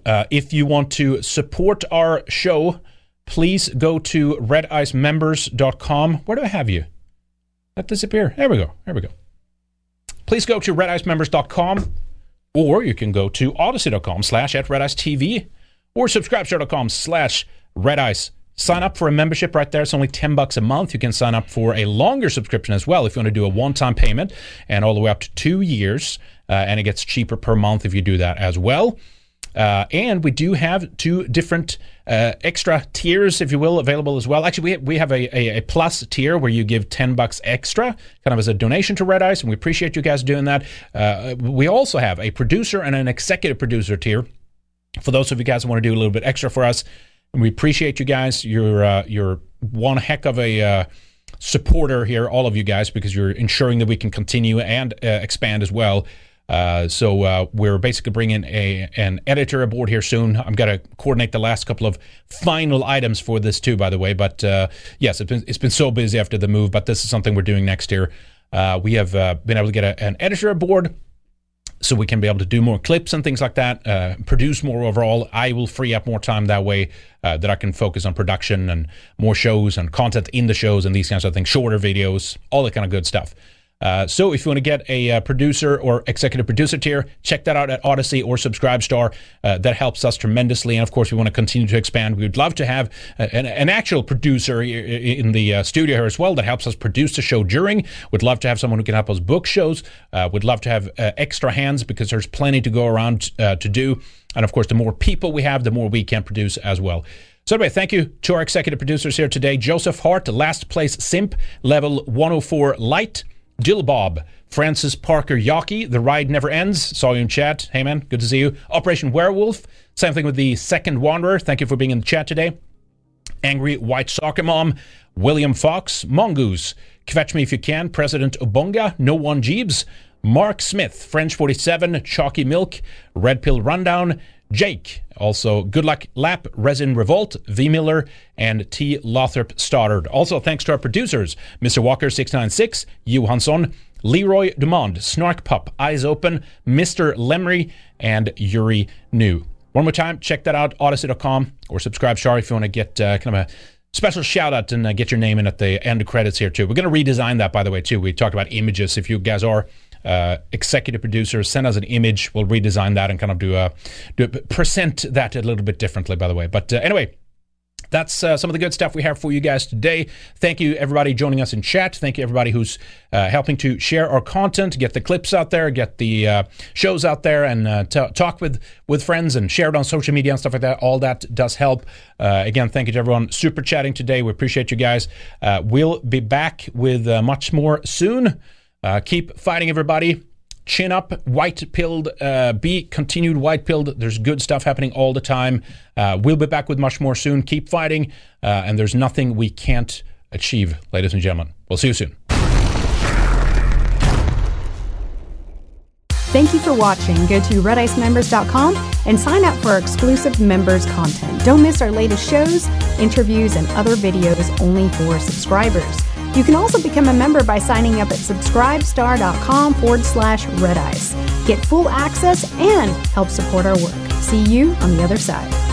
Uh, if you want to support our show, please go to redicemembers.com. Where do I have you? That disappear. There we go. There we go. Please go to redicemembers.com or you can go to odysee.com slash at redicetv or subscribestar.com slash redice Sign up for a membership right there. It's only 10 bucks a month. You can sign up for a longer subscription as well if you want to do a one time payment and all the way up to two years. Uh, and it gets cheaper per month if you do that as well. Uh, and we do have two different uh, extra tiers, if you will, available as well. Actually, we have, we have a, a, a plus tier where you give 10 bucks extra, kind of as a donation to Red Ice, and we appreciate you guys doing that. Uh, we also have a producer and an executive producer tier. For those of you guys who want to do a little bit extra for us, and we appreciate you guys. You're uh, you're one heck of a uh, supporter here, all of you guys, because you're ensuring that we can continue and uh, expand as well. Uh, so uh, we're basically bringing a an editor aboard here soon. I'm going to coordinate the last couple of final items for this too, by the way. But uh, yes, it's been it's been so busy after the move, but this is something we're doing next year. we have been able to get a, an editor aboard so we can be able to do more clips and things like that, uh, produce more overall. I will free up more time that way uh, that I can focus on production and more shows and content in the shows and these kinds of things, shorter videos, all that kind of good stuff. Uh, so if you want to get a uh, producer or executive producer tier, check that out at Odysee or Subscribestar. Uh, that helps us tremendously. And of course, we want to continue to expand. We would love to have uh, an, an, actual producer in the uh, studio here as well that helps us produce the show during. We'd love to have someone who can help us book shows. We'd love to have extra hands because there's plenty to go around to do. And of course, the more people we have, the more we can produce as well. So anyway, thank you to our executive producers here today. Joseph Hart, last place simp, level 104 light. Jill Bob, Francis Parker Yockey, The Ride Never Ends. Saw you in chat. Hey man, good to see you. Operation Werewolf. Same thing with the Second Wanderer. Thank you for being in the chat today. Angry White Soccer Mom, William Fox, Mongoose, Catch Me If You Can, President Obunga, No One Jeeves, Mark Smith, French 47, Chalky Milk, Red Pill Rundown, Jake, also Good Luck Lap, Resin Revolt, V Miller, and T. Lothrop Stoddard. Also, thanks to our producers, Mr. Walker696, Johansson, Leroy Dumond, Snark Pup, Eyes Open, Mr. Lemry, and Yuri New. One more time, check that out, odysee.com or subscribe, Sorry, if you want to get uh, kind of a special shout out and uh, get your name in at the end of credits here, too. We're going to redesign that, by the way, too. We talked about images. If you guys are uh, executive producers, send us an image. We'll redesign that and kind of do a, do a present that a little bit differently, by the way. But uh, anyway, that's uh, some of the good stuff we have for you guys today. Thank you, everybody joining us in chat. Thank you, everybody who's uh, helping to share our content, get the clips out there, get the uh, shows out there, and uh, t- talk with with friends and share it on social media and stuff like that. All that does help. Uh, again, thank you to everyone super chatting today. We appreciate you guys. Uh, we'll be back with much more soon. Uh, keep fighting, everybody. Chin up, white pilled, uh, be continued white pilled. There's good stuff happening all the time. Uh, we'll be back with much more soon. Keep fighting, uh, and there's nothing we can't achieve, ladies and gentlemen. We'll see you soon. Thank you for watching. Go to redicemembers.com and sign up for our exclusive members content. Don't miss our latest shows, interviews, and other videos only for subscribers. You can also become a member by signing up at subscribestar.com forward slash red ice. Get full access and help support our work. See you on the other side.